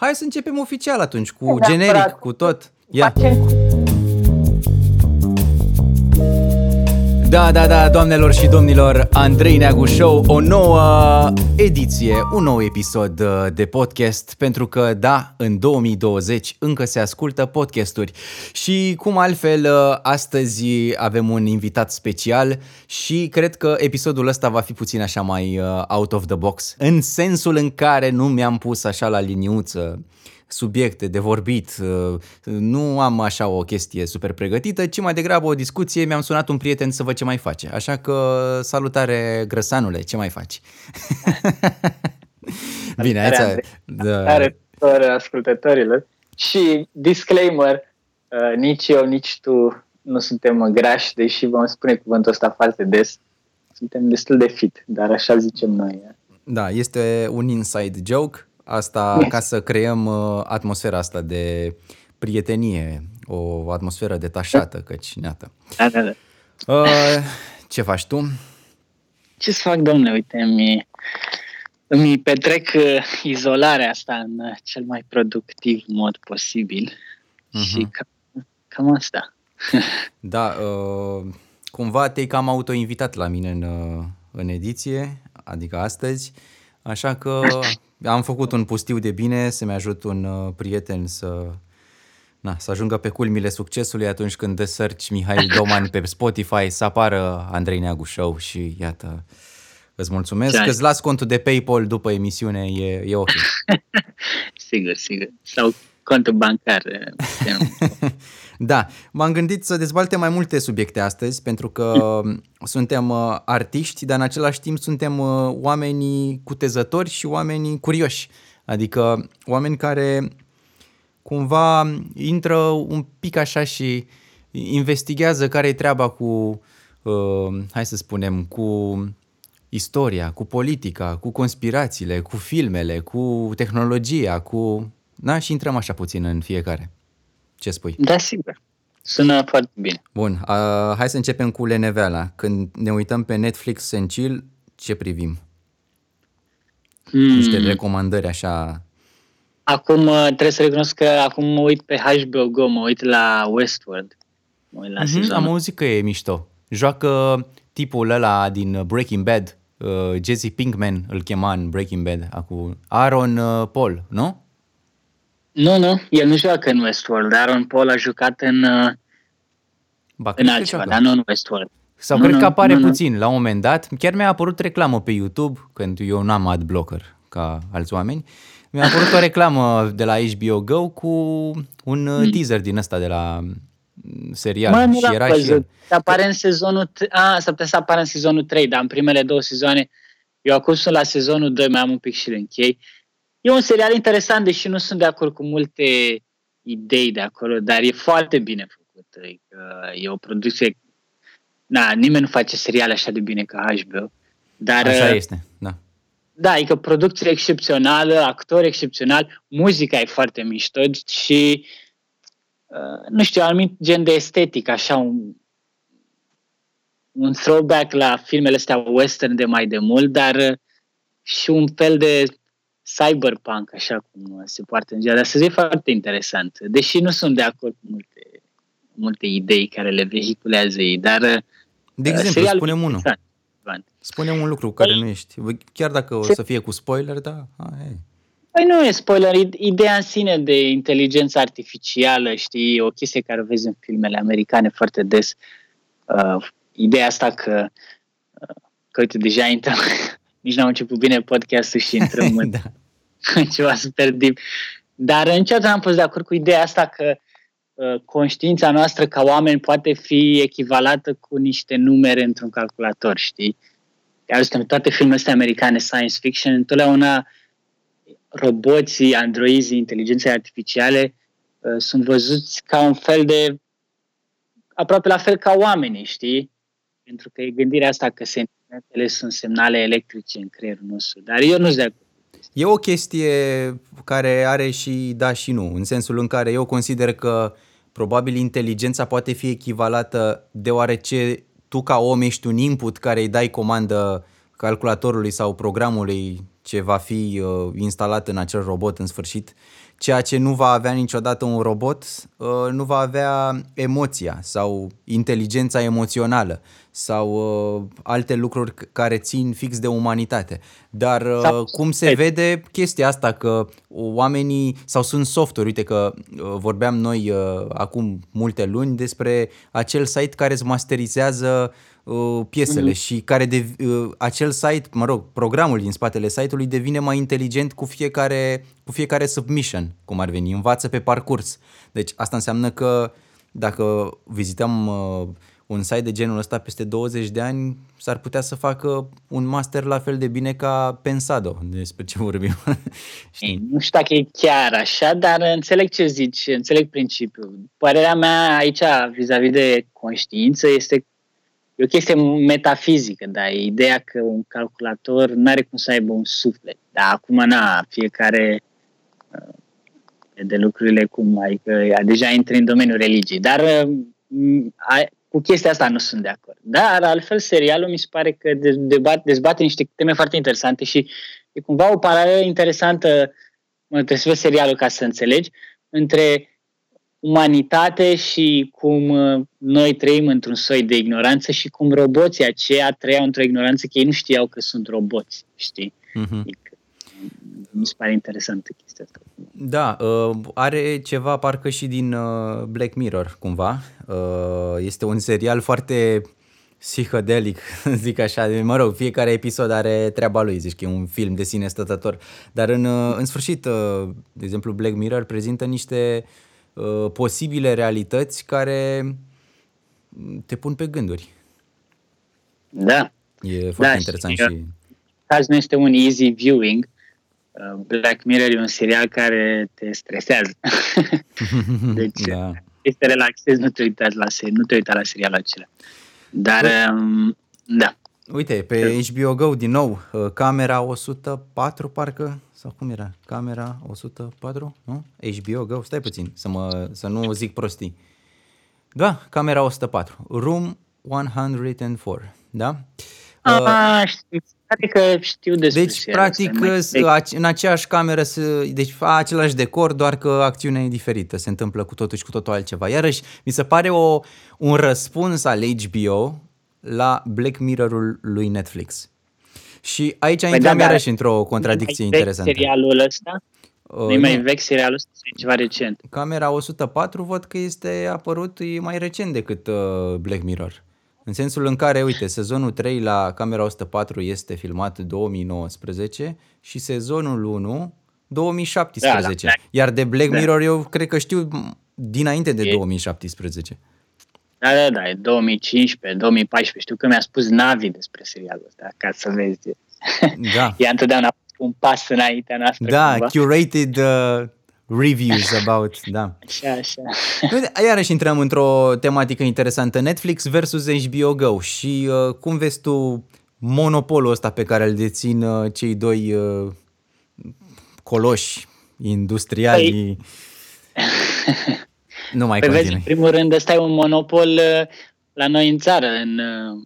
Hai să începem oficial atunci, cu generic, cu tot. Ia. Da, da, da, doamnelor și domnilor, Andrei Neagu Show, o nouă ediție, un nou episod uh, de podcast, pentru că, da, în 2020 încă se ascultă podcasturi. Și cum altfel, uh, astăzi avem un invitat special și cred că episodul ăsta va fi puțin așa mai uh, out of the box, în sensul în care nu mi-am pus așa la liniuță subiecte de vorbit, uh, nu am așa o chestie super pregătită, ci mai degrabă o discuție, mi-am sunat un prieten să văd ce mai face. Așa că salutare Grăsanule, ce mai faci? Bine, aici... Da. ascultătorilor. Și disclaimer, uh, nici eu, nici tu nu suntem grași, deși vom spune cuvântul ăsta foarte des. Suntem destul de fit, dar așa zicem noi. Da, este un inside joke Asta ca să creăm uh, atmosfera asta de prietenie, o atmosferă detașată, căci neată. Da, da, da. Uh, ce faci tu? Ce să fac, domnule? Uite, mi, îmi petrec uh, izolarea asta în uh, cel mai productiv mod posibil uh-huh. și cam, cam asta. da, uh, cumva te-ai cam autoinvitat la mine în, uh, în ediție, adică astăzi, așa că am făcut un pustiu de bine să-mi ajut un uh, prieten să, na, să ajungă pe culmile succesului atunci când de search Mihail Doman pe Spotify să apară Andrei Neagu Show și iată, îți mulțumesc. că îți las contul de PayPal după emisiune, e, e ok. sigur, sigur. Sau contul bancar. da, m-am gândit să dezbalte mai multe subiecte astăzi, pentru că suntem uh, artiști, dar în același timp suntem uh, oamenii cutezători și oamenii curioși. Adică oameni care cumva intră un pic așa și investigează care e treaba cu, uh, hai să spunem, cu istoria, cu politica, cu conspirațiile, cu filmele, cu tehnologia, cu da? Și intrăm așa puțin în fiecare. Ce spui? Da, sigur. Sună foarte bine. Bun, uh, hai să începem cu leneveala. Când ne uităm pe Netflix în chill, ce privim? Hmm. Niște recomandări așa... Acum uh, trebuie să recunosc că acum mă uit pe HBO Go, mă uit la Westworld. Mă uit la mm-hmm, am auzit că e mișto. Joacă tipul ăla din Breaking Bad, uh, Jesse Pinkman îl chema în Breaking Bad, acum Aaron uh, Paul, nu? Nu, nu, el nu joacă în Westworld. Aaron Paul a jucat în, uh, ba, în altceva, dar nu în Westworld. Sau nu, cred nu, că apare nu, puțin nu. la un moment dat. Chiar mi-a apărut reclamă pe YouTube, când eu n-am ad blocker ca alți oameni. Mi-a apărut o reclamă de la HBO Go cu un uh, mm. teaser din ăsta de la mm, serial. Mă, și era și el. Apare în sezonul... A, s-ar putea să apară în sezonul 3, dar în primele două sezoane eu acum sunt la sezonul 2, mai am un pic și le închei. E un serial interesant, deși nu sunt de acord cu multe idei de acolo, dar e foarte bine făcut. Adică e o producție... Na, nimeni nu face serial așa de bine ca HBO. Dar, așa este, da. Da, adică producție excepțională, actori excepțional, muzica e foarte mișto și uh, nu știu, anumit gen de estetic, așa un, un throwback la filmele astea western de mai de mult, dar uh, și un fel de cyberpunk, așa cum se poartă în ziua de astăzi, e foarte interesant. Deși nu sunt de acord cu multe, multe idei care le vehiculează ei, dar... De uh, exemplu, spunem unul. Spunem un lucru care păi, nu ești. Chiar dacă o să fie cu spoiler, da. Hai. Păi nu e spoiler, ideea în sine de inteligență artificială, știi, o chestie care o vezi în filmele americane foarte des. Uh, ideea asta că, uh, că uite, deja intrăm, nici n-am început bine podcastul și intrăm în, da. ceva super deep. Dar niciodată n-am fost de acord cu ideea asta că uh, conștiința noastră ca oameni poate fi echivalată cu niște numere într-un calculator, știi? Iar în toate filmele astea americane, science fiction, întotdeauna roboții, androizii, inteligențe artificiale uh, sunt văzuți ca un fel de aproape la fel ca oamenii, știi? Pentru că e gândirea asta că sentimentele sunt semnale electrice în creierul nostru. Dar eu nu sunt de acord E o chestie care are și da și nu, în sensul în care eu consider că probabil inteligența poate fi echivalată deoarece tu ca om ești un input care îi dai comandă calculatorului sau programului ce va fi uh, instalat în acel robot în sfârșit. Ceea ce nu va avea niciodată un robot, uh, nu va avea emoția sau inteligența emoțională sau uh, alte lucruri care țin fix de umanitate. Dar uh, sau, cum se vede chestia asta că oamenii, sau sunt softuri, uite că uh, vorbeam noi uh, acum multe luni despre acel site care îți masterizează uh, piesele mm-hmm. și care de, uh, acel site, mă rog, programul din spatele site-ului devine mai inteligent cu fiecare, cu fiecare submission, cum ar veni, învață pe parcurs. Deci asta înseamnă că dacă vizităm uh, un site de genul ăsta peste 20 de ani s-ar putea să facă un master la fel de bine ca Pensado, despre ce vorbim. Ei, nu știu dacă e chiar așa, dar înțeleg ce zici, înțeleg principiul. Părerea mea aici vis-a-vis de conștiință este e o chestie metafizică, da, e ideea că un calculator nu are cum să aibă un suflet. Dar acum, na, fiecare uh, de lucrurile cum, adică deja intri în domeniul religiei. Dar uh, cu chestia asta nu sunt de acord. Dar altfel serialul mi se pare că dezbate, dezbate niște teme foarte interesante și e cumva o paralelă interesantă, mă, trebuie să vezi serialul ca să înțelegi, între umanitate și cum uh, noi trăim într-un soi de ignoranță și cum roboții aceia trăiau într-o ignoranță că ei nu știau că sunt roboți, știi? Mm-hmm. Adică, mi se pare interesantă chestia asta. Da, uh, are ceva parcă și din uh, Black Mirror, cumva. Este un serial foarte psihedelic, zic așa, mă rog, fiecare episod are treaba lui, zici că e un film de sine stătător, dar în, în sfârșit, de exemplu, Black Mirror prezintă niște uh, Uh, posibile realități care te pun pe gânduri. Da. E foarte da, interesant și... și... Caz nu este un easy viewing. Uh, Black Mirror e un serial care te stresează. deci, da. este relaxez, nu te uita la, nu te uita la serialul acela. Dar, um, da. Uite, pe HBO Go din nou, uh, camera 104 parcă, sau cum era? Camera 104, nu? HBO Go, stai puțin, să, mă, să nu zic prostii. Da, camera 104, Room 104, da? Ah, uh, știu, că știu despre Deci, practic, în aceeași cameră, deci același decor, doar că acțiunea e diferită, se întâmplă cu totul și cu totul altceva. Iarăși, mi se pare o, un răspuns al HBO la Black Mirror-ul lui Netflix. Și aici păi intrăm da, iarăși într-o contradicție mai interesantă. serialul ăsta? Uh, nu mai vechi serialul ăsta sau ceva recent? Camera 104 văd că este apărut e mai recent decât uh, Black Mirror. În sensul în care, uite, sezonul 3 la Camera 104 este filmat 2019 și sezonul 1 2017. Da, da, da. Iar de Black da. Mirror eu cred că știu dinainte de e... 2017. Da, da, da, e 2015, 2014. Știu că mi-a spus Navi despre serialul ăsta, ca să vezi. Da. e întotdeauna un pas înaintea noastră. Da, cumva. curated uh, reviews about, da. Așa, așa. Iarăși intrăm într-o tematică interesantă, Netflix versus HBO Go și uh, cum vezi tu monopolul ăsta pe care îl dețin uh, cei doi uh, coloși industriali? Păi... Nu mai păi vezi, în primul rând, ăsta e un monopol uh, la noi în țară, în, uh,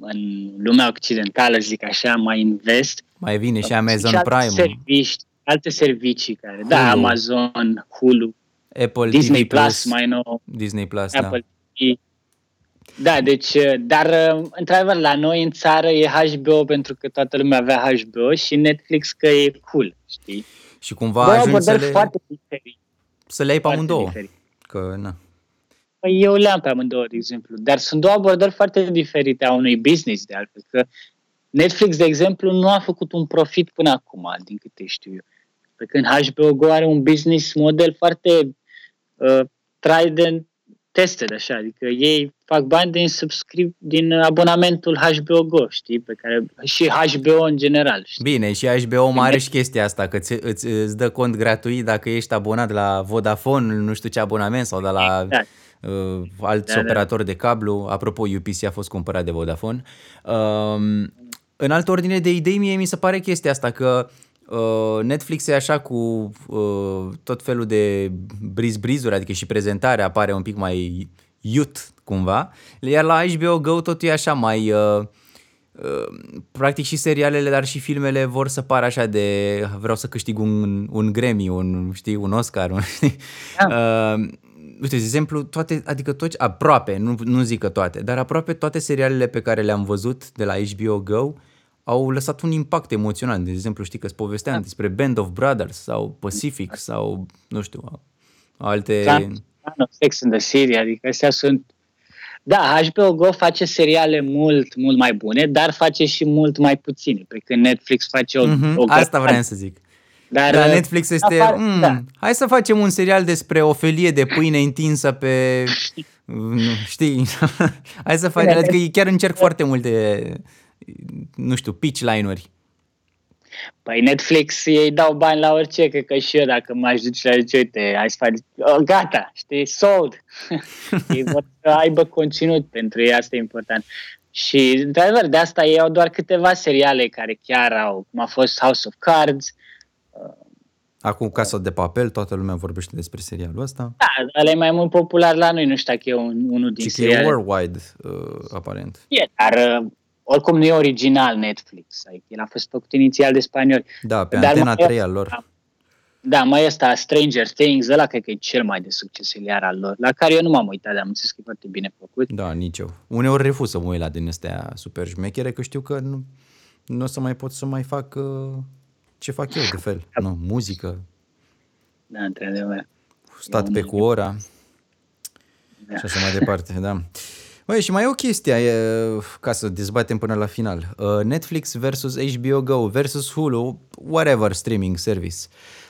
în lumea occidentală, zic așa, mai invest. Mai vine și Amazon și Prime. Servicii, alte servicii care, da, Hulu. da, Amazon, Hulu, Apple Disney TV Plus, Plus, mai nou. Disney Plus, Apple da. TV. Da, deci, uh, dar într-adevăr la noi în țară e HBO pentru că toată lumea avea HBO și Netflix că e cool, știi? Și cumva ajungi să le, foarte să le ai pe amândouă. Diferit că na. Păi eu le-am pe amândouă, de exemplu, dar sunt două abordări foarte diferite a unui business, de altfel, că Netflix, de exemplu, nu a făcut un profit până acum, din câte știu eu. Pe când HBO Go are un business model foarte uh, tried and tested, așa, adică ei fac bani din subscrip, din abonamentul HBO Go, știi, pe care și HBO în general. Știi? Bine, și HBO mai are și chestia asta, că îți, îți, îți dă cont gratuit dacă ești abonat la Vodafone, nu știu ce abonament, sau de la exact. uh, alți da, da. operatori da. de cablu. Apropo, UPC a fost cumpărat de Vodafone. Uh, în altă ordine de idei, mie mi se pare chestia asta, că uh, Netflix e așa cu uh, tot felul de briz-brizuri, adică și prezentarea apare un pic mai youth cumva, iar la HBO Go totul e așa mai, uh, uh, practic și serialele, dar și filmele vor să pară așa de vreau să câștig un, un Grammy, un, știi, un Oscar, un, știi? Da. Uh, uite, de exemplu, toate, adică toți, aproape, nu, nu zic că toate, dar aproape toate serialele pe care le-am văzut de la HBO Go au lăsat un impact emoțional. De exemplu, știi că îți povesteam da. despre Band of Brothers sau Pacific da. sau, nu știu, alte... Da, da Sex in the City, adică astea sunt... Da, HBO Go face seriale mult, mult mai bune, dar face și mult mai puține, pe când Netflix face o... Mm-hmm, o Asta vreau să zic. Dar la uh, Netflix este, apar, mm, da. hai să facem un serial despre o felie de pâine întinsă pe, știi, hai să facem, adică chiar încerc foarte multe, nu știu, pitch line-uri. Păi Netflix ei dau bani la orice, cred că și eu dacă m-aș duce la zice, uite, hai să faci, oh, gata, știi, sold. ei vor să aibă conținut, pentru ei asta e important. Și, de adevăr, de asta ei au doar câteva seriale care chiar au, cum a fost House of Cards, Acum Casa de Papel, toată lumea vorbește despre serialul ăsta. Da, ăla e mai mult popular la noi, nu știu dacă e un, unul din seriale. e worldwide, uh, aparent. E, dar uh, oricum nu e original Netflix. Adică el a fost făcut inițial de spanioli. Da, pe dar Antena 3 al lor. Da, mai ăsta, Stranger Things, ăla cred că e cel mai de succes iar al lor, la care eu nu m-am uitat, dar am înțeles că e foarte bine făcut. Da, nici eu. Uneori refuz să mă uit la din astea super șmechere, că știu că nu, nu o să mai pot să mai fac uh, ce fac eu de fel. Da. Nu, muzică. Da, într-adevăr. Stat pe cu ora. Da. Și așa mai departe, da. Băi, și mai e o chestie, e, ca să dezbatem până la final. Uh, Netflix versus HBO Go versus Hulu, whatever streaming service.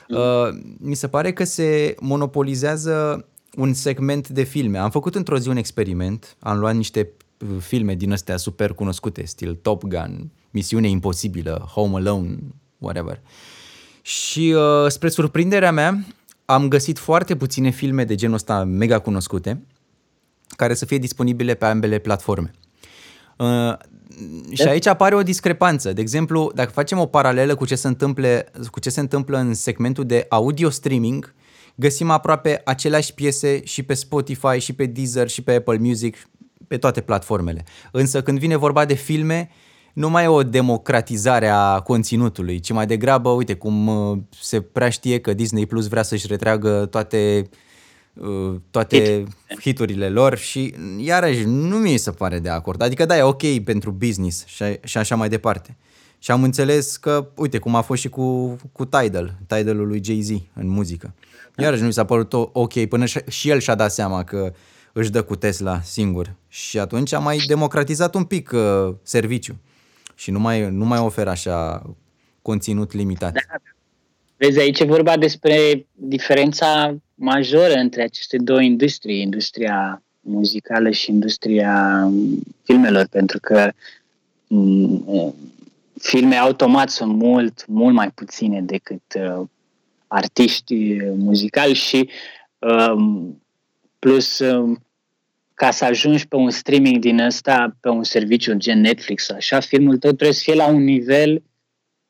Mm. Uh, mi se pare că se monopolizează un segment de filme. Am făcut într-o zi un experiment, am luat niște uh, filme din astea super cunoscute, stil Top Gun, Misiune Imposibilă, Home Alone, whatever. Și uh, spre surprinderea mea, am găsit foarte puține filme de genul ăsta mega cunoscute care să fie disponibile pe ambele platforme. Uh, și aici apare o discrepanță. De exemplu, dacă facem o paralelă cu ce se întâmplă, cu ce se întâmplă în segmentul de audio streaming, găsim aproape aceleași piese și pe Spotify, și pe Deezer, și pe Apple Music, pe toate platformele. Însă când vine vorba de filme, nu mai e o democratizare a conținutului, ci mai degrabă, uite, cum uh, se prea știe că Disney Plus vrea să-și retragă toate uh, toate Hit. hiturile lor și iarăși nu mi se pare de acord. Adică da, e ok pentru business și, și așa mai departe. Și am înțeles că, uite, cum a fost și cu, cu Tidal, Tidal-ul lui Jay-Z în muzică. Iarăși nu mi s-a părut ok, până și el și-a dat seama că își dă cu Tesla singur. Și atunci a mai democratizat un pic uh, serviciu și nu mai, nu mai oferă așa conținut limitat. Da. Vezi, aici e vorba despre diferența majoră între aceste două industrii, industria muzicală și industria filmelor, pentru că mm, filme automat sunt mult, mult mai puține decât uh, artiști muzicali și um, plus um, ca să ajungi pe un streaming din ăsta, pe un serviciu gen Netflix, așa, filmul tău trebuie să fie la un nivel,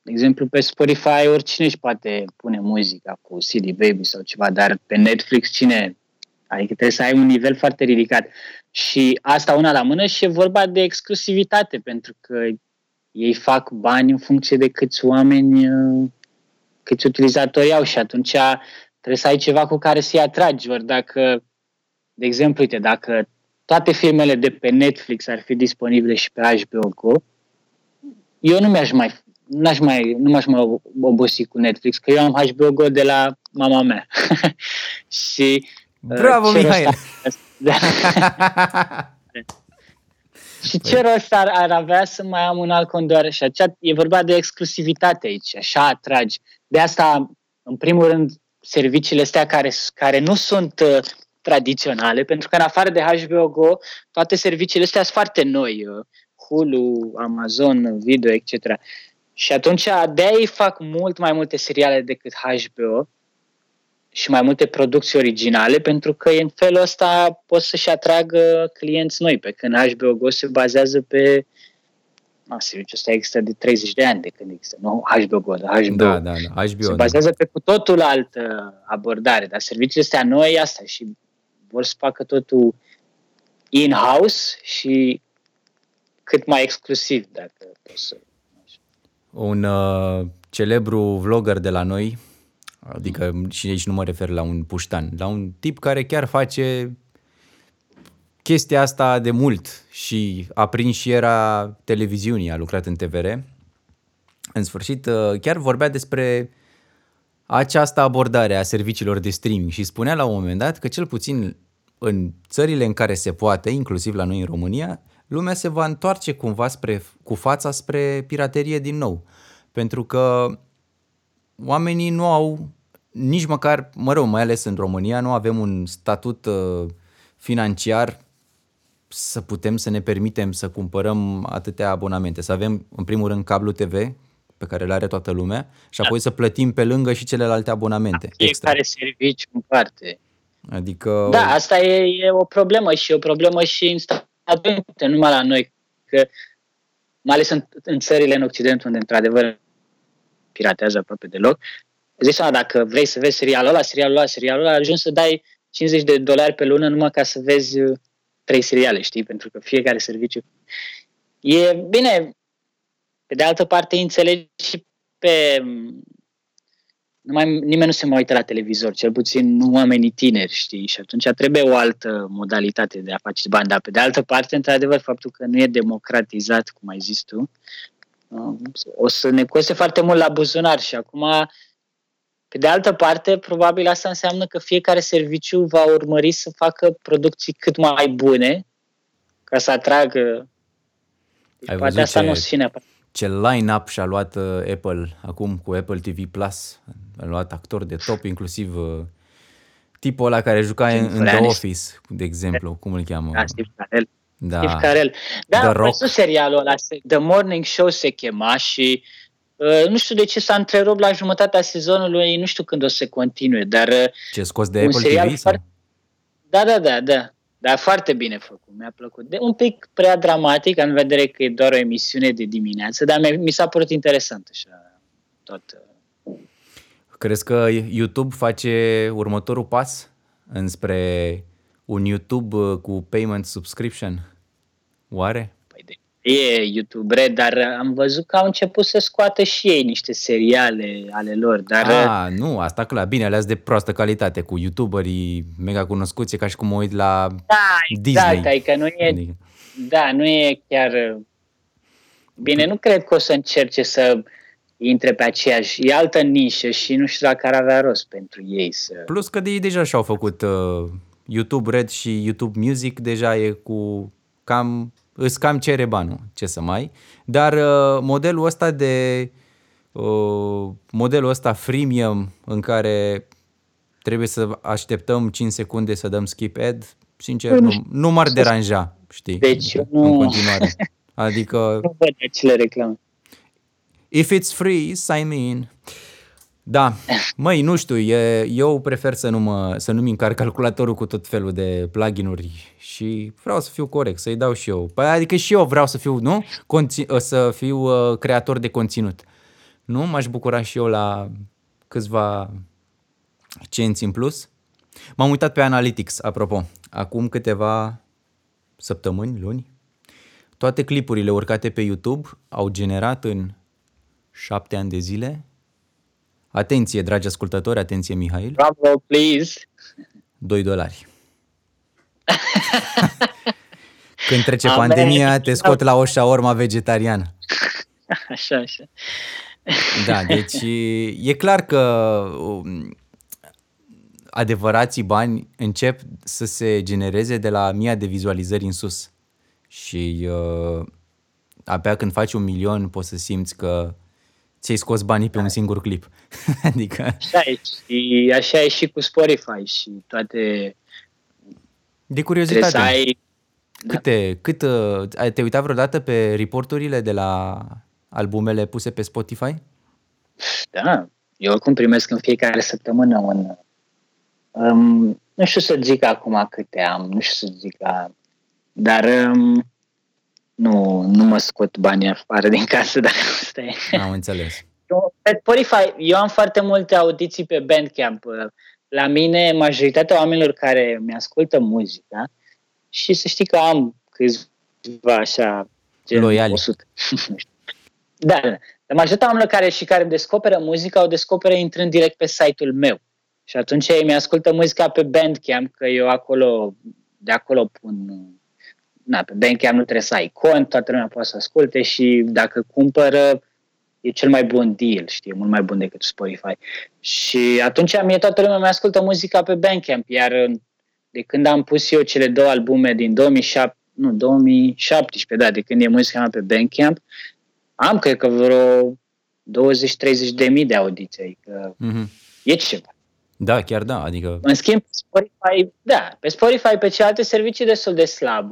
de exemplu, pe Spotify oricine își poate pune muzica cu CD Baby sau ceva, dar pe Netflix cine? Adică trebuie să ai un nivel foarte ridicat. Și asta una la mână și e vorba de exclusivitate, pentru că ei fac bani în funcție de câți oameni, câți utilizatori au și atunci trebuie să ai ceva cu care să-i atragi. Ori dacă, de exemplu, uite, dacă toate filmele de pe Netflix ar fi disponibile și pe HBO Go, eu nu mi-aș mai n-aș mai, nu m-aș mai obosi cu Netflix, că eu am HBO Go de la mama mea. și uh, Bravo, uh, Mihail! Da. și ce păi. rost ar, ar avea să mai am un alt cont doar așa? E vorba de exclusivitate aici, așa atragi. De asta, în primul rând, serviciile astea care, care nu sunt uh, tradiționale, pentru că în afară de HBO Go, toate serviciile astea sunt foarte noi, uh, Hulu, Amazon, Video, etc. Și atunci de ei fac mult mai multe seriale decât HBO și mai multe producții originale, pentru că în felul ăsta pot să-și atragă clienți noi, pe când HBO Go se bazează pe nu, serviciul ăsta există de 30 de ani de când există, nu HBO Go, dar HBO, da, da, da, HBO se bazează da. pe cu totul altă abordare, dar serviciile astea noi, asta și vor să facă totul in-house și cât mai exclusiv, dacă pot să... Un uh, celebru vlogger de la noi, adică și aici nu mă refer la un puștan, la un tip care chiar face chestia asta de mult și a prins și era televiziunii, a lucrat în TVR. În sfârșit, uh, chiar vorbea despre această abordare a serviciilor de streaming și spunea la un moment dat că cel puțin în țările în care se poate, inclusiv la noi în România, lumea se va întoarce cumva spre, cu fața spre piraterie din nou. Pentru că oamenii nu au nici măcar, mă rog, mai ales în România, nu avem un statut uh, financiar să putem să ne permitem să cumpărăm atâtea abonamente. Să avem, în primul rând, cablu TV, pe care le are toată lumea, și apoi da. să plătim pe lângă și celelalte abonamente. Da, fiecare extra. serviciu în parte. Adică... Da, asta e, e o problemă și o problemă și în Statele Unite, numai la noi, că mai ales în, în țările în Occident, unde într-adevăr piratează aproape deloc, zici seama, dacă vrei să vezi serialul ăla, serialul ăla, serialul ăla, ajungi să dai 50 de dolari pe lună numai ca să vezi uh, trei seriale, știi? Pentru că fiecare serviciu... E bine, pe de altă parte înțelegi și pe nu mai, nimeni nu se mai uită la televizor, cel puțin nu oamenii tineri, știi? Și atunci trebuie o altă modalitate de a face bani. Dar pe de altă parte, într-adevăr, faptul că nu e democratizat, cum ai zis tu, um, o să ne coste foarte mult la buzunar și acum, pe de altă parte, probabil asta înseamnă că fiecare serviciu va urmări să facă producții cât mai bune ca să atragă. Ai poate asta ce... nu o să fie neapărat ce line-up și-a luat uh, Apple acum cu Apple TV Plus. A luat actori de top, inclusiv uh, tipul ăla care juca în, în The Office, de exemplu, cum îl cheamă? Da, Steve Carell. Da. Steve Carell. Da, The Rock. serialul ăla, The Morning Show se chema și uh, nu știu de ce s-a întrerupt la jumătatea sezonului, nu știu când o să se continue, dar... Uh, ce scos de Apple TV? Foarte... Da, da, da, da. Dar foarte bine făcut, mi-a plăcut. De un pic prea dramatic, în vedere că e doar o emisiune de dimineață, dar mi s-a părut interesant așa tot. Uh. Crezi că YouTube face următorul pas înspre un YouTube uh, cu payment subscription? Oare? E YouTube dar am văzut că au început să scoată și ei niște seriale ale lor. Dar... Ah, nu, asta clar, bine, alea de proastă calitate, cu youtuberii mega cunoscuți, ca și cum mă uit la da, Disney. Exact, adică nu e, adică... da, nu e chiar... Bine, nu cred că o să încerce să intre pe aceeași, e altă nișă și nu știu dacă ar avea rost pentru ei să... Plus că de ei deja și-au făcut uh, YouTube Red și YouTube Music, deja e cu cam îți cam cere banul, ce să mai. Dar uh, modelul ăsta de uh, modelul ăsta freemium în care trebuie să așteptăm 5 secunde să dăm skip ad, sincer, nu, nu m-ar deranja, știi, deci, în nu... continuare. Adică... Nu văd acele reclame. If it's free, sign me in. Da, măi, nu știu, e, eu prefer să, nu mă, să nu-mi încarc calculatorul cu tot felul de plugin-uri și vreau să fiu corect, să-i dau și eu. Păi, adică și eu vreau să fiu, nu? Conțin, să fiu uh, creator de conținut. Nu? M-aș bucura și eu la câțiva cenți în plus. M-am uitat pe Analytics, apropo, acum câteva săptămâni, luni. Toate clipurile urcate pe YouTube au generat în șapte ani de zile Atenție, dragi ascultători, atenție, Mihail. Bravo, please. 2 dolari. Când trece Amen. pandemia, te scot la o șaorma vegetariană. Așa, așa. Da, deci e clar că um, adevărații bani încep să se genereze de la mii de vizualizări în sus. Și uh, abia când faci un milion poți să simți că ți-ai scos banii pe da. un singur clip. adică... Așa e, și așa e și cu Spotify și toate... De curiozitate. ai... Câte, da. cât, uh, ai te uitat vreodată pe reporturile de la albumele puse pe Spotify? Da, eu oricum primesc în fiecare săptămână un... Um, nu știu să zic acum câte am, nu știu să zic, dar um, nu, nu mă scot banii afară din casă, dar asta e. Am înțeles. Pe Spotify, eu am foarte multe audiții pe Bandcamp. La mine, majoritatea oamenilor care mi ascultă muzica și să știi că am câțiva așa gen Loiali. 100. da, da. Dar majoritatea oamenilor care și care îmi descoperă muzica o descoperă intrând direct pe site-ul meu. Și atunci ei mi-ascultă muzica pe Bandcamp, că eu acolo, de acolo pun... Na, pe Bandcamp nu trebuie să ai cont, toată lumea poate să asculte și dacă cumpără, e cel mai bun deal, știi, e mult mai bun decât Spotify. Și atunci mie toată lumea mi ascultă muzica pe Bandcamp, iar de când am pus eu cele două albume din 2007, nu, 2017, da, de când e muzica mea pe Bandcamp, am cred că vreo 20-30 de mii de audiții, adică Mhm. e ceva. Da, chiar da, adică În schimb, pe Spotify, da, pe Spotify, pe celelalte servicii destul de slab.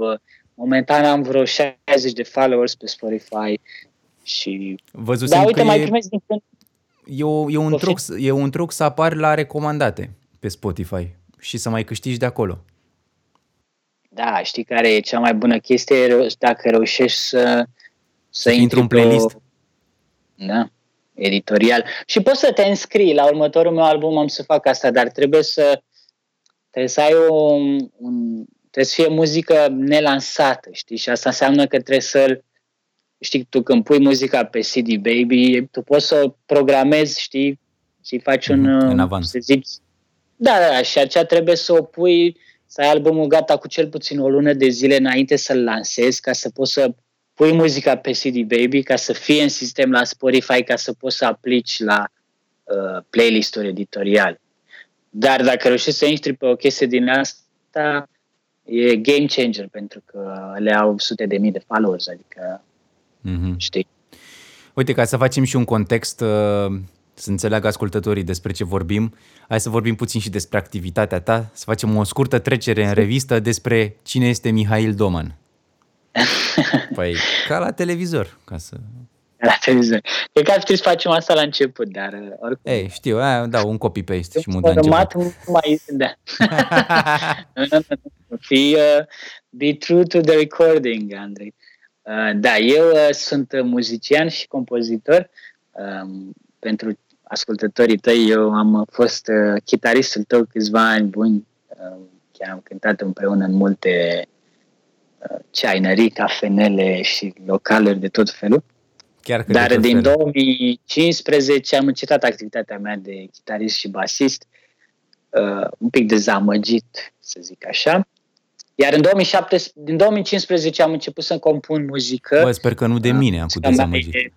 Momentan am vreo 60 de followers pe Spotify și... văzusem Da, uite, că mai e, primesc din când... e, o, e, un Poftim? truc, e un truc să apari la recomandate pe Spotify și să mai câștigi de acolo. Da, știi care e cea mai bună chestie? E reu- Dacă reușești să... Să intri intri în pe o- playlist. Da, editorial. Și poți să te înscrii. La următorul meu album am să fac asta, dar trebuie să... Trebuie să ai un, un trebuie să fie muzică nelansată, știi? Și asta înseamnă că trebuie să știi, tu când pui muzica pe CD Baby, tu poți să o programezi, știi, și faci un, Mhm, în uh, avans. să zici, da, da, da, și aceea trebuie să o pui, să ai albumul gata cu cel puțin o lună de zile înainte să-l lansezi, ca să poți să pui muzica pe CD Baby, ca să fie în sistem la Spotify, ca să poți să aplici la uh, playlist-uri editoriale. Dar dacă reușești să intri pe o chestie din asta, e game changer, pentru că le au sute de mii de followers, adică, Mhm. știi, Uite, ca să facem și un context, uh, să înțeleagă ascultătorii despre ce vorbim, hai să vorbim puțin și despre activitatea ta, să facem o scurtă trecere în revistă despre cine este Mihail Doman. Păi, ca la televizor, ca să... la televizor. Cred că ar trebui să facem asta la început, dar uh, oricum. Ei, știu, aia, da, un copy-paste și mut la Format început. nu mai da. nu, nu, nu, nu. Be, uh, be true to the recording, Andrei. Uh, da, eu uh, sunt uh, muzician și compozitor. Um, pentru ascultătorii tăi, eu am fost uh, chitaristul tău câțiva ani buni. Uh, chiar am cântat împreună în multe uh, ceainării, cafenele și localuri de tot felul. Chiar că de Dar tot din felul. 2015 am încetat activitatea mea de chitarist și basist, uh, un pic dezamăgit, să zic așa. Iar în 2007, din 2015 am început să compun muzică. Bă, sper că nu de mine am cu Muzica mea dezamăgit. e-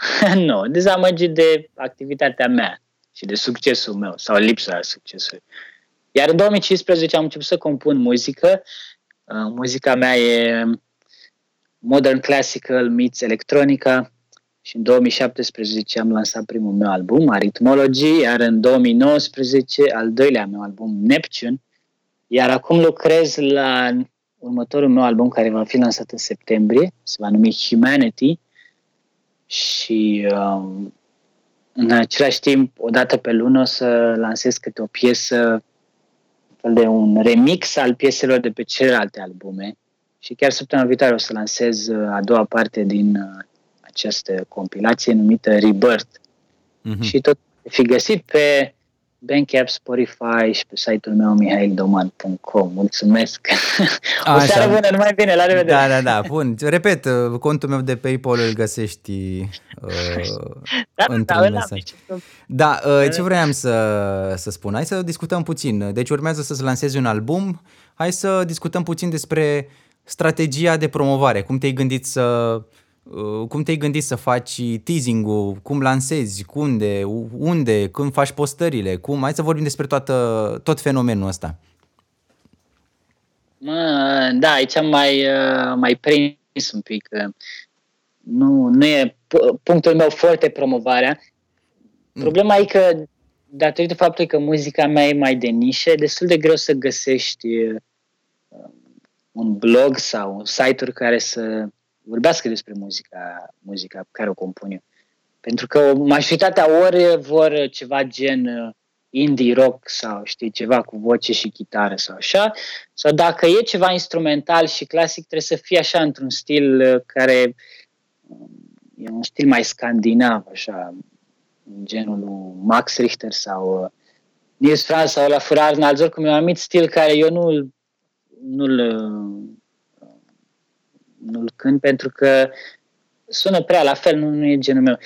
nu, dezamăgit de activitatea mea și de succesul meu sau lipsa succesului. Iar în 2015 am început să compun muzică. Uh, muzica mea e modern classical meets electronica și în 2017 am lansat primul meu album, Arithmology, iar în 2019 al doilea meu album, Neptune, iar acum lucrez la următorul meu album care va fi lansat în septembrie, se va numi Humanity. Și um, în același timp, o dată pe lună o să lansez câte o piesă, un fel de un remix al pieselor de pe celelalte albume. Și chiar săptămâna viitoare o să lansez uh, a doua parte din uh, această compilație numită Rebirth Mhm. și tot fi găsit pe Bandcamp, Spotify și pe site-ul meu mihaildoman.com. Mulțumesc! o Așa. seară bună, numai bine, la revedere! Da, da, da, bun. Repet, uh, contul meu de PayPal îl găsești uh, da, într-un da, ăla, mesaj. nici nu- Da, uh, ce vreau să, să spun? Hai să discutăm puțin. Deci urmează să-ți lansezi un album. Hai să discutăm puțin despre strategia de promovare. Cum te-ai gândit să uh, cum te-ai gândit să faci teasing-ul, cum lansezi, cu unde, unde, când faci postările, cum, hai să vorbim despre toată, tot fenomenul ăsta. Mă, da, aici am mai, uh, mai prins un pic. uh, Nu, nu e pu- punctul meu foarte promovarea. Problema e că, datorită faptului că muzica mea e mai de nișă, e destul de greu să găsești uh, un blog sau un site-uri care să vorbească despre muzica, muzica pe care o compun eu. Pentru că majoritatea ori vor ceva gen uh, indie rock sau știi, ceva cu voce și chitară sau așa, sau dacă e ceva instrumental și clasic, trebuie să fie așa într-un stil uh, care um, e un stil mai scandinav, așa, în genul lui Max Richter sau uh, Nils Franz sau la Arnalds, oricum e un anumit stil care eu nu-l, nu-l, uh, nu-l cânt pentru că sună prea la fel, nu, nu e genul meu.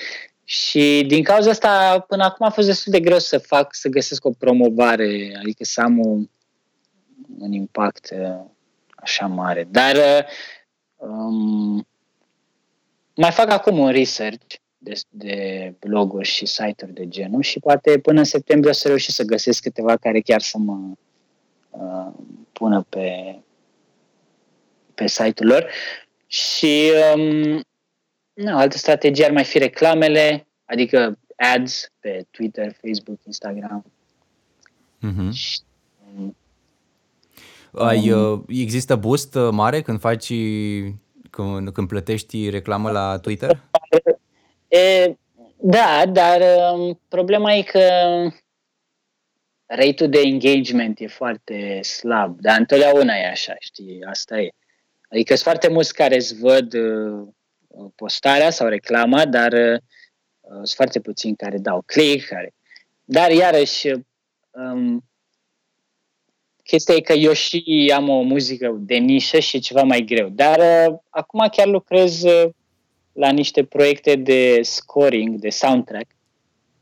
Și din cauza asta, până acum a fost destul de greu să fac, să găsesc o promovare, adică să am un, un impact uh, așa mare. Dar um, mai fac acum un research de, de bloguri și site-uri de genul și poate până în septembrie o să reușesc să găsesc câteva care chiar să mă uh, pună pe, pe site-ul lor. Și um, nu, altă strategie ar mai fi reclamele, adică ads pe Twitter, Facebook, Instagram. Mm-hmm. Și, um, Ai, uh, există boost uh, mare când faci când, când plătești reclamă la Twitter? E, da, dar um, problema e că rate-ul de engagement e foarte slab, dar întotdeauna e așa, știi, asta e. Adică sunt foarte mulți care îți văd uh, postarea sau reclama, dar uh, sunt foarte puțini care dau click, care... Dar iarăși, um, chestia e că eu și am o muzică de nișă și e ceva mai greu. Dar uh, acum chiar lucrez uh, la niște proiecte de scoring, de soundtrack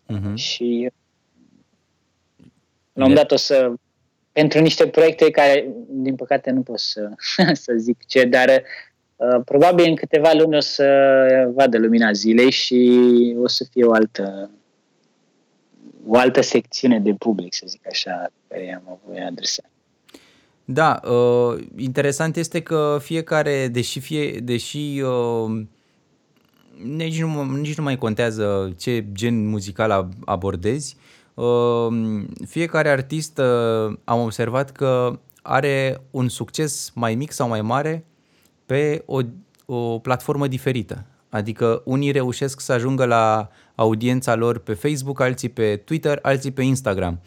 uh-huh. și la un dat o să pentru niște proiecte care, din păcate, nu pot să, să zic ce, dar uh, probabil în câteva luni o să vadă lumina zilei și o să fie o altă o altă secțiune de public, să zic așa, care am voi adresa. Da, uh, interesant este că fiecare, deși, fie, deși uh, nici, nu, nici nu mai contează ce gen muzical abordezi, uh, fiecare artist uh, am observat că are un succes mai mic sau mai mare pe o, o platformă diferită. Adică unii reușesc să ajungă la audiența lor pe Facebook, alții pe Twitter, alții pe Instagram.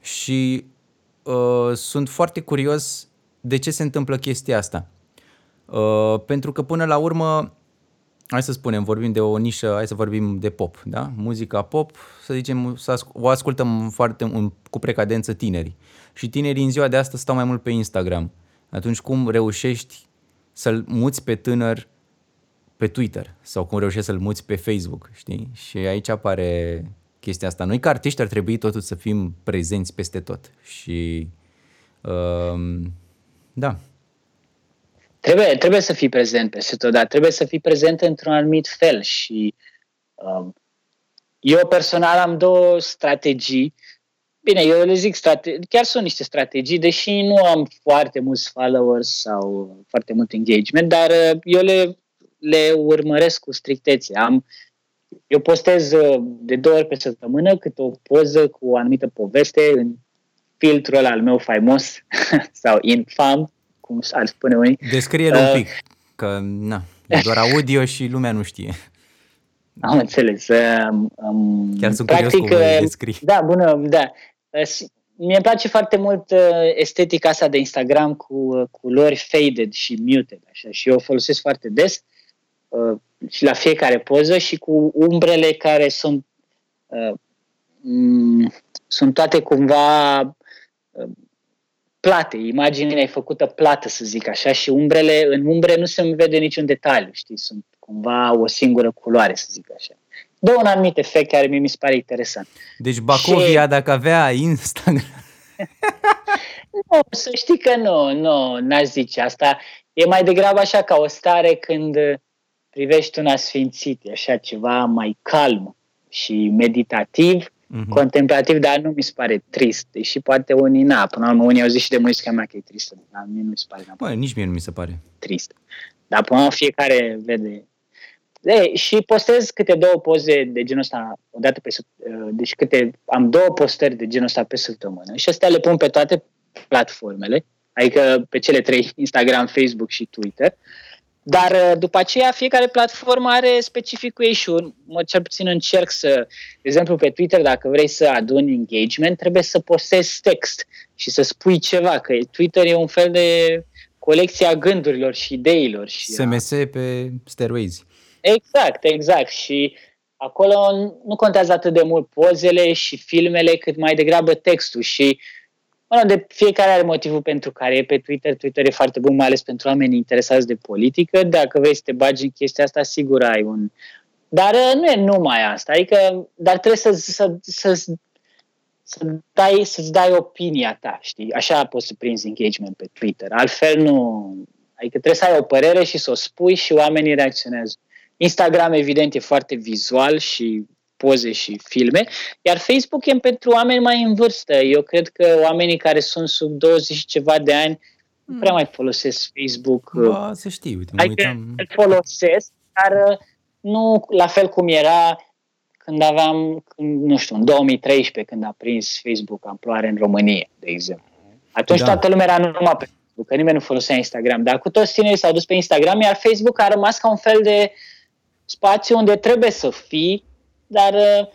Și uh, sunt foarte curios de ce se întâmplă chestia asta. Uh, pentru că până la urmă, hai să spunem, vorbim de o nișă, hai să vorbim de pop, da? Muzica pop, să zicem, să asc- o ascultăm foarte un, cu precadență tinerii. Și tinerii în ziua de astăzi stau mai mult pe Instagram. Atunci cum reușești să-l muți pe tânăr pe Twitter sau cum reușești să-l muți pe Facebook, știi? Și aici apare chestia asta. Noi ca artiști ar trebui totuși să fim prezenți peste tot și uh, da. Trebuie, trebuie să fii prezent peste tot, dar trebuie să fii prezent într-un anumit fel și um, eu personal am două strategii. Bine, eu le zic strate- chiar sunt niște strategii, deși nu am foarte mulți followers sau foarte mult engagement, dar uh, eu le, le urmăresc cu strictețe. Am, eu postez uh, de două ori pe săptămână câte o poză cu o anumită poveste în filtrul al meu faimos sau infam, cum ar spune unii. Descrie-l uh, un pic, că na, e doar audio și lumea nu știe. Am înțeles. Um, Chiar sunt practic, curios cum uh, descrii. Da, bună, da. Uh, mie îmi place foarte mult uh, estetica asta de Instagram cu uh, culori faded și muted, așa, și eu o folosesc foarte des uh, și la fiecare poză și cu umbrele care sunt uh, m- sunt toate cumva plate, imaginea e făcută plată, să zic așa, și umbrele, în umbre nu se vede niciun detaliu, știi, sunt cumva o singură culoare, să zic așa. Dă un anumit efect care mi se pare interesant. Deci Bacovia, și... dacă avea Instagram... nu, să știi că nu, nu, n-aș zice asta. E mai degrabă așa ca o stare când privești un asfințit, e așa ceva mai calm și meditativ mm-hmm. contemplativ, dar nu mi se pare trist. Și poate unii, na, până la urmă, unii au zis și de muzica mea că e tristă, dar mie nu mi se pare. Bă, nici mie nu mi se pare. Trist. Dar până la urmă, fiecare vede. De, și postez câte două poze de genul ăsta o dată pe uh, deci câte, am două postări de genul ăsta pe săptămână și astea le pun pe toate platformele, adică pe cele trei, Instagram, Facebook și Twitter. Uh, dar uh, după aceea fiecare platformă are specificul ei și mă cel puțin încerc să, de exemplu pe Twitter, dacă vrei să aduni engagement, trebuie să postezi text și să spui ceva, că Twitter e un fel de colecție a gândurilor și ideilor. Și SMS a... pe steroizi. Exact, exact. Și acolo nu contează atât de mult pozele și filmele, cât mai degrabă textul. Și Mă rog, de fiecare are motivul pentru care e pe Twitter. Twitter e foarte bun, mai ales pentru oamenii interesați de politică. Dacă vrei să te bagi în chestia asta, sigur ai un... Dar uh, nu e numai asta. Adică, dar trebuie să, să, să, să dai, să-ți dai opinia ta, știi? Așa poți să prinzi engagement pe Twitter. Altfel nu... Adică trebuie să ai o părere și să o spui și oamenii reacționează. Instagram, evident, e foarte vizual și poze și filme, iar Facebook e pentru oameni mai în vârstă. Eu cred că oamenii care sunt sub 20 și ceva de ani nu prea mai folosesc Facebook. Ba, să știi, uite, mă Adică uitam... îl folosesc, dar uh, nu la fel cum era când aveam, când, nu știu, în 2013, când a prins Facebook amploare în România, de exemplu. Atunci Da. da. toată lumea era numai pe Facebook, că nimeni nu folosea Instagram. Dar cu toți tinerii s-au dus pe Instagram, iar Facebook a rămas ca un fel de spațiu unde trebuie să fii, dar uh,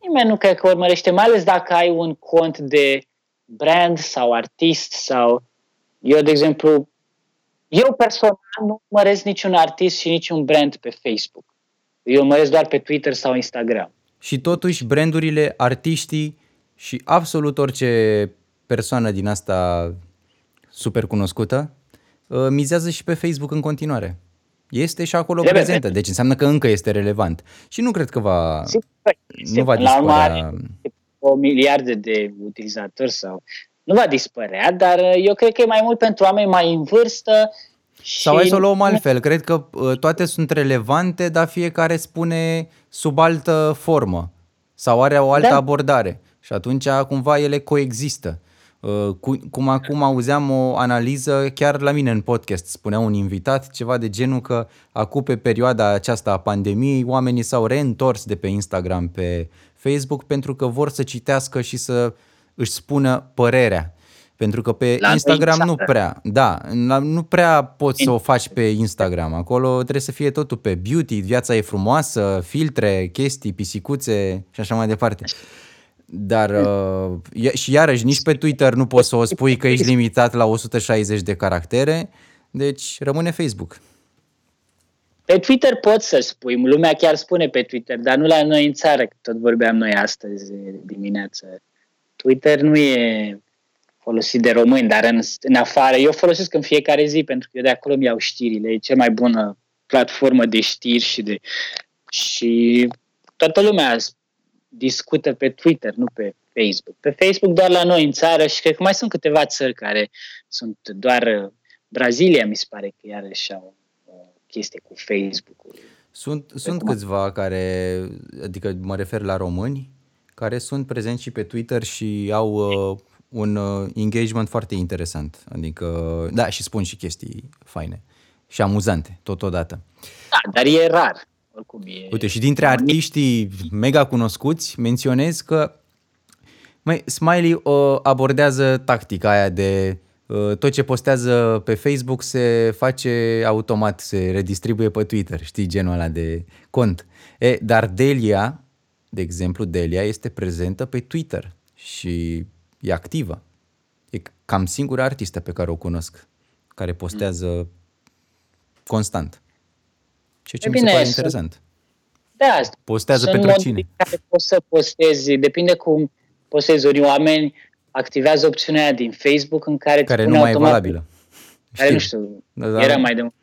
nimeni nu cred că urmărește, mai ales dacă ai un cont de brand sau artist sau... Eu, de exemplu, eu personal nu urmăresc niciun artist și niciun brand pe Facebook. Eu urmăresc doar pe Twitter sau Instagram. Și totuși brandurile, artiștii și absolut orice persoană din asta super cunoscută uh, mizează și pe Facebook în continuare. Este și acolo Trebuie. prezentă, deci înseamnă că încă este relevant. Și nu cred că va, Sigur, nu va la urmă dispărea. are o miliarde de utilizatori sau... Nu va dispărea, dar uh, eu cred că e mai mult pentru oameni mai în vârstă și... Sau hai să o luăm altfel. Cred că uh, toate sunt relevante, dar fiecare spune sub altă formă sau are o altă Da. abordare. Și atunci cumva ele coexistă. Uh, cu- Cum acum auzeam o analiză chiar la mine în podcast, spunea un invitat ceva de genul că acum pe perioada aceasta a pandemiei oamenii s-au reîntors de pe Instagram, pe Facebook pentru că vor să citească și să își spună părerea. Pentru că pe La Instagram nu învățare. prea, da, la- nu prea poți să o faci pe Instagram. Acolo trebuie să fie totul pe beauty, viața e frumoasă, filtre, chestii, pisicuțe și așa mai departe. Dar uh, ia- și iarăși nici pe Twitter nu poți să o spui că ești limitat la 160 de caractere, deci rămâne Facebook. Pe Twitter poți să spui, lumea chiar spune pe Twitter, dar nu la noi în țară, că tot vorbeam noi astăzi dimineață. Twitter nu e folosit de români, dar în, în afară, eu folosesc în fiecare zi pentru că eu de acolo îmi iau știrile, e cea mai bună platformă de știri și de și toată lumea discută pe Twitter, nu pe Facebook. Pe Facebook doar la noi în țară și cred că mai sunt câteva țări care sunt doar uh, Brazilia, mi se pare că iarăși au o chestie cu Facebook-ul. Sunt, sunt cum? câțiva care, adică mă refer la români, care sunt prezenți și pe Twitter și au uh, un uh, engagement foarte interesant. Adică, da, și spun și chestii faine și amuzante totodată. Da, dar e rar. Oricum e... Uite, și dintre artiștii mega cunoscuți, menționez că Măi, Smiley uh, abordează tactica aia de uh, tot ce postează pe Facebook se face automat, se redistribuie pe Twitter, știi, genul ăla de cont. E, dar Delia, de exemplu, Delia este prezentă pe Twitter și e activă. E cam singura artistă pe care o cunosc, care postează constant. Ceea ce E mi se bine, pare sunt- interesant. Da, Postează sunt pentru moduri cine? în care poți să postezi, depinde cum postezi. Unii oameni activează opțiunea aia din Facebook în care, îți Care pune nu mai e automat, valabilă. Care nu Știu. știu, Da, da. era mai de mult.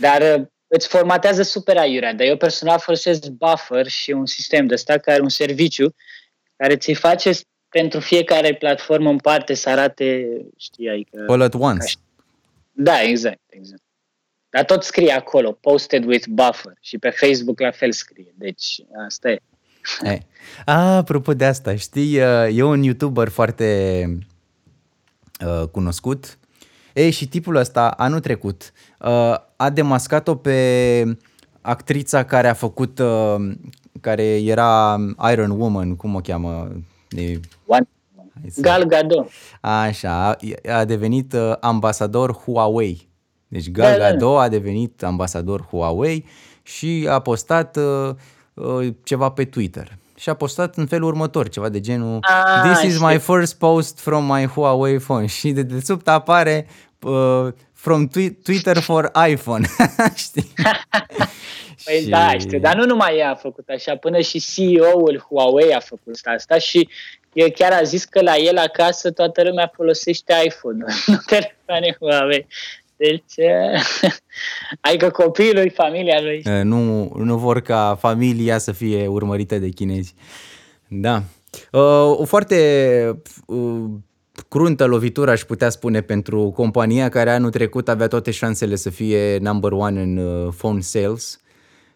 Dar uh, îți formatează super aiurea, dar eu personal folosesc Buffer și un sistem de ăsta care are un serviciu care ți face pentru fiecare platformă în parte să arate, știi, adică... All at once. Da, exact, exact. Dar tot scrie acolo, posted with buffer și pe Facebook la fel scrie. Deci asta e. E. A, apropo de asta, știi, uh, e un YouTuber foarte uh, cunoscut. E, și tipul ăsta, anul trecut, uh, a demascat-o pe actrița care a făcut, uh, care era Iron Woman, cum o cheamă? E, One. hai să- Gal Gadot. Așa, a devenit uh, ambasador Huawei. Deci Gal Da, da. Gadot a devenit ambasador Huawei și a postat uh, uh, ceva pe Twitter. Și a postat în felul următor, ceva de genul Ah, This is știu. my first post from my Huawei phone. Și de desubt apare uh, from twi- Twitter for iPhone. Știi? Păi și... da, știu, dar nu numai ea a făcut așa, până și CEO-ul Huawei a făcut asta și el chiar a zis că la el acasă toată lumea folosește iPhone, nu telefoane Huawei. Deci, adică copiii lui, familia lui. Nu, nu vor ca familia să fie urmărită de chinezi. Da. O foarte cruntă lovitură, aș putea spune, pentru compania care anul trecut avea toate șansele să fie number one în phone sales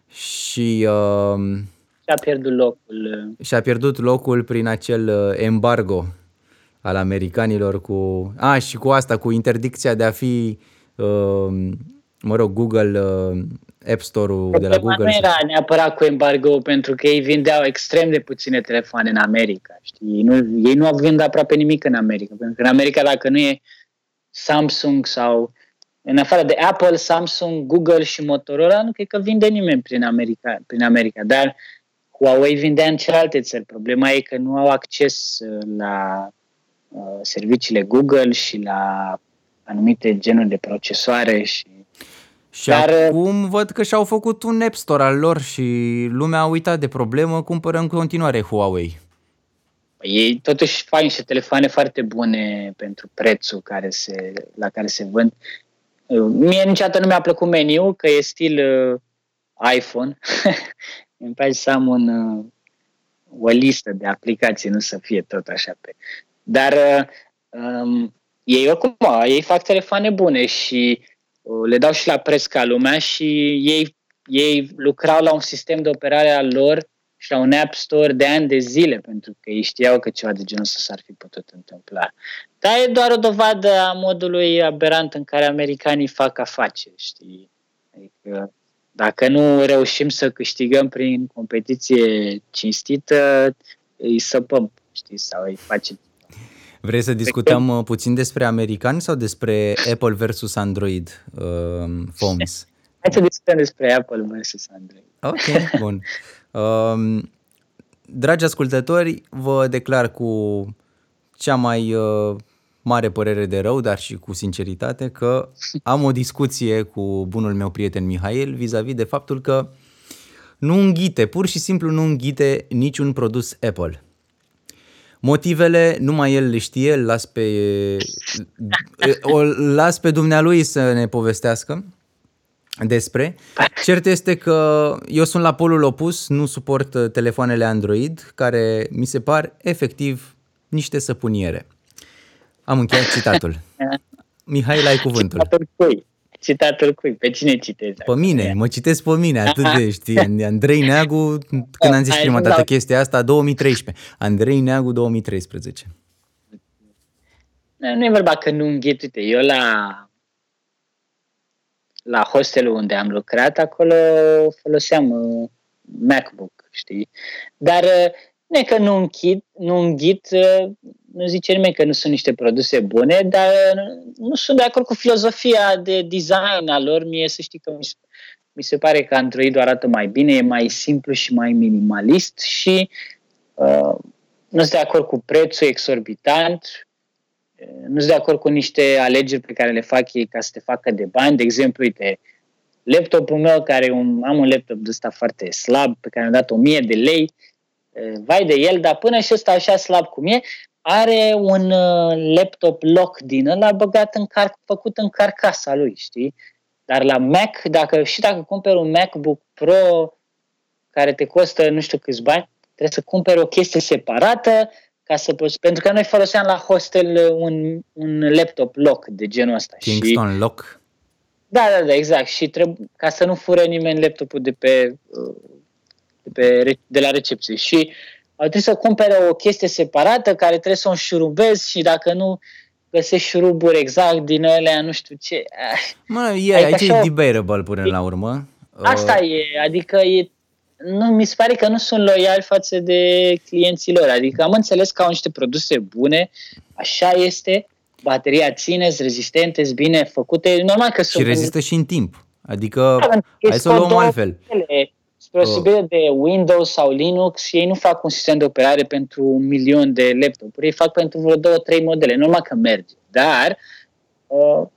și uh, și-a pierdut locul. Și-a pierdut locul prin acel embargo al americanilor cu... A, și cu asta, cu interdicția de a fi uh, mă rog, Google, uh, App Store-ul de la Google. Nu era neapărat cu embargo, pentru că ei vindeau extrem de puține telefoane în America. Știi? Nu, ei nu au vând aproape nimic în America, pentru că în America dacă nu e Samsung sau în afară de Apple, Samsung, Google și Motorola, nu cred că vinde nimeni prin America. Prin America. Dar Huawei vindea în celelalte țări. Problema e că nu au acces uh, la uh, serviciile Google și la anumite genuri de procesoare și și Dar, uh, acum văd că și-au făcut un App Store al lor și lumea a uitat de problemă, cumpără în continuare Huawei. Ei totuși fac niște telefoane foarte bune pentru prețul care se, la care se vând. Uh, mie niciodată nu mi-a plăcut meniu, că e stil uh, iPhone. Îmi place să am un, uh, o listă de aplicații, nu să fie tot așa pe... Dar uh, um, ei oricum, ei fac telefoane bune și uh, le dau și la preț ca lumea și ei, ei lucrau la un sistem de operare al lor și la un App Store de ani de zile, pentru că ei știau că ceva de genul ăsta s-ar fi putut întâmpla. Dar e doar o dovadă a modului aberant în care americanii fac afaceri, știi? Adică dacă nu reușim să câștigăm prin competiție cinstită, îi săpăm, știi, sau îi facem Vrei să discutăm uh, puțin despre americani sau despre Apple versus Android uh, phones? Hai să discutăm despre Apple versus Android. Ok, bun. Um, dragi ascultători, vă declar cu cea mai uh, mare părere de rău, dar și cu sinceritate, că am o discuție cu bunul meu prieten Mihail vis-a-vis de faptul că nu înghite, pur și simplu nu înghite niciun produs Apple. Motivele numai el le știe, îl las pe, o las pe dumnealui să ne povestească despre. Cert este că eu sunt la polul opus, nu suport telefoanele Android, care mi se par efectiv niște săpuniere. Am încheiat citatul. Mihai, ai cuvântul. Citatul cui? Citatul cui? Pe cine citezi? Pe mine, mă citesc pe mine, atât de, știi, Andrei Neagu, când am zis prima dată chestia asta, 2013. Andrei Neagu, 2013. Nu e vorba că nu înghit, uite, eu la la hostelul unde am lucrat, acolo foloseam uh, MacBook, știi? Dar uh, nu e că nu închid, nu înghit, uh, nu zice nimeni că nu sunt niște produse bune, dar nu sunt de acord cu filozofia de design a lor. Mie să știi că mi, mi se pare că Android arată mai bine, e mai simplu și mai minimalist și uh, nu sunt de acord cu prețul exorbitant, nu sunt de acord cu niște alegeri pe care le fac ei ca să te facă de bani. De exemplu, uite, laptopul meu, care un, am un laptop de ăsta foarte slab, pe care am dat 1000 de lei, vai de el, dar până și ăsta așa slab cum e, are un uh, laptop lock din ăla băgat în car- făcut în carcasa lui, știi? Dar la Mac, dacă, și dacă cumperi un MacBook Pro care te costă nu știu câți bani, trebuie să cumperi o chestie separată ca să poți, pentru că noi foloseam la hostel un, un laptop lock de genul ăsta. Kingston și, lock? Da, da, da, exact. Și trebuie, ca să nu fure nimeni laptopul de pe, de, pe, de la recepție. Și trebuie să cumpere o chestie separată care trebuie să o înșurubezi și dacă nu găsești șuruburi exact din alea, nu știu ce. Mă, e, aici așa, e debatable până la urmă. Asta uh. e, adică e, nu, mi se pare că nu sunt loiali față de clienții lor. Adică am înțeles că au niște produse bune, așa este, bateria ține, rezistente, bine făcute. Normal că și sunt... Și rezistă și în timp. Adică, da, hai să o luăm altfel. Ele spre oh. de Windows sau Linux, ei nu fac un sistem de operare pentru un milion de laptopuri, ei fac pentru vreo două, trei modele. Normal că merge, dar uh,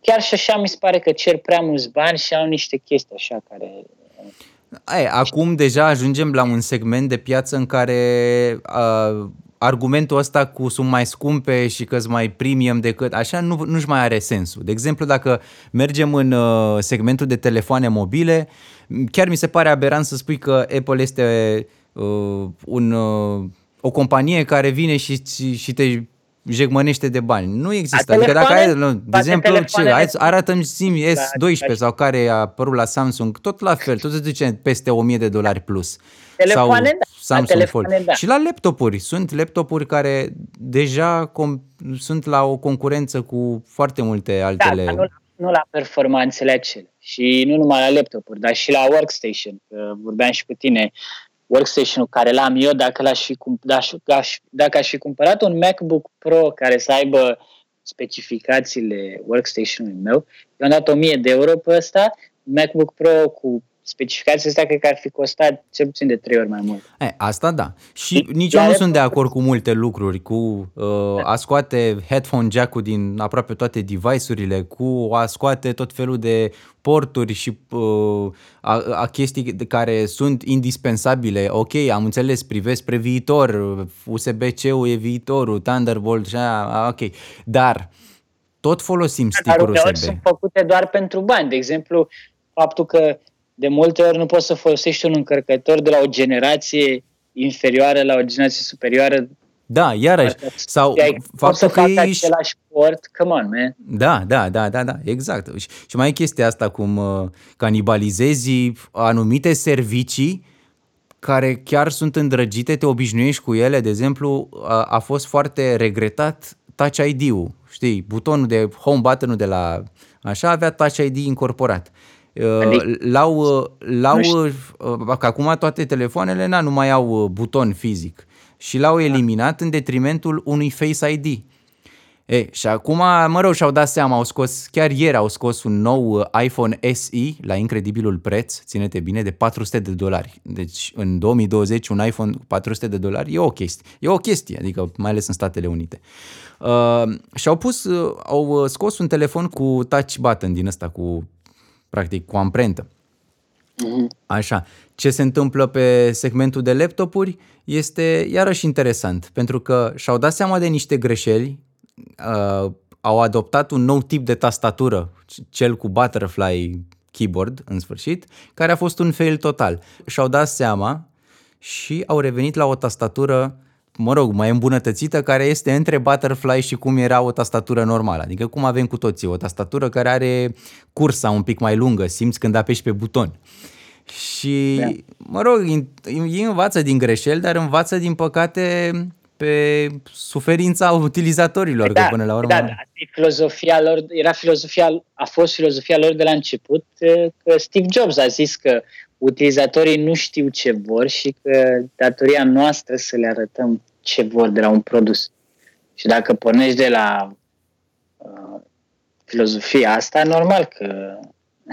chiar și așa mi se pare că cer prea mulți bani și au niște chestii așa care Ai, acum deja ajungem la un segment de piață în care uh, argumentul ăsta cu sunt mai scumpe și că mai premium decât așa nu, nu-și mai are sensul. De exemplu, dacă mergem în uh, segmentul de telefoane mobile, chiar mi se pare aberant să spui că Apple este uh, un, uh, o companie care vine și, și, și te jegmănește de bani. Nu există. Adică dacă ai, de exemplu, ce, hai, arată-mi sim S12 da, sau care a apărut la Samsung, tot la fel, tot se duce peste 1000 de dolari plus. Telefoane, sau da. Samsung Fold. Da. Și la laptopuri. Sunt laptopuri care deja com- sunt la o concurență cu foarte multe altele. Da, nu, nu la performanțele acele. Și nu numai la laptopuri, dar și la workstation. Că vorbeam și cu tine workstation-ul care l-am eu, dacă, l-aș fi, dacă aș fi cumpărat un MacBook Pro care să aibă specificațiile workstation-ului meu, i-am dat 1000 de euro pe ăsta, MacBook Pro cu specificațiile astea cred că ar fi costat cel puțin de trei ori mai mult. E, asta da. Și nici eu nu sunt de acord cu multe lucruri, cu uh, a scoate headphone jack-ul din aproape toate device-urile, cu a scoate tot felul de porturi și uh, a, a chestii care sunt indispensabile. Ok, am înțeles, privesc spre viitor, USB-C-ul e viitorul, Thunderbolt și aia, ok. Dar tot folosim stick-uri USB. sunt făcute doar pentru bani. De exemplu, faptul că de multe ori nu poți să folosești un încărcător de la o generație inferioară la o generație superioară. Da, iarăși. Sau faptul să că ești... același port, come on, man. Da, da, da, da, da, exact. Și, și mai e chestia asta cum uh, canibalizezi anumite servicii care chiar sunt îndrăgite, te obișnuiești cu ele. De exemplu, a, a fost foarte regretat Touch ID-ul. Știi, butonul de home button de la așa avea Touch ID incorporat. Adică, l-au, l-au, că acum toate telefoanele na, nu mai au buton fizic și l-au da. eliminat în detrimentul unui Face ID. E, și acum, mă rog, și-au dat seama, au scos, chiar ieri au scos un nou iPhone SE la incredibilul preț, ține-te bine, de 400 de dolari. Deci în 2020 un iPhone 400 de dolari e o chestie, e o chestie, adică mai ales în Statele Unite. Uh, și au pus, uh, au scos un telefon cu touch button din ăsta, cu practic cu amprentă. Mm-hmm. Așa. Ce se întâmplă pe segmentul de laptopuri este iarăși interesant, pentru că și-au dat seama de niște greșeli, uh, au adoptat un nou tip de tastatură, cel cu butterfly keyboard, în sfârșit, care a fost un fail total. Și-au dat seama și au revenit la o tastatură mă rog, mai îmbunătățită, care este între Butterfly și cum era o tastatură normală. Adică cum avem cu toții, o tastatură care are cursa un pic mai lungă, simți când apeși pe buton. Și, da. mă rog, ei învață din greșeli, dar învață, din păcate, pe suferința utilizatorilor, da, că până la urmă... Da, da, filozofia lor, era filozofia, a fost filozofia lor de la început, că Steve Jobs a zis că utilizatorii nu știu ce vor și că datoria noastră să le arătăm ce vor de la un produs. Și dacă pornești de la uh, filozofia asta, normal că...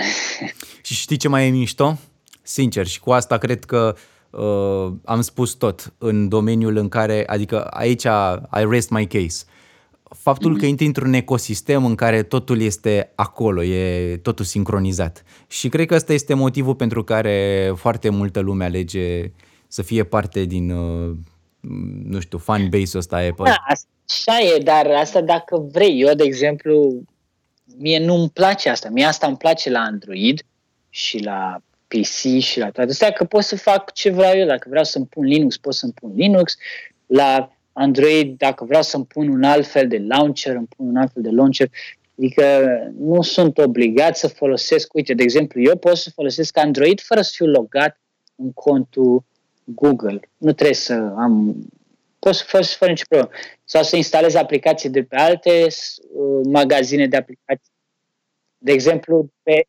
și știi ce mai e mișto? Sincer, și cu asta cred că uh, am spus tot în domeniul în care, adică aici I rest my case faptul mm-hmm. că intri într-un ecosistem în care totul este acolo, e totul sincronizat. Și cred că ăsta este motivul pentru care foarte multă lume alege să fie parte din, uh, nu știu, fan base-ul ăsta Apple. Da, așa e, dar asta dacă vrei. Eu, de exemplu, mie nu-mi place asta. Mie asta îmi place la Android și la PC și la toate astea, că pot să fac ce vreau eu. Dacă vreau să-mi pun Linux, pot să-mi pun Linux. La Android, dacă vreau să-mi pun un alt fel de launcher, îmi pun un alt fel de launcher. Adică nu sunt obligat să folosesc, uite, de exemplu, eu pot să folosesc Android fără să fiu logat în contul Google. Nu trebuie să am, pot să folosesc fără nicio problemă. Sau să instalez aplicații de pe alte uh, magazine de aplicații. De exemplu, pe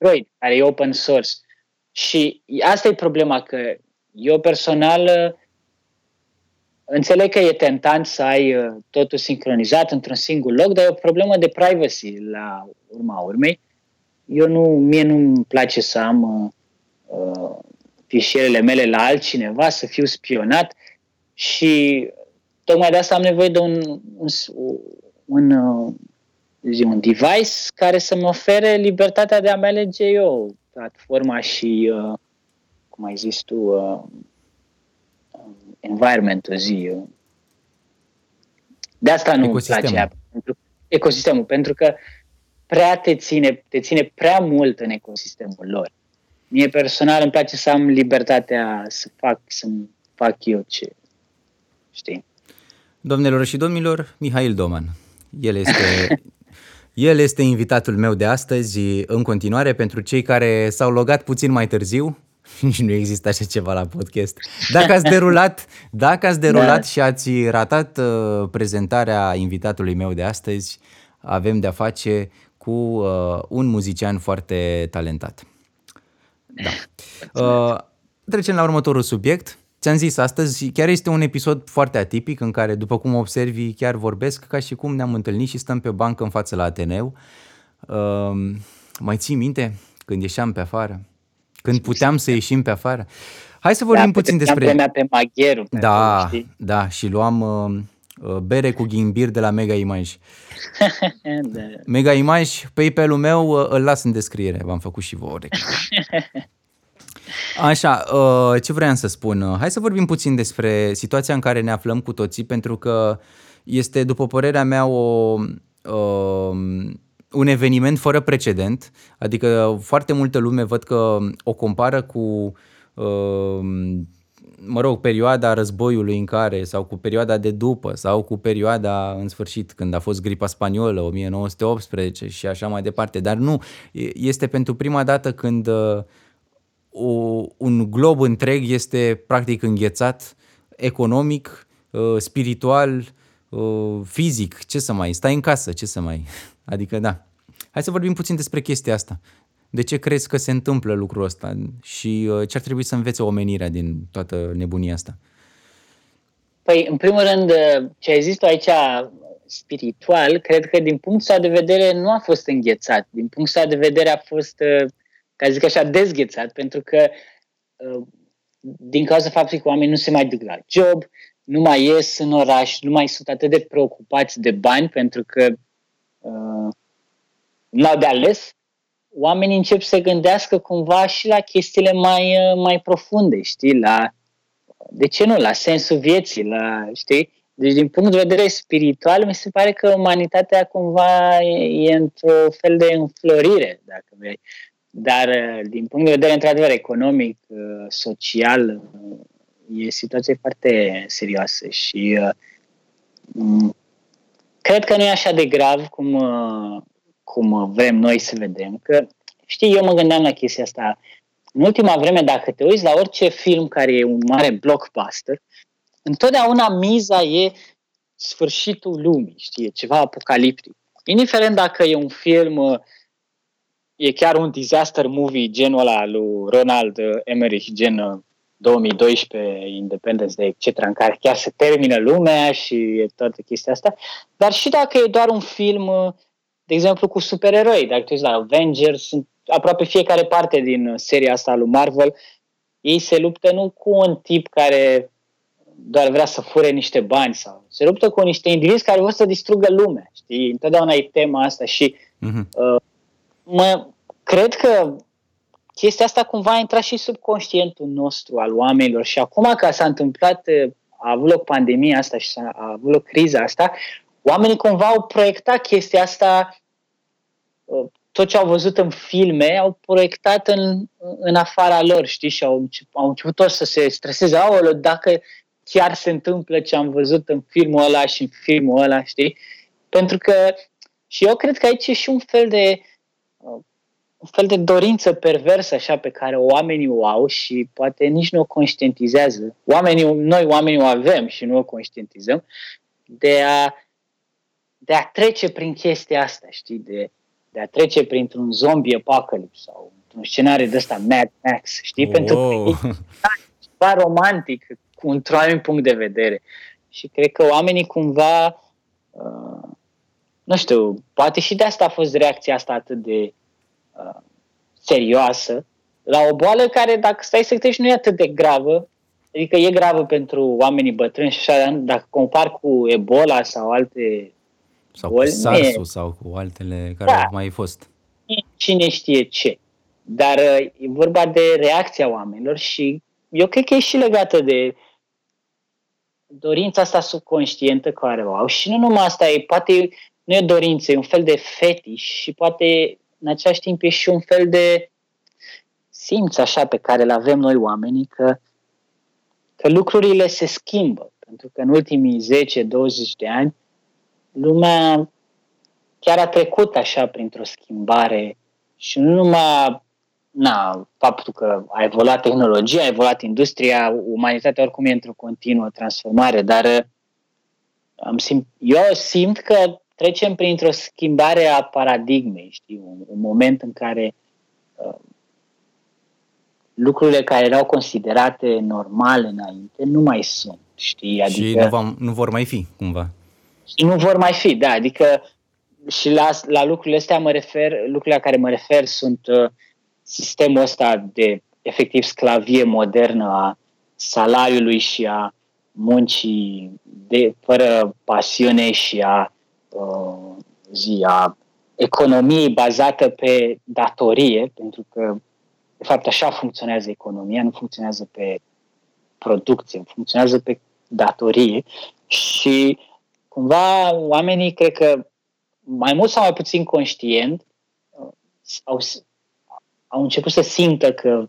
Android, care e open source. Și asta e problema, că eu personal Înțeleg că e tentant să ai uh, totul sincronizat într-un singur loc, dar e o problemă de privacy la urma urmei. Eu nu, mie nu-mi place să am uh, uh, fișierele mele la altcineva, să fiu spionat și tocmai de asta am nevoie de un, un, un, uh, un device care să-mi ofere libertatea de a-mi alege eu platforma și, uh, cum ai zis tu, uh, environmentul zi. Uh. De asta nu îmi place pentru ecosistemul, pentru că prea te ține, te ține prea mult în ecosistemul lor. Mie personal îmi place să am libertatea să fac, să fac eu ce, știi? Domnilor și domnilor, Mihail Doman. El este, el este invitatul meu de astăzi în continuare pentru cei care s-au logat puțin mai târziu. Nici nu există așa ceva la podcast. Dacă ați derulat, dacă ați derulat da. și ați ratat uh, prezentarea invitatului meu de astăzi, avem de-a face cu uh, un muzician foarte talentat. Da. Uh, trecem la următorul subiect. Ți-am zis astăzi, chiar este un episod foarte atipic în care, după cum observi, chiar vorbesc ca și cum ne-am întâlnit și stăm pe bancă în față la Ateneu. Uh, mai ții minte când ieșeam pe afară? Când puteam să ieșim pe afară? Hai să vorbim da, puțin despre... pe magherul. Pe da, acolo, da, și luam uh, uh, bere cu ghimbir de la Mega Image. da. Mega Image, PayPal-ul meu uh, îl las în descriere, v-am făcut și vouă Așa, uh, ce vreau să spun? Hai să vorbim puțin despre situația în care ne aflăm cu toții, pentru că este, după părerea mea, o, uh, un eveniment fără precedent, adică foarte multă lume văd că o compară cu uh, mă rog, perioada războiului în care, sau cu perioada de după, sau cu perioada, în sfârșit, când a fost gripa spaniolă, 1918 și așa mai departe. Dar nu, este pentru prima dată când uh, o, un glob întreg este practic înghețat economic, uh, spiritual, uh, fizic, ce să mai, stai în casă, ce să mai, adică da. Hai să vorbim puțin despre chestia asta. De ce crezi că se întâmplă lucrul ăsta și uh, ce ar trebui să învețe omenirea din toată nebunia asta? Păi, în primul rând, ce ai zis tu aici spiritual, cred că din punctul de vedere nu a fost înghețat. Din punctul de vedere a fost ca zic așa, dezghețat, pentru că uh, din cauza faptului că oamenii nu se mai duc la job, nu mai ies în oraș, nu mai sunt atât de preocupați de bani pentru că uh, n-au de ales, oamenii încep să gândească cumva și la chestiile mai, uh, mai profunde, știi, la, de ce nu, la sensul vieții, la, știi? Deci, din punct de vedere spiritual, mi se pare că umanitatea cumva e, e într-o fel de înflorire, dacă vrei. Dar, uh, din punct de vedere, într-adevăr, economic, uh, social, uh, e situație foarte serioasă și cred că nu e așa de grav cum, cum vrem noi să vedem. Că, știi, eu mă gândeam la chestia asta. În ultima vreme, dacă te uiți la orice film care e un mare blockbuster, întotdeauna miza e sfârșitul lumii, știi, e ceva apocaliptic. Indiferent dacă e un film uh, e chiar un disaster movie genul ăla lui Ronald Emmerich, gen 2012, uh, Independence Day, etc., în care chiar se termină lumea și toată chestia asta, dar și dacă e doar un film, uh, de exemplu, cu supereroi, dacă tu la Avengers, aproape fiecare parte din seria asta lui Marvel, ei se luptă nu cu un tip care doar vrea să fure niște bani sau se luptă cu niște indivizi care vor să distrugă lumea, știi? Întotdeauna e tema asta și uh-huh. uh, mă, cred că chestia asta cumva a intrat și subconștientul nostru al oamenilor și acum că s-a întâmplat, a avut loc pandemia asta și s-a, a avut loc criza asta, oamenii cumva au proiectat chestia asta, tot ce au văzut în filme, au proiectat în, în afara lor, știi, și au, au început toți să se streseze, aolă, dacă chiar se întâmplă ce am văzut în filmul ăla și în filmul ăla, știi? Pentru că și eu cred că aici e și un fel de un fel de dorință perversă așa pe care oamenii o au și poate nici nu o conștientizează. Oamenii, noi oamenii o avem și nu o conștientizăm de a, de a trece prin chestia asta, știi, de, de a trece printr-un zombie apocalypse sau un scenariu de ăsta Mad Max, știi, wow. pentru că e ceva romantic cu un anumit punct de vedere. Și cred că oamenii cumva, uh, nu știu, poate și de asta a fost reacția asta atât de uh, serioasă la o boală care, dacă stai să gândești, nu e atât de gravă, adică e gravă pentru oamenii bătrâni și așa, dacă compar cu Ebola sau alte sau boli, cu SARS-ul sau cu altele care da. au mai fost. Cine știe ce. dar uh, e vorba de reacția oamenilor și eu cred că e și legată de dorința asta subconștientă care o au și nu numai asta, e poate nu e dorință, e un fel de fetiș și poate în același timp e și un fel de simț așa pe care îl avem noi oamenii că, că lucrurile se schimbă. Pentru că în ultimii 10-20 de ani lumea chiar a trecut așa printr-o schimbare și nu numai na, faptul că a evoluat tehnologia, a evoluat industria, umanitatea oricum e într-o continuă transformare, dar uh, am simt, eu simt că trecem printr-o schimbare a paradigmei, știi, un, un moment în care uh, lucrurile care erau considerate normale înainte nu mai sunt, știi? Adică, și nu, va, nu vor mai fi, cumva. Și nu vor mai fi, da, adică și la, la lucrurile astea mă refer, lucrurile la care mă refer sunt uh, sistemul ăsta de efectiv sclavie modernă a salariului și a muncii de, fără pasiune și a, uh, zi, a economiei bazată pe datorie, pentru că de fapt așa funcționează economia, nu funcționează pe producție, funcționează pe datorie și cumva oamenii cred că mai mult sau mai puțin conștient uh, au, au început să simtă că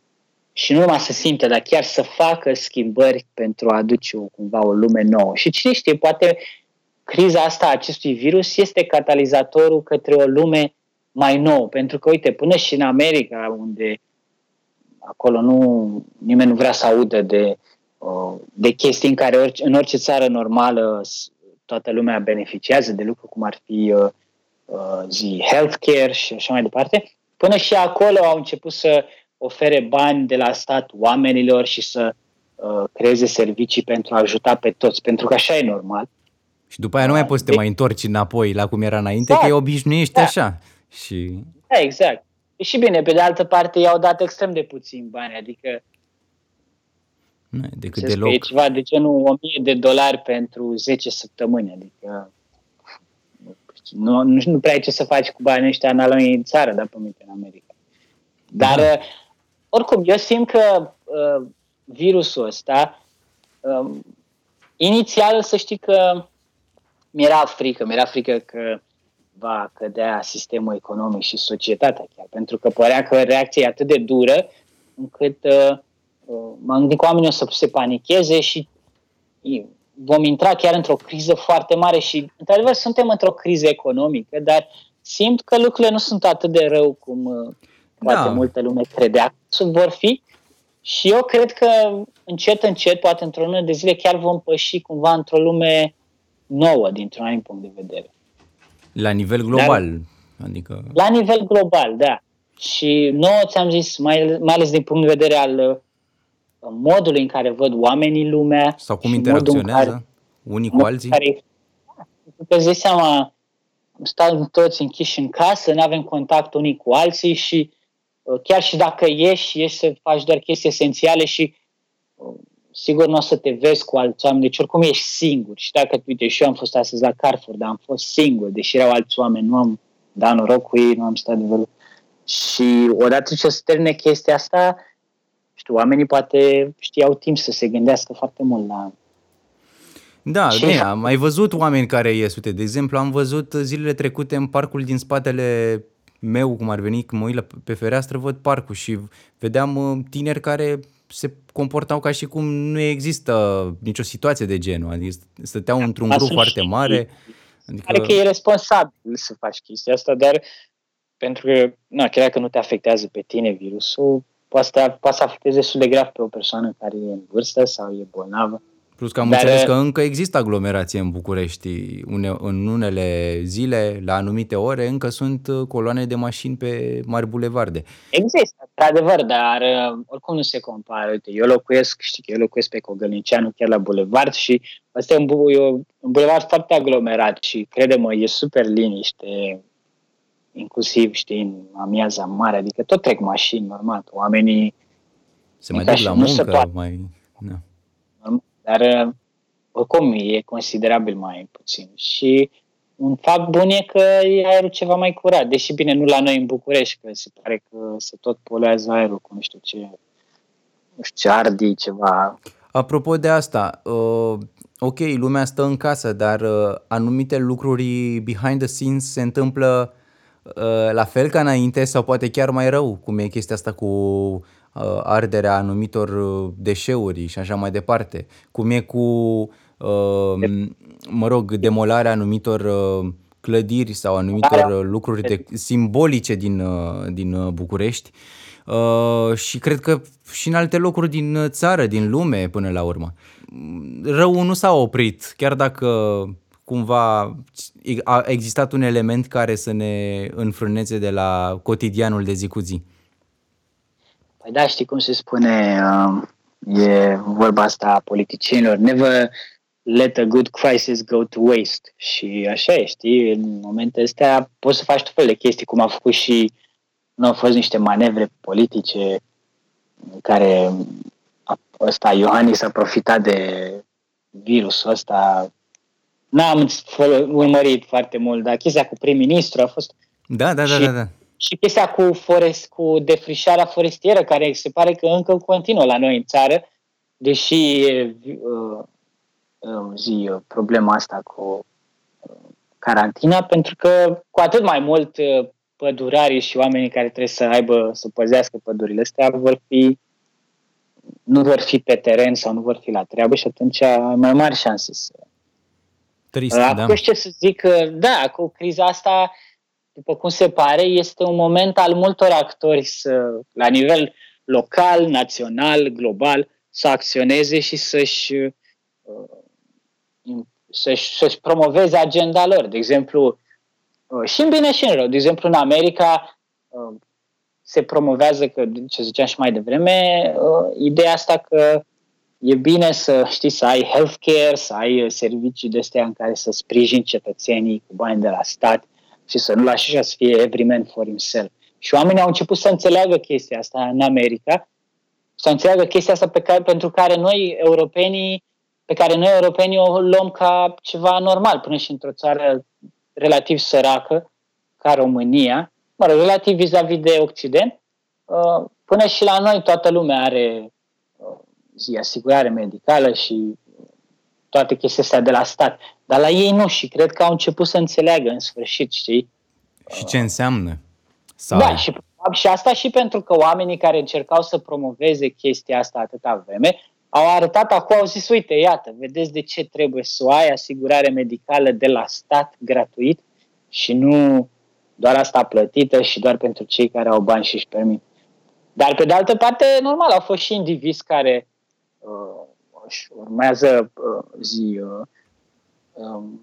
și nu numai să simtă, dar chiar să facă schimbări pentru a aduce o, cumva o lume nouă. Și cine știe, poate criza asta a acestui virus este catalizatorul către o lume mai nouă. Pentru că, uite, până și în America, unde acolo nu, nimeni nu vrea să audă de, uh, de chestii în care orice, în orice țară normală toată lumea beneficiază de lucruri cum ar fi uh, uh, zi healthcare și așa mai departe, până și acolo au început să ofere bani de la stat oamenilor și să uh, creeze servicii pentru a ajuta pe toți, pentru că așa e normal. Și după aia nu mai poți să te de... mai întorci înapoi la cum era înainte, exact. că obișnuiești da. așa. Și... Da, exact. Și bine, pe de altă parte i-au dat extrem de puțin bani, adică nu, decât deloc. E ceva de genul 1000 de dolari pentru 10 săptămâni, adică nu, nu, nu prea ai ce să faci cu banii ăștia în în țară, dar pe mine în America. Dar, da. Uh, oricum, eu simt că uh, virusul ăsta, uh, inițial să știi că mi-era frică, mi-era frică că va cădea sistemul economic și societatea chiar, pentru că părea că reacția e atât de dură încât uh, uh, m-am gândit că oamenii o să se panicheze și vom intra chiar într-o criză foarte mare și, într-adevăr, suntem într-o criză economică, dar simt că lucrurile nu sunt atât de rău cum uh, poate da. multă lume credea că vor fi. Și eu cred că încet, încet, poate într-o lună de zile, chiar vom păși cumva într-o lume nouă, dintr-un anumit punct de vedere. La nivel global, Dar, adică... La nivel global, da. Și nouă ți-am zis, mai, mai ales din punct de vedere al modul în care văd oamenii lumea. Sau cum interacționează care, unii cu alții. Care, că îți dai seama, stau toți închiși în casă, nu avem contact unii cu alții și uh, chiar și dacă ieși, ieși să faci doar chestii esențiale și uh, sigur nu o să te vezi cu alți oameni, deci oricum ești singur. Și dacă, uite, și eu am fost astăzi la Carrefour, dar am fost singur, deși erau alți oameni, nu am dat noroc cu ei, nu am stat de vreo. Și odată ce o să termine chestia asta, știu, oamenii poate știau timp să se gândească foarte mult la da, bine, am mai văzut oameni care ies. Uite, de exemplu, am văzut zilele trecute în parcul din spatele meu, cum ar veni, când mă uit pe fereastră, văd parcul și vedeam uh, tineri care se comportau ca și cum nu există nicio situație de genul. Adică stăteau într-un grup foarte mare. Adică... Pare că e responsabil să faci chestia asta, dar pentru că, na, chiar dacă nu te afectează pe tine virusul, poate, poate să afecteze destul de grav pe o persoană care e în vârstă sau e bolnavă. Plus că am Dar, înțeles că încă există aglomerație în București. Une, în unele zile, la anumite ore, încă sunt uh, coloane de mașini pe mari bulevarde. Există, într-adevăr, dar uh, oricum nu se compară. Uite, eu locuiesc, știi că eu locuiesc pe Cogălnicianu, chiar la bulevard și ăsta e un, un bulevard foarte aglomerat și, crede-mă, e super liniște inclusiv, știi, în amiaza mare, adică tot trec mașini, normal, oamenii... Se mai duc la muncă, mai... Da. Normal, dar uh, oricum e considerabil mai puțin. Și un fapt bun e că e aerul ceva mai curat, deși bine nu la noi în București, că se pare că se tot poluează aerul cu nu știu ce, nu știu ce ardi, ceva. Apropo de asta, uh, ok, lumea stă în casă, dar uh, anumite lucruri behind the scenes se întâmplă uh, la fel ca înainte sau poate chiar mai rău, cum e chestia asta cu uh, arderea anumitor uh, deșeuri și așa mai departe, cum e cu uh, mă rog, demolarea anumitor uh, clădiri sau anumitor uh, lucruri de, simbolice din, uh, din București și cred că și în alte locuri din țară, din lume până la urmă. Răul nu s-a oprit, chiar dacă cumva a existat un element care să ne înfrâneze de la cotidianul de zi cu zi. Păi da, știi cum se spune, e vorba asta a politicienilor, never let a good crisis go to waste. Și așa e, știi, în momentele astea poți să faci tot felul de chestii, cum a făcut și, nu au fost niște manevre politice în care ăsta, Iohannis a profitat de virusul ăsta. N-am urmărit foarte mult, dar chestia cu prim-ministru a fost... Da, da, da, și, da, da. Și chestia cu, forest, cu defrișarea forestieră, care se pare că încă continuă la noi în țară, deși uh, zi problema asta cu uh, carantina, pentru că cu atât mai mult uh, pădurarii și oamenii care trebuie să aibă, să păzească pădurile astea vor fi nu vor fi pe teren sau nu vor fi la treabă și atunci ai mai mari șanse să... Trist, Acum da. ce să zic, da, cu criza asta, după cum se pare, este un moment al multor actori să, la nivel local, național, global, să acționeze și să-și uh, să-și, să-și promoveze agenda lor. De exemplu, uh, și în bine și în rău. De exemplu, în America uh, se promovează, că, ce ziceam și mai devreme, uh, ideea asta că e bine să știi să ai healthcare, să ai servicii de astea în care să sprijini cetățenii cu bani de la stat și să nu lași așa să fie every man for himself. Și oamenii au început să înțeleagă chestia asta în America, să înțeleagă chestia asta pe care, pentru care noi, europenii, pe care noi europenii o luăm ca ceva normal, până și într-o țară relativ săracă, ca România, mă rog, relativ vis-a-vis de Occident, uh, până și la noi toată lumea are uh, zi, asigurare medicală și toate chestiile astea de la stat. Dar la ei nu și cred că au început să înțeleagă în sfârșit, știi? Și ce înseamnă? Sau... Da, și, și asta și pentru că oamenii care încercau să promoveze chestia asta atâta vreme au arătat acum, au zis, uite, iată, vedeți de ce trebuie să o ai asigurare medicală de la stat gratuit și nu doar asta plătită și doar pentru cei care au bani și își permit. Dar, pe de altă parte, normal, au fost și indivizi care uh, își urmează uh, zi uh, um,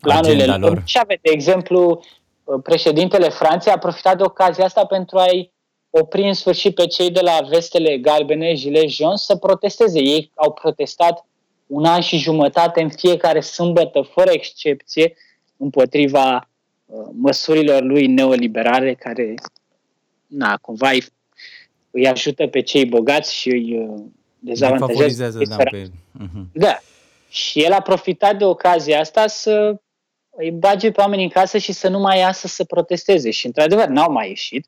planurile lor. Și avea, de exemplu, uh, președintele Franței a profitat de ocazia asta pentru a-i opri în sfârșit pe cei de la vestele galbene, gilet jaune, să protesteze. Ei au protestat un an și jumătate în fiecare sâmbătă, fără excepție, împotriva uh, măsurilor lui neoliberale care, na, cumva îi, îi ajută pe cei bogați și îi uh, dezavantajează. Da, pe... uh-huh. da. Și el a profitat de ocazia asta să îi bage pe oameni în casă și să nu mai iasă să protesteze. Și, într-adevăr, n-au mai ieșit.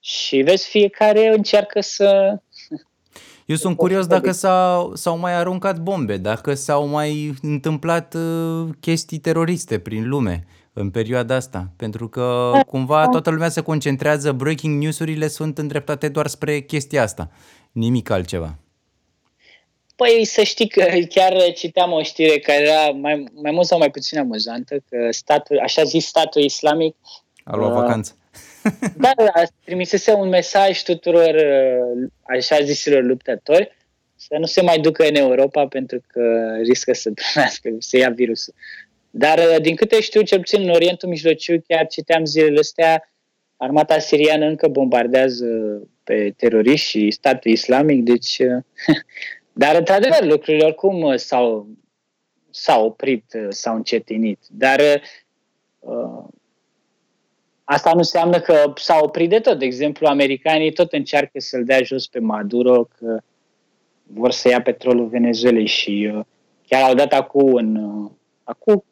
Și vezi, fiecare încearcă să... Eu sunt curios dacă s-au, s-au mai aruncat bombe, dacă s-au mai întâmplat uh, chestii teroriste prin lume în perioada asta, pentru că da. cumva toată lumea se concentrează, breaking news-urile sunt îndreptate doar spre chestia asta, nimic altceva. Păi să știi că chiar citeam o știre care era mai, mai mult sau mai puțin amuzantă, că statul, așa zis statul islamic a luat uh, vacanță da, da, trimisese un mesaj tuturor uh, așa zisilor luptători să nu se mai ducă în Europa pentru că riscă să primească, să ia virusul. Dar uh, din câte știu, cel puțin în Orientul Mijlociu, chiar citeam zilele astea, armata siriană încă bombardează pe teroriști și statul islamic, deci... Uh, dar, într-adevăr, lucrurile oricum s-au, s-au oprit, s-au încetinit. Dar Asta nu înseamnă că s-a oprit de tot. De exemplu, americanii tot încearcă să-l dea jos pe Maduro, că vor să ia petrolul Venezuelei și uh, chiar au dat acum, în, uh, acum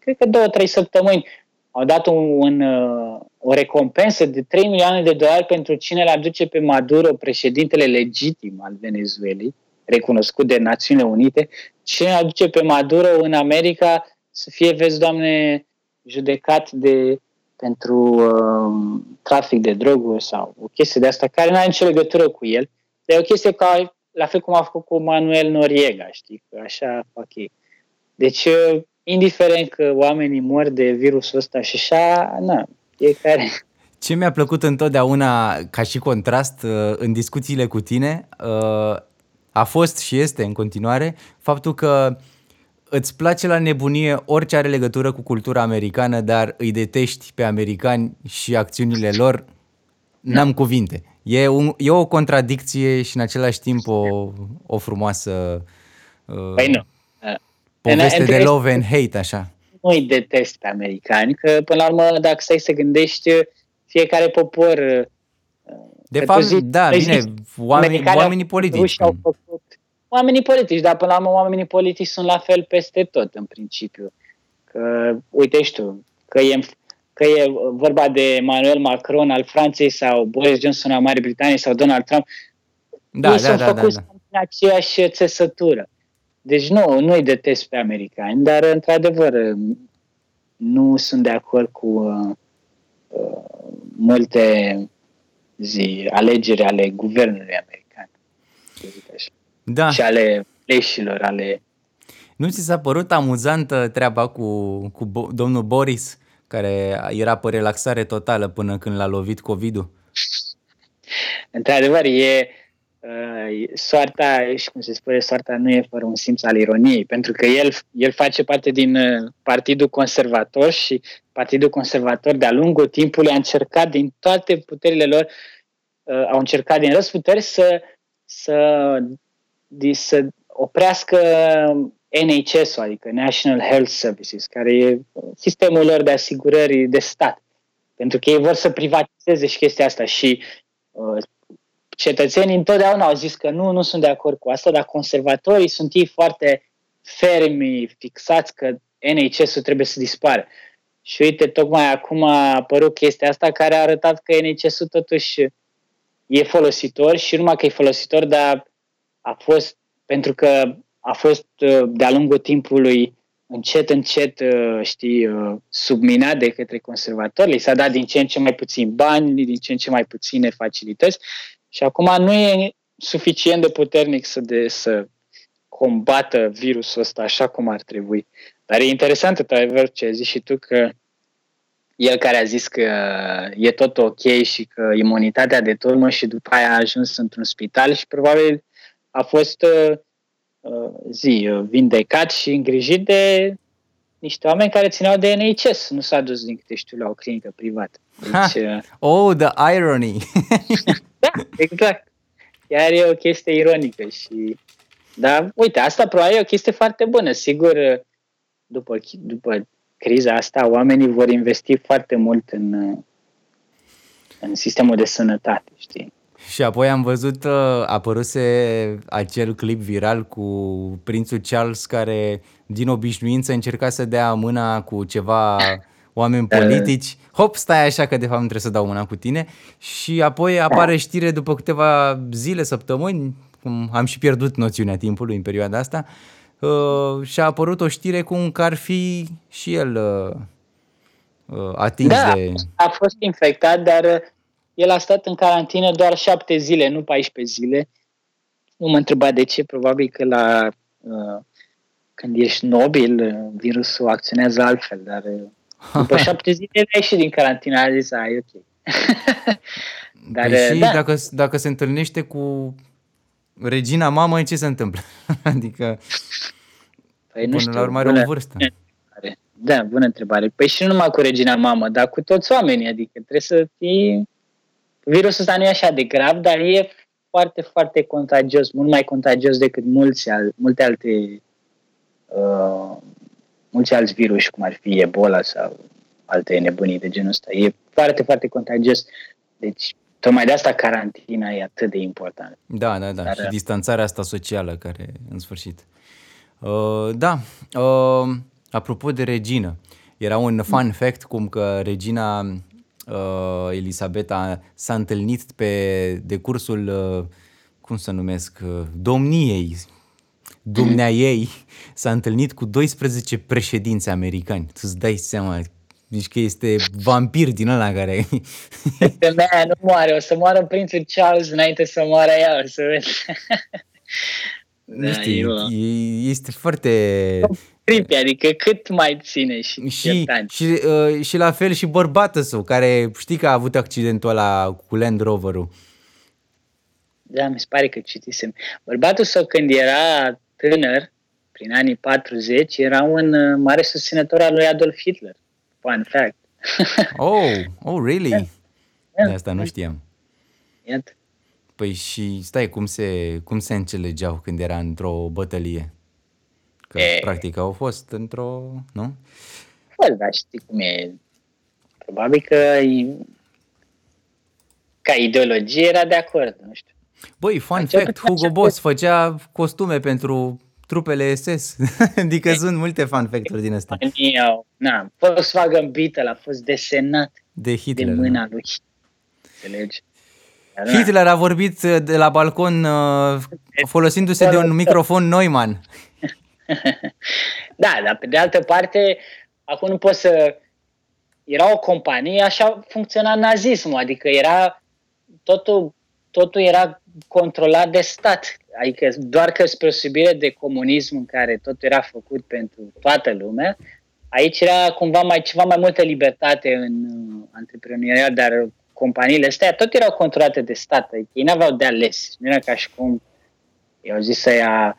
cred că două, trei săptămâni, au dat un, un, uh, o recompensă de 3 milioane de dolari pentru cine l aduce pe Maduro, președintele legitim al Venezuelei, recunoscut de Națiunile Unite, cine aduce pe Maduro în America să fie, vezi, Doamne, judecat de pentru uh, trafic de droguri sau o chestie de asta care nu are nicio legătură cu el. Dar e o chestie ca, la fel cum a făcut cu Manuel Noriega, știi, că așa fac ei. Deci, uh, indiferent că oamenii mor de virusul ăsta și așa, na, fiecare... Ce mi-a plăcut întotdeauna ca și contrast uh, în discuțiile cu tine uh, a fost și este în continuare faptul că îți place la nebunie orice are legătură cu cultura americană, dar îi detești pe americani și acțiunile lor, n-am cuvinte. E, un, e o contradicție și în același timp o, o frumoasă uh, păi nu. poveste de love and hate, așa. Nu îi detest pe americani, că până la urmă, dacă stai să gândești, fiecare popor... Uh, de fapt, zi, da, bine, oamenii, oamenii politici. Au făcut, oamenii politici, dar până la urmă oamenii politici sunt la fel peste tot, în principiu. Că, uite tu, că e, că e vorba de Emmanuel Macron al Franței sau Boris Johnson al Marii Britanii sau Donald Trump, da, ei da, sunt da, făcuți da, da. în aceeași țesătură. Deci nu, nu-i detest pe americani, dar într-adevăr nu sunt de acord cu uh, uh, multe zi, alegeri ale guvernului american. Zic așa da. și ale leșilor, ale... Nu ți s-a părut amuzantă treaba cu, cu domnul Boris, care era pe relaxare totală până când l-a lovit COVID-ul? Într-adevăr, e uh, soarta, și cum se spune, soarta nu e fără un simț al ironiei, pentru că el, el face parte din uh, Partidul Conservator și Partidul Conservator de-a lungul timpului a încercat din toate puterile lor, uh, au încercat din răsputeri să, să să oprească NHS, adică National Health Services, care e sistemul lor de asigurări de stat. Pentru că ei vor să privatizeze și chestia asta și uh, cetățenii întotdeauna au zis că nu, nu sunt de acord cu asta, dar conservatorii sunt ei foarte fermi, fixați că NHS-ul trebuie să dispară. Și uite, tocmai acum a apărut chestia asta care a arătat că NHS-ul totuși e folositor și numai că e folositor, dar a fost, pentru că a fost uh, de-a lungul timpului încet, încet, uh, știi, uh, subminat de către conservatori, li s-a dat din ce în ce mai puțin bani, din ce în ce mai puține facilități și acum nu e suficient de puternic să, de, să combată virusul ăsta așa cum ar trebui. Dar e interesant, într-adevăr, ce ai zis și tu, că el care a zis că e tot ok și că imunitatea de turmă și după aia a ajuns într-un spital și probabil a fost uh, uh, zi, uh, vindecat și îngrijit de niște oameni care țineau de NHS. Nu s-a dus, din câte știu, la o clinică privată. Deci, uh, oh, the irony! da, exact. Iar e o chestie ironică și... Da, uite, asta probabil e o chestie foarte bună. Sigur, după, după criza asta, oamenii vor investi foarte mult în, în sistemul de sănătate, știi? Și apoi am văzut, uh, apăruse acel clip viral cu prințul Charles care din obișnuință încerca să dea mâna cu ceva oameni da. politici. Hop, stai așa că de fapt nu trebuie să dau mâna cu tine. Și apoi apare știre după câteva zile, săptămâni, cum am și pierdut noțiunea timpului în perioada asta, uh, și a apărut o știre cum că ar fi și el uh, uh atins da, de... a fost infectat, dar el a stat în carantină doar șapte zile, nu 14 zile. Nu mă întreba de ce, probabil că la uh, când ești nobil, virusul acționează altfel, dar uh, după șapte zile ai ieșit din carantină, a zis, ai ok. dar, păi și da. dacă, dacă se întâlnește cu regina mamă, ce se întâmplă? adică, păi nu până știu, la urmă are o vârstă. Da, bună întrebare. Păi și nu numai cu regina mamă, dar cu toți oamenii, adică trebuie să fii virusul ăsta nu e așa de grav, dar e foarte, foarte contagios, mult mai contagios decât mulți al, multe alte uh, mulți alți virus, cum ar fi Ebola sau alte nebunii de genul ăsta. E foarte, foarte contagios. Deci, tocmai de asta carantina e atât de importantă. Da, da, da. Dar, și uh, distanțarea asta socială care, în sfârșit. Uh, da, uh, apropo de regină, Era un fun fact cum că regina uh, Elisabeta s-a întâlnit pe decursul, uh, cum să numesc, uh, domniei, dumnea ei, s-a întâlnit cu 12 președinți americani. Tu îți dai seama deci că este vampir din ăla care... Femeia nu moare, o să moară prințul Charles înainte să moară ea, o să vezi. Nu da, știu, e, este foarte... Creepy, adică cât mai ține și Și, și, uh, și la fel și bărbatul său, care știi că a avut accidentul ăla cu Land Rover-ul. Da, mi se pare că citisem. Bărbatul său când era tânăr, prin anii 40, era un uh, mare susținător al lui Adolf Hitler. Fun fact. oh, oh, really? Yeah. De asta nu știam. Iată. Păi și stai, cum se, cum se înțelegeau când era într-o bătălie? Că e... practic au fost într-o, nu? Păi, dar știi cum e. Probabil că ca ideologie era de acord, nu știu. Băi, fun Acea fact, Hugo Boss făcea costume pentru trupele SS. adică sunt multe fun fact-uri din astea. Na, Volkswagen Beetle a fost desenat de Hitler. De mâna lui. Înțelegi? Hitler a vorbit uh, de la balcon uh, folosindu-se de un microfon Neumann. da, dar pe de altă parte, acum nu poți să... Era o companie, așa funcționa nazismul, adică era totul, totul era controlat de stat. Adică doar că spre osebire de comunism în care tot era făcut pentru toată lumea, aici era cumva mai ceva mai multă libertate în uh, antreprenoriat, dar companiile astea tot erau controlate de stat. Adică ei n-aveau de ales. Nu era ca și cum i-au zis să ia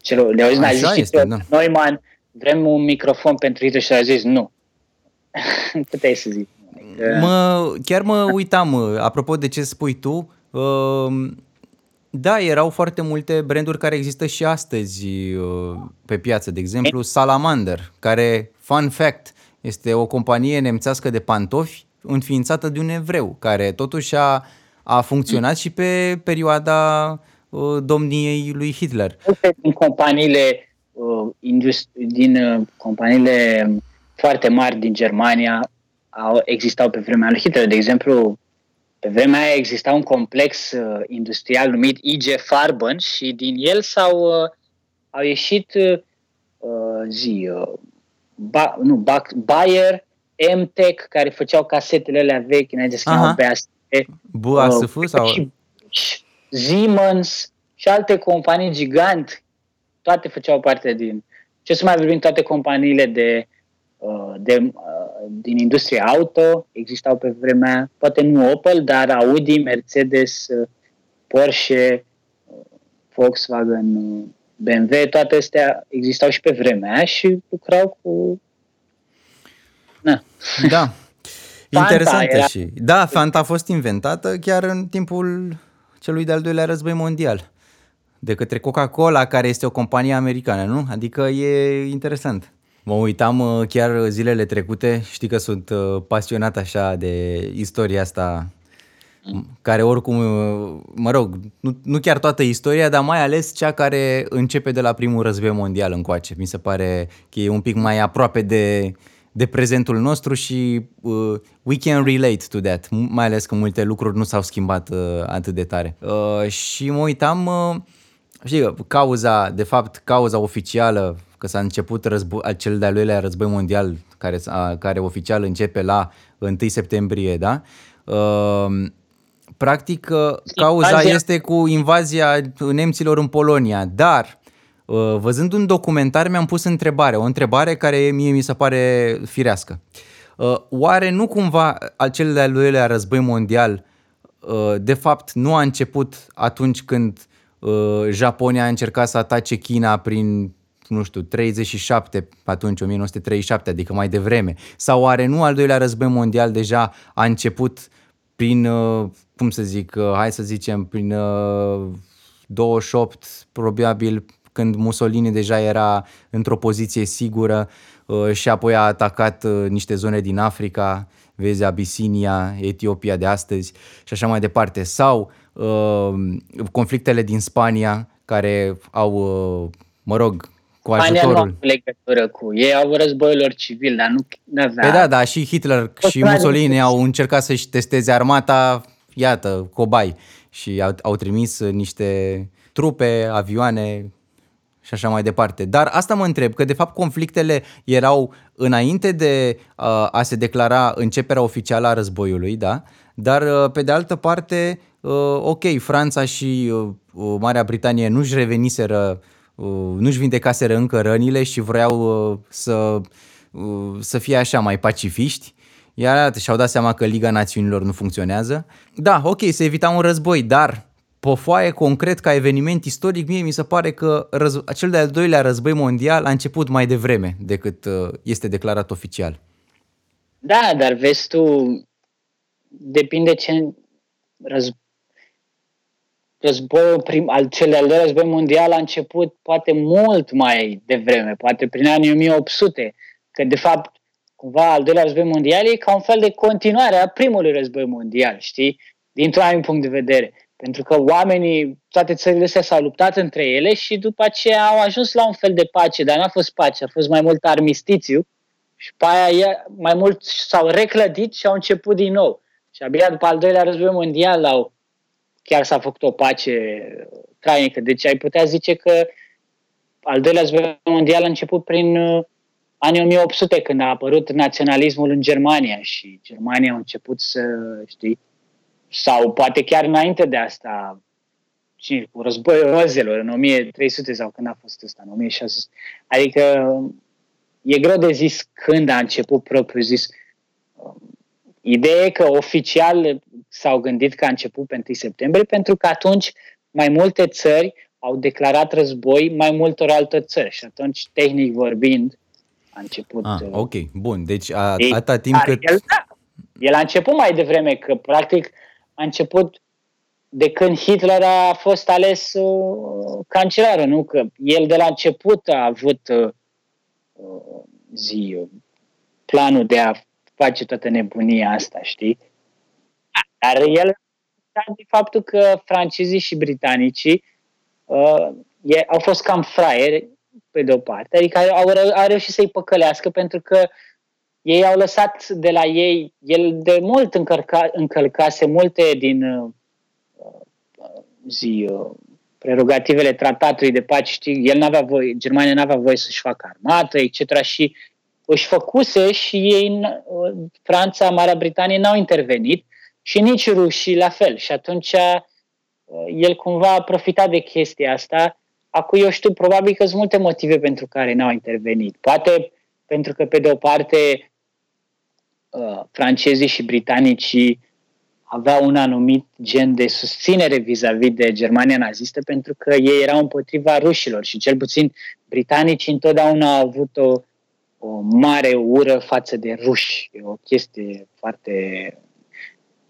celor, le-au zis naziștii da. Neumann, vrem un microfon pentru Hitler și au zis nu. Puteai să zic. Adică... Mă, chiar mă uitam, apropo de ce spui tu, uh, da, erau foarte multe branduri care există și astăzi uh, pe piață, de exemplu Salamander, care, fun fact, este o companie nemțească de pantofi înființată de un evreu, care totuși a, a funcționat și pe perioada uh, domniei lui Hitler. Din companiile, uh, industri- din uh, companiile foarte mari din Germania au, existau pe vremea lui Hitler. De exemplu, pe vremea aia exista un complex uh, industrial numit IG Farben și din el s-au uh, au ieșit uh, zi, uh, ba, nu, Bayer, MTech, care făceau casetele alea vechi, înainte să chemau BASF. BASF uh, sau? Și Siemens și alte companii gigante, toate făceau parte din... Ce să mai vorbim, toate companiile de, uh, de, uh, din industria auto existau pe vremea, poate nu Opel, dar Audi, Mercedes, uh, Porsche, Volkswagen, BMW, toate astea existau și pe vremea aia și lucrau cu Na. Da. Interesantă și. Da, Fanta a fost inventată chiar în timpul celui de-al doilea război mondial de către Coca-Cola, care este o companie americană, nu? Adică e interesant. Mă uitam uh, chiar zilele trecute, știi că sunt uh, pasionat așa de istoria asta, care oricum, uh, mă rog, nu, nu chiar toată istoria, dar mai ales cea care începe de la primul război mondial încoace. Mi se pare că e un pic mai aproape de, de prezentul nostru și uh, we can relate to that, mai ales că multe lucruri nu s-au schimbat uh, atât de tare. Uh, și mă uitam, uh, știi, cauza, de fapt, cauza oficială, că s-a început război, cel de-al doilea război mondial, care, uh, care oficial începe la 1 septembrie, da? Uh, practic, uh, cauza este cu invazia nemților în Polonia, dar Uh, văzând un documentar mi-am pus întrebare, o întrebare care mie mi se pare firească. Uh, oare nu cumva acel de-al doilea război mondial uh, de fapt nu a început atunci când Japonia a încercat să atace China prin nu știu, 37, atunci 1937, adică mai devreme, sau oare nu al doilea război mondial deja a început prin, cum să zic, hai să zicem, prin 28, probabil când Mussolini deja era într-o poziție sigură uh, și apoi a atacat uh, niște zone din Africa, vezi Abisinia, Etiopia de astăzi și așa mai departe. Sau uh, conflictele din Spania care au, mă rog, cu ajutorul. nu au legătură cu ei, au războiul civil, dar nu avea... Păi da, da, și Hitler și Mussolini au încercat să-și testeze armata, iată, cobai, și au, au trimis niște trupe, avioane și așa mai departe. Dar asta mă întreb, că de fapt conflictele erau înainte de uh, a se declara începerea oficială a războiului, da? Dar uh, pe de altă parte, uh, ok, Franța și uh, uh Marea Britanie nu-și reveniseră, uh, nu-și vindecaseră încă rănile și vreau uh, să, uh, să fie așa mai pacifiști. Iar și-au dat seama că Liga Națiunilor nu funcționează. Da, ok, se evita un război, dar pe foaie concret ca eveniment istoric, mie mi se pare că răz- cel de-al doilea război mondial a început mai devreme decât uh, este declarat oficial. Da, dar vezi tu, depinde ce răz... războiul prim, al cel de-al doilea război mondial a început poate mult mai devreme, poate prin anii 1800, că de fapt cumva al doilea război mondial e ca un fel de continuare a primului război mondial, știi? Dintr-un anumit punct de vedere. Pentru că oamenii, toate țările astea s-au luptat între ele și după aceea au ajuns la un fel de pace, dar n-a fost pace, a fost mai mult armistițiu și pe aia mai mult s-au reclădit și au început din nou. Și abia după al doilea război mondial au, chiar s-a făcut o pace trainică. Deci ai putea zice că al doilea război mondial a început prin uh, anii 1800, când a apărut naționalismul în Germania și Germania a început să, știi, sau poate chiar înainte de asta, și cu războiul rozelor în 1300 sau când a fost ăsta, în 1600. Adică e greu de zis când a început propriu zis. Ideea e că oficial s-au gândit că a început pe 1 septembrie pentru că atunci mai multe țări au declarat război mai multor alte țări și atunci, tehnic vorbind, a început... Ah, uh, ok, bun. Deci a, atâta timp cât... El, da, el a început mai devreme, că practic a început de când Hitler a fost ales uh, cancelarul, nu? Că el de la început a avut uh, uh zi, uh, planul de a face toată nebunia asta, știi? Dar el de faptul că francezii și britanicii uh, e, au fost cam fraieri, pe de-o parte, adică au, au reușit să-i păcălească pentru că ei au lăsat de la ei, el de mult încărca, încălcase multe din uh, zi, uh, prerogativele tratatului de pace, știi, el n-avea voie, Germania n-avea voie să-și facă armată, etc. și își făcuse și ei, uh, Franța, Marea Britanie n-au intervenit și nici rușii la fel. Și atunci uh, el cumva a profitat de chestia asta. Acum eu știu, probabil că sunt multe motive pentru care n-au intervenit. Poate pentru că, pe de o parte, Uh, francezii și britanicii aveau un anumit gen de susținere vis-a-vis de Germania nazistă pentru că ei erau împotriva rușilor și cel puțin britanicii întotdeauna au avut o, o mare ură față de ruși. E o chestie foarte...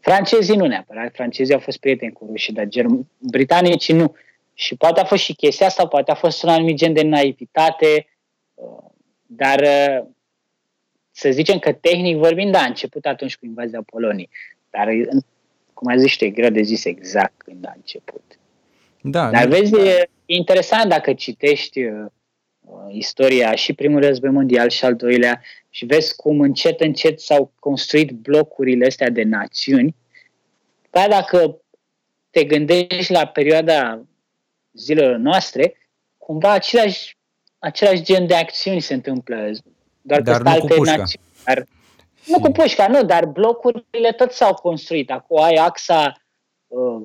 Francezii nu neapărat, francezii au fost prieteni cu rușii, dar germ... britanicii nu. Și poate a fost și chestia asta, poate a fost un anumit gen de naivitate, uh, dar uh, să zicem că tehnic vorbind, da, a început atunci cu invazia Poloniei. Dar, cum ai zis, e greu de zis exact când a început. Da, Dar vezi, e interesant dacă citești uh, istoria și primul război mondial și al doilea și vezi cum încet, încet s-au construit blocurile astea de națiuni. Dar dacă te gândești la perioada zilelor noastre, cumva același, același gen de acțiuni se întâmplă doar dar că nu cu pușca. Națiuni, dar, nu cu pușca, nu, dar blocurile tot s-au construit. Acum ai axa, uh,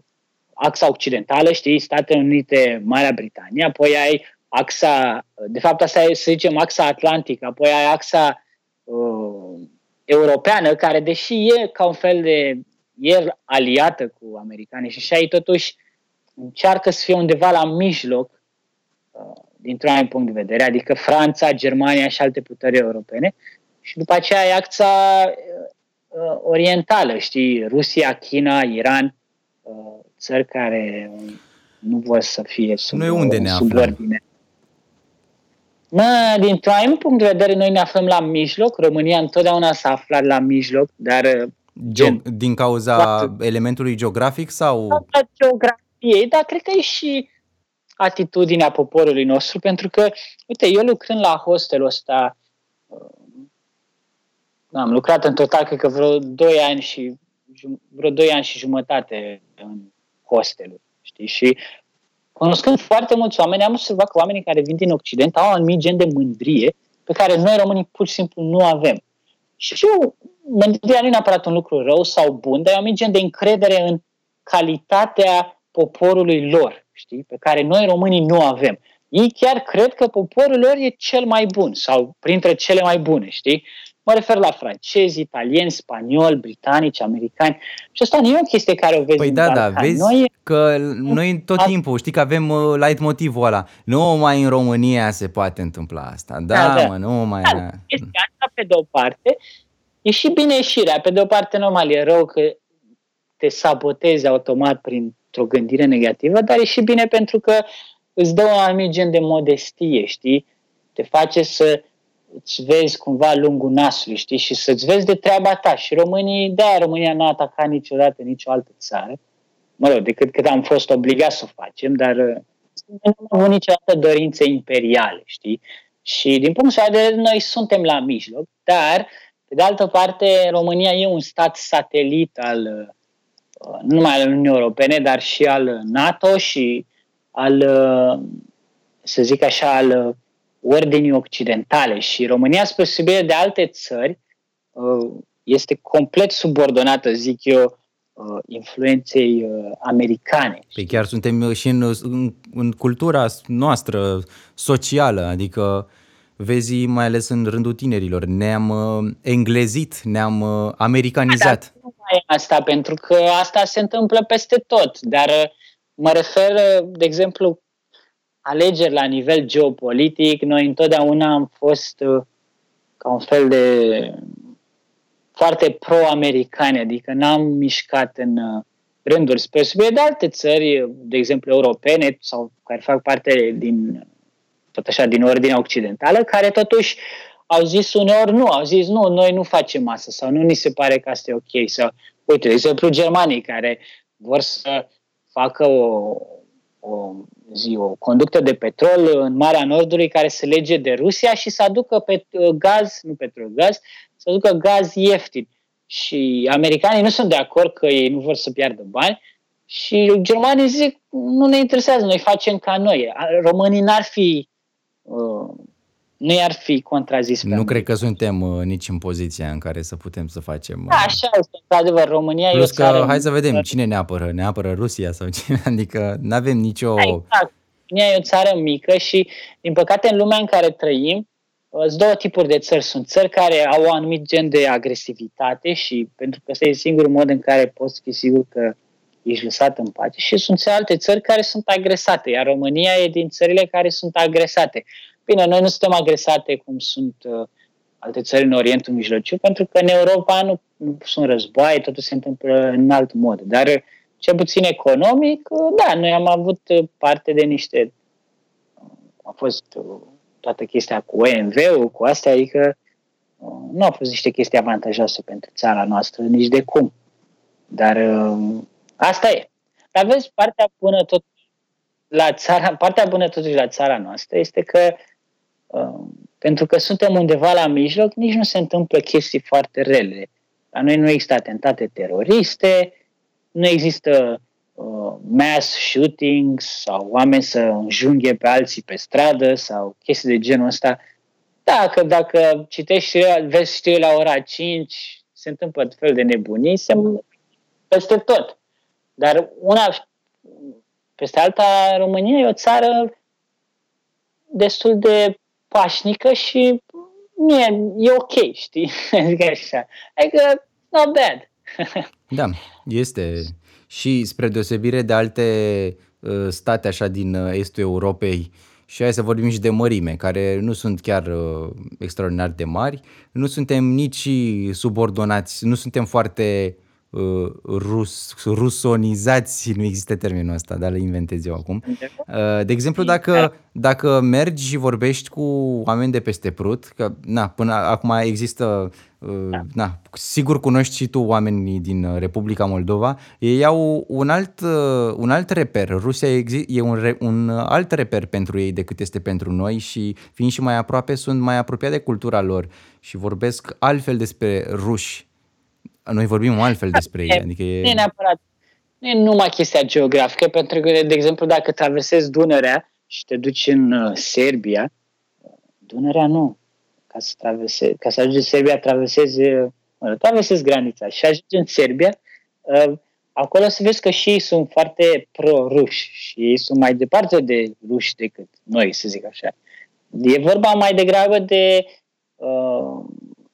axa occidentală, știi, Statele Unite, Marea Britanie, apoi ai axa, de fapt asta e, să zicem, axa atlantică, apoi ai axa uh, europeană, care deși e ca un fel de, e aliată cu americanii și așa, ei totuși încearcă să fie undeva la mijloc uh, dintr-un anumit punct de vedere, adică Franța, Germania și alte puteri europene. Și după aceea e axa uh, orientală, știi, Rusia, China, Iran, uh, țări care nu vor să fie sub, noi unde ne sub ordine. Mă, dintr-un anumit punct de vedere, noi ne aflăm la mijloc. România întotdeauna s-a aflat la mijloc, dar... Uh, gen, din cauza elementului geografic sau... Geografiei, dar cred că e și atitudinea poporului nostru, pentru că, uite, eu lucrând la hostelul ăsta, uh, am lucrat în total, cred că vreo 2 ani și vreo 2 ani și jumătate în hostelul, știi? Și cunoscând foarte mulți oameni, am observat că oamenii care vin din Occident au un anumit gen de mândrie pe care noi românii pur și simplu nu avem. Și eu, mândria nu e neapărat un lucru rău sau bun, dar e un gen de încredere în calitatea poporului lor, știi, pe care noi românii nu avem. Ei chiar cred că poporul lor e cel mai bun sau printre cele mai bune, știi? Mă refer la francezi, italieni, spanioli, britanici, americani. Și asta nu e o chestie care o vezi Păi în da, da, Balcani. vezi Noi, că noi tot timpul, știi că avem uh, light motivul ăla. Nu mai în România se poate întâmpla asta. Da, Da, da. mă, nu mai... da, este asta pe de o parte. E și bine ieșirea. Pe de o parte, normal, e rău că te sabotezi automat printr-o gândire negativă, dar e și bine pentru că îți dă un anumit gen de modestie, știi? Te face să îți vezi cumva lungul nasului, știi? Și să-ți vezi de treaba ta. Și românii, da, România nu a atacat niciodată nicio altă țară. Mă rog, decât cât am fost obligați să o facem, dar uh, nu am avut niciodată dorințe imperiale, știi? Și din punctul de vedere, noi suntem la mijloc, dar, pe de altă parte, România e un stat satelit al, uh, nu numai al Uniunii Europene, dar și al NATO și al, uh, să zic așa, al uh, ordinii occidentale. Și România, spre deosebire de alte țări, uh, este complet subordonată, zic eu, uh, influenței uh, americane. Păi chiar suntem uh, și în, în, în cultura noastră socială, adică vezi mai ales în rândul tinerilor, ne-am uh, englezit, ne-am uh, americanizat. Da, nu mai e asta, pentru că asta se întâmplă peste tot. Dar uh, mă refer, uh, de exemplu, alegeri la nivel geopolitic. Noi întotdeauna am fost uh, ca un fel de foarte pro-americani, adică n-am mișcat în uh, rânduri spre deosebire de alte țări, de exemplu europene sau care fac parte din tot așa din ordinea occidentală, care totuși au zis uneori nu, au zis nu, noi nu facem asta sau nu ni se pare că asta e ok. Sau, uite, de exemplu, germanii care vor să facă o, o, zi, o conductă de petrol în Marea Nordului care se lege de Rusia și să aducă pet, gaz, nu petrol, gaz, să aducă gaz ieftin. Și americanii nu sunt de acord că ei nu vor să piardă bani și germanii zic nu ne interesează, noi facem ca noi. Românii n-ar fi uh, nu i-ar fi contrazis pe Nu America. cred că suntem uh, nici în poziția în care să putem să facem... Da, așa este, într-adevăr, România Plus e o că, țară... hai să vedem, cine ne apără? Ne apără Rusia sau cine? Adică nu avem nicio... Da, exact. România e o țară mică și, din păcate, în lumea în care trăim, sunt două tipuri de țări. Sunt țări care au un anumit gen de agresivitate și pentru că ăsta e singurul mod în care poți fi sigur că ești lăsat în pace și sunt alte țări care sunt agresate, iar România e din țările care sunt agresate. Bine, noi nu suntem agresate cum sunt uh, alte țări în Orientul Mijlociu, pentru că în Europa nu, nu sunt războaie, totul se întâmplă în alt mod. Dar, uh, cel puțin economic, uh, da, noi am avut uh, parte de niște... Uh, a fost uh, toată chestia cu OMV-ul, cu astea, adică uh, nu au fost niște chestii avantajoase pentru țara noastră, nici de cum. Dar uh, asta e. Dar vezi, partea bună tot la țara, partea bună totuși la țara noastră este că uh, pentru că suntem undeva la mijloc, nici nu se întâmplă chestii foarte rele. La noi nu există atentate teroriste, nu există uh, mass shootings sau oameni să înjunghe pe alții pe stradă sau chestii de genul ăsta. Dacă, dacă citești, vezi știri la ora 5, se întâmplă tot fel de nebunii, se peste tot. Dar una peste alta, România e o țară destul de pașnică și nu e, e ok, știi? Adică așa. Adică, not bad. Da, este. Și spre deosebire de alte uh, state așa din uh, estul Europei, și hai să vorbim și de mărime, care nu sunt chiar uh, extraordinar de mari, nu suntem nici subordonați, nu suntem foarte uh, rus, rusonizați, nu există termenul ăsta, dar îl inventez eu acum. Uh, de exemplu, dacă, dacă mergi și vorbești cu oameni de peste Prut, că na, până acum există da. na, sigur cunoști și tu oamenii din Republica Moldova, ei au un alt, un alt reper. Rusia e un, re, un alt reper pentru ei decât este pentru noi și fiind și mai aproape, sunt mai apropiate de cultura lor și vorbesc altfel despre ruși. Noi vorbim altfel despre ei. Adică e... Nu e neapărat. Nu e numai chestia geografică, pentru că, de exemplu, dacă traversezi Dunărea și te duci în uh, Serbia, Dunărea nu ca să, traverse, ca să ajungi în Serbia, traversezi, mă, traversezi granița și ajungi în Serbia, uh, acolo să vezi că și ei sunt foarte pro-ruși și ei sunt mai departe de ruși decât noi, să zic așa. E vorba mai degrabă de, uh,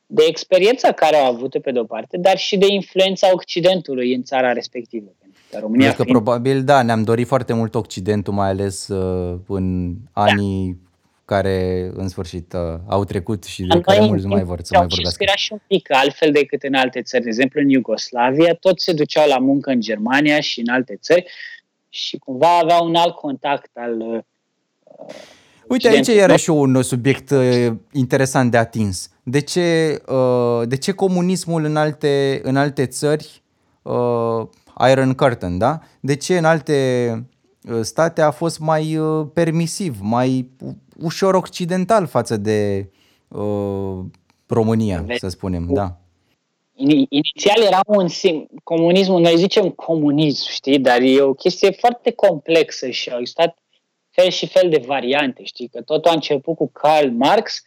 de experiența care au avut pe de-o parte, dar și de influența Occidentului în țara respectivă. România că fiind... probabil, da, ne-am dorit foarte mult Occidentul, mai ales uh, în da. anii care în sfârșit uh, au trecut și de care mulți nu mai vor să mai vorbească. Era și un pic altfel decât în alte țări. De exemplu, în Iugoslavia, toți se duceau la muncă în Germania și în alte țări și cumva aveau un alt contact al uh, Uite, aici e iarăși un subiect uh, interesant de atins. De ce, uh, de ce comunismul în alte, în alte țări, uh, Iron Curtain, da? De ce în alte uh, state a fost mai uh, permisiv, mai ușor occidental față de uh, România, Vezi? să spunem, da. Inițial era un sim, comunismul, noi zicem comunism, știi, dar e o chestie foarte complexă și au existat fel și fel de variante, știi, că totul a început cu Karl Marx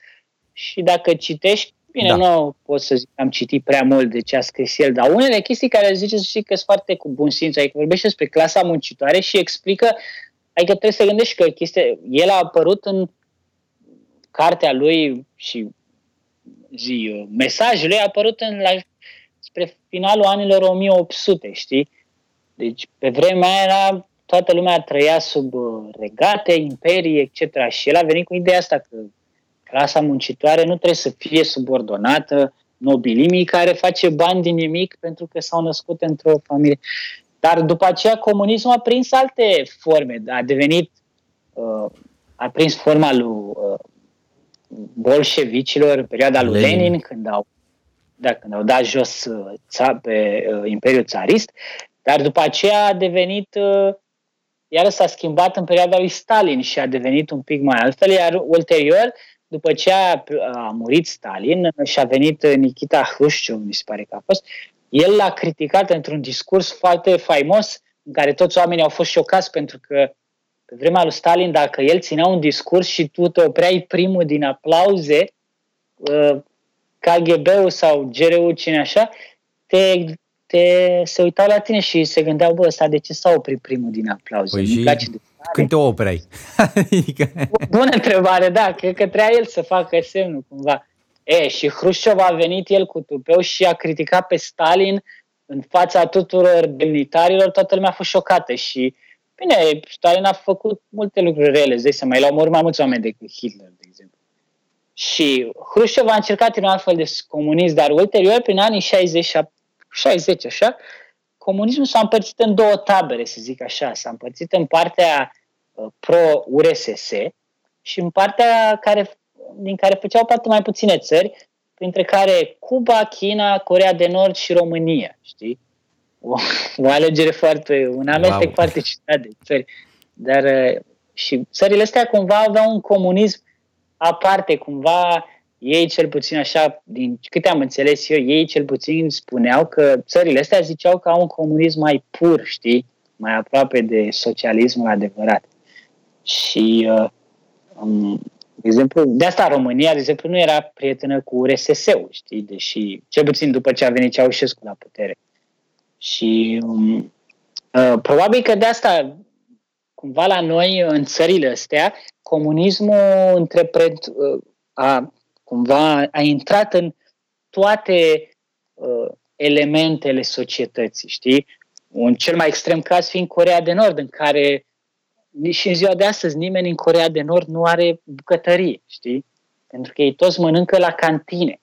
și dacă citești, bine, da. nu pot să zic că am citit prea mult de ce a scris el, dar unele chestii care zice să știi că sunt foarte cu bun simț, adică vorbește despre clasa muncitoare și explică, adică trebuie să gândești că chestia, el a apărut în cartea lui și zi, mesajul lui a apărut în, la, spre finalul anilor 1800, știi? Deci, pe vremea aia era, toată lumea trăia sub uh, regate, imperii, etc. Și el a venit cu ideea asta că clasa muncitoare nu trebuie să fie subordonată nobilimii care face bani din nimic pentru că s-au născut într-o familie. Dar după aceea comunismul a prins alte forme, a devenit, uh, a prins forma lui uh, bolșevicilor în perioada lui Lenin, Lenin când au da, când au dat jos uh, ța, pe uh, Imperiul Țarist, dar după aceea a devenit, uh, iar s-a schimbat în perioada lui Stalin și a devenit un pic mai altfel, iar ulterior, după ce a, a murit Stalin și a venit Nikita Hrușciov, mi se pare că a fost, el l-a criticat într-un discurs foarte faimos, în care toți oamenii au fost șocați pentru că pe vremea lui Stalin, dacă el ținea un discurs și tu te opreai primul din aplauze, uh, KGB-ul sau GRU, cine așa, te, te, se uitau la tine și se gândeau, bă, ăsta de ce s-a oprit primul din aplauze? Păi și de când te opreai? Adică- Bună întrebare, da, cred că trebuia el să facă semnul cumva. E, și Hrușciov a venit el cu tupeu și a criticat pe Stalin în fața tuturor demnitarilor, toată lumea a fost șocată și uh, Bine, Stalin a făcut multe lucruri rele, îți dai seama, el a omorât mai mulți oameni decât Hitler, de exemplu. Și Hrușciov a încercat în alt fel de comunism, dar ulterior, prin anii 60, 60 așa, comunismul s-a împărțit în două tabere, să zic așa. S-a împărțit în partea uh, pro-URSS și în partea care, din care făceau parte mai puține țări, printre care Cuba, China, Corea de Nord și România, știi? o, o alegere foarte, un amestec wow. foarte ciudat de țări. Dar uh, și țările astea cumva aveau un comunism aparte, cumva ei cel puțin așa, din câte am înțeles eu, ei cel puțin spuneau că țările astea ziceau că au un comunism mai pur, știi, mai aproape de socialismul adevărat. Și, uh, um, de exemplu, de asta România, de exemplu, nu era prietenă cu RSS-ul, știi, deși, cel puțin după ce a venit Ceaușescu la putere. Și um, uh, probabil că de asta, cumva la noi, în țările astea, comunismul întrepred, uh, a, cumva a intrat în toate uh, elementele societății, știi? Un cel mai extrem caz fiind Corea de Nord, în care nici în ziua de astăzi nimeni în Corea de Nord nu are bucătărie, știi? Pentru că ei toți mănâncă la cantine.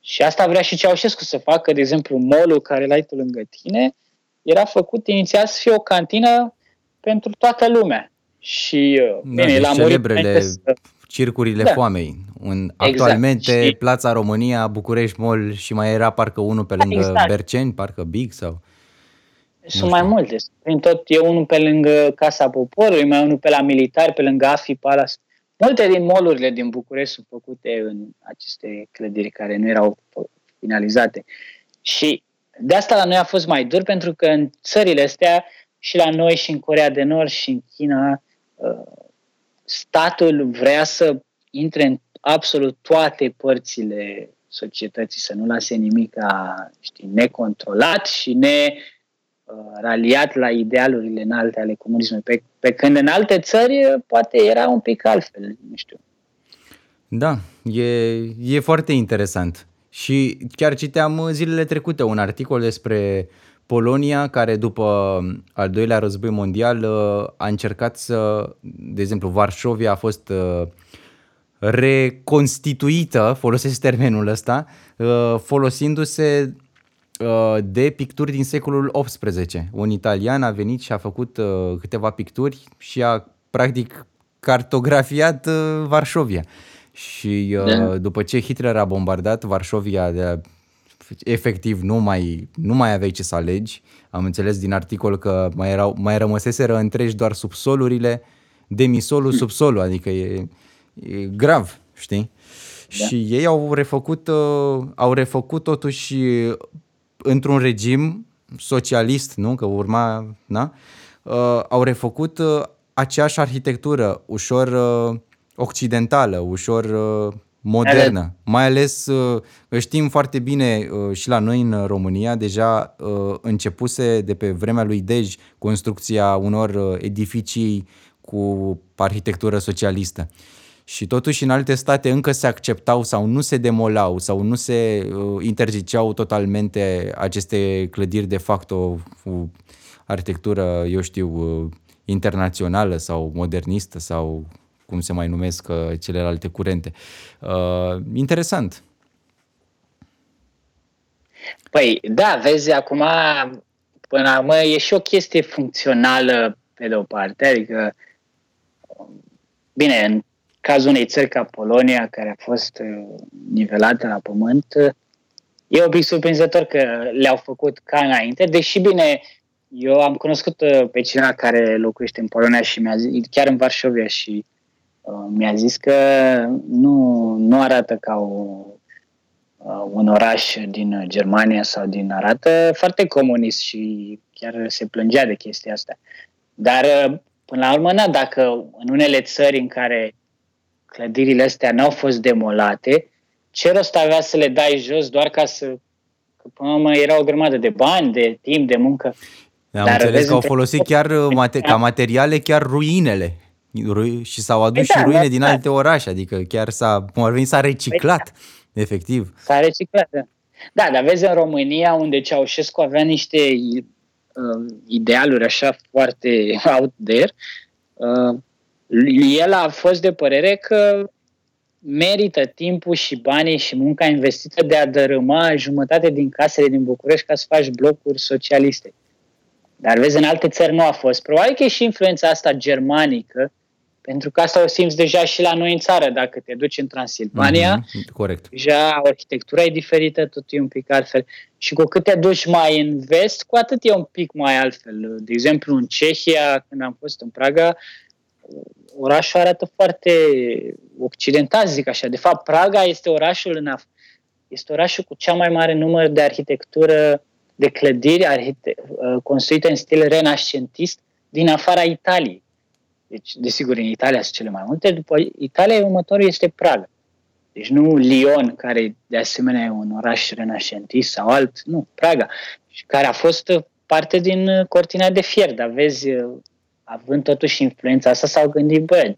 Și asta vrea și Ceaușescu să facă, de exemplu, molul care l-ai tu lângă tine, era făcut inițial să fie o cantină pentru toată lumea. Și, uh, Da, bine, deci la murit celebrele înainte să- circurile Da. foamei. Un, Exact. actualmente, Și- Plața România, București Mall și mai era parcă unul pe lângă exact. Berceni, parcă Big sau... Sunt mai multe. Prin tot, e unul pe lângă Casa Poporului, mai unul pe la Militari, pe lângă AFI Palace. Multe din molurile din București sunt făcute în aceste clădiri care nu erau fă- finalizate. Și de asta la noi a fost mai dur, pentru că în țările astea, și la noi, și în Corea de Nord, și în China, uh, statul vrea să intre în absolut toate părțile societății, să nu lase nimic știi, necontrolat și ne uh, raliat la idealurile înalte ale comunismului. Pe, pe când în alte țări uh, poate era un pic altfel, nu știu. Da, e, e foarte interesant. Și chiar citeam uh, zilele trecute un articol despre Polonia, care după al doilea război mondial uh, a încercat să, de exemplu, Varșovia a fost uh, reconstituită, folosesc termenul ăsta, uh, folosindu-se uh, de picturi din secolul XVIII. Un italian a venit și a făcut uh, câteva picturi și a practic cartografiat uh, Varșovia. Și uh, Da. după ce Hitler a bombardat Varșovia, de, efectiv nu mai, nu mai aveai ce să alegi. Am înțeles din articol că mai, erau, mai rămăseseră întregi doar subsolurile, demisolul, subsolul, adică e, e grav, știi? Da. Și ei au refăcut, uh, au refăcut totuși uh, într-un regim socialist, nu? Că urma, na? Uh, au refăcut uh, aceeași arhitectură, ușor uh, occidentală, ușor uh, modernă. Mai ales uh, știm foarte bine uh, și la noi în România deja uh, începuse de pe vremea lui Dej construcția unor uh, edificii cu arhitectură socialistă. Și totuși în alte state încă se acceptau sau nu se demolau sau nu se uh, interziceau totalmente aceste clădiri de facto cu arhitectură, eu știu, uh, internațională sau modernistă sau cum se mai numesc uh, celelalte curente. Uh, interesant. Păi, da, vezi, acum, până la urmă, e și o chestie funcțională pe de o parte, adică, bine, în cazul unei țări ca Polonia, care a fost uh, nivelată la pământ, uh, e un pic surprinzător că le-au făcut ca înainte, deși, bine, eu am cunoscut uh, pe cineva care locuiește în Polonia și mi-a zis, chiar în Varșovia și uh, mi-a zis că nu, nu arată ca o, uh, un oraș din Germania sau din arată foarte comunist și chiar se plângea de chestia asta. Dar uh, până la urmă, na, dacă în unele țări în care clădirile astea n-au fost demolate, ce rost avea să le dai jos doar ca să... Că până la urmă era o grămadă de bani, de timp, de muncă. Am Dar înțeles vezi, că au între- folosit chiar uh, mate- ca materiale chiar ruinele Ru- și s-au adus Păi și da, ruine da, din da. alte orașe, adică chiar s-a, cum ar veni, s-a reciclat, efectiv. S-a reciclat. da. Da, dar vezi în România, unde Ceaușescu avea niște uh, idealuri așa foarte out there, uh, el a fost de părere că merită timpul și banii și munca investită de a dărâma jumătate din casele din București ca să faci blocuri socialiste. Dar vezi, în alte țări nu a fost. Probabil că e și influența asta germanică, pentru că asta o simți deja și la noi în țară. Dacă te duci în Transilvania, Mhm, Corect. deja arhitectura e diferită, tot e un pic altfel. Și cu cât te duci mai în vest, cu atât e un pic mai altfel. De exemplu, în Cehia, când am fost în Praga, orașul arată foarte occidental, zic așa. De fapt, Praga este orașul în af- este orașul cu cea mai mare număr de arhitectură, de clădiri arhite- uh, construite în stil renascentist din afara Italiei. Deci, desigur, în Italia sunt cele mai multe. După Italia, următorul este Praga. Deci nu Lyon, care de asemenea e un oraș renascentist sau alt, nu, Praga, și care a fost uh, parte din uh, cortina de fier, dar vezi, uh, având totuși influența asta, s-au gândit, bă,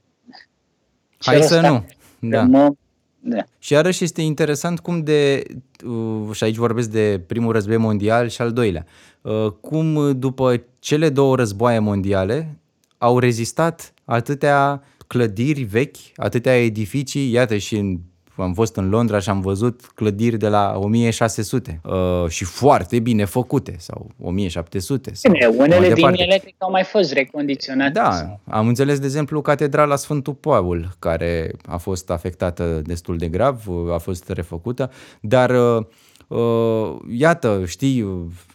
ce Hai rost să are nu. Da. mă- da. Și iarăși este interesant cum de, uh, și aici vorbesc de primul război mondial și al doilea, uh, cum uh, după cele două războaie mondiale au rezistat atâtea clădiri vechi, atâtea edificii, iată și în am fost în Londra și am văzut clădiri de la 1600 uh, și foarte bine făcute sau 1700. Sau bine, unele din ele cred că au mai fost recondiționate. Da, sau... am înțeles de exemplu catedrala Sfântul Paul care a fost afectată destul de grav, a fost refăcută, dar uh, uh, iată, știi,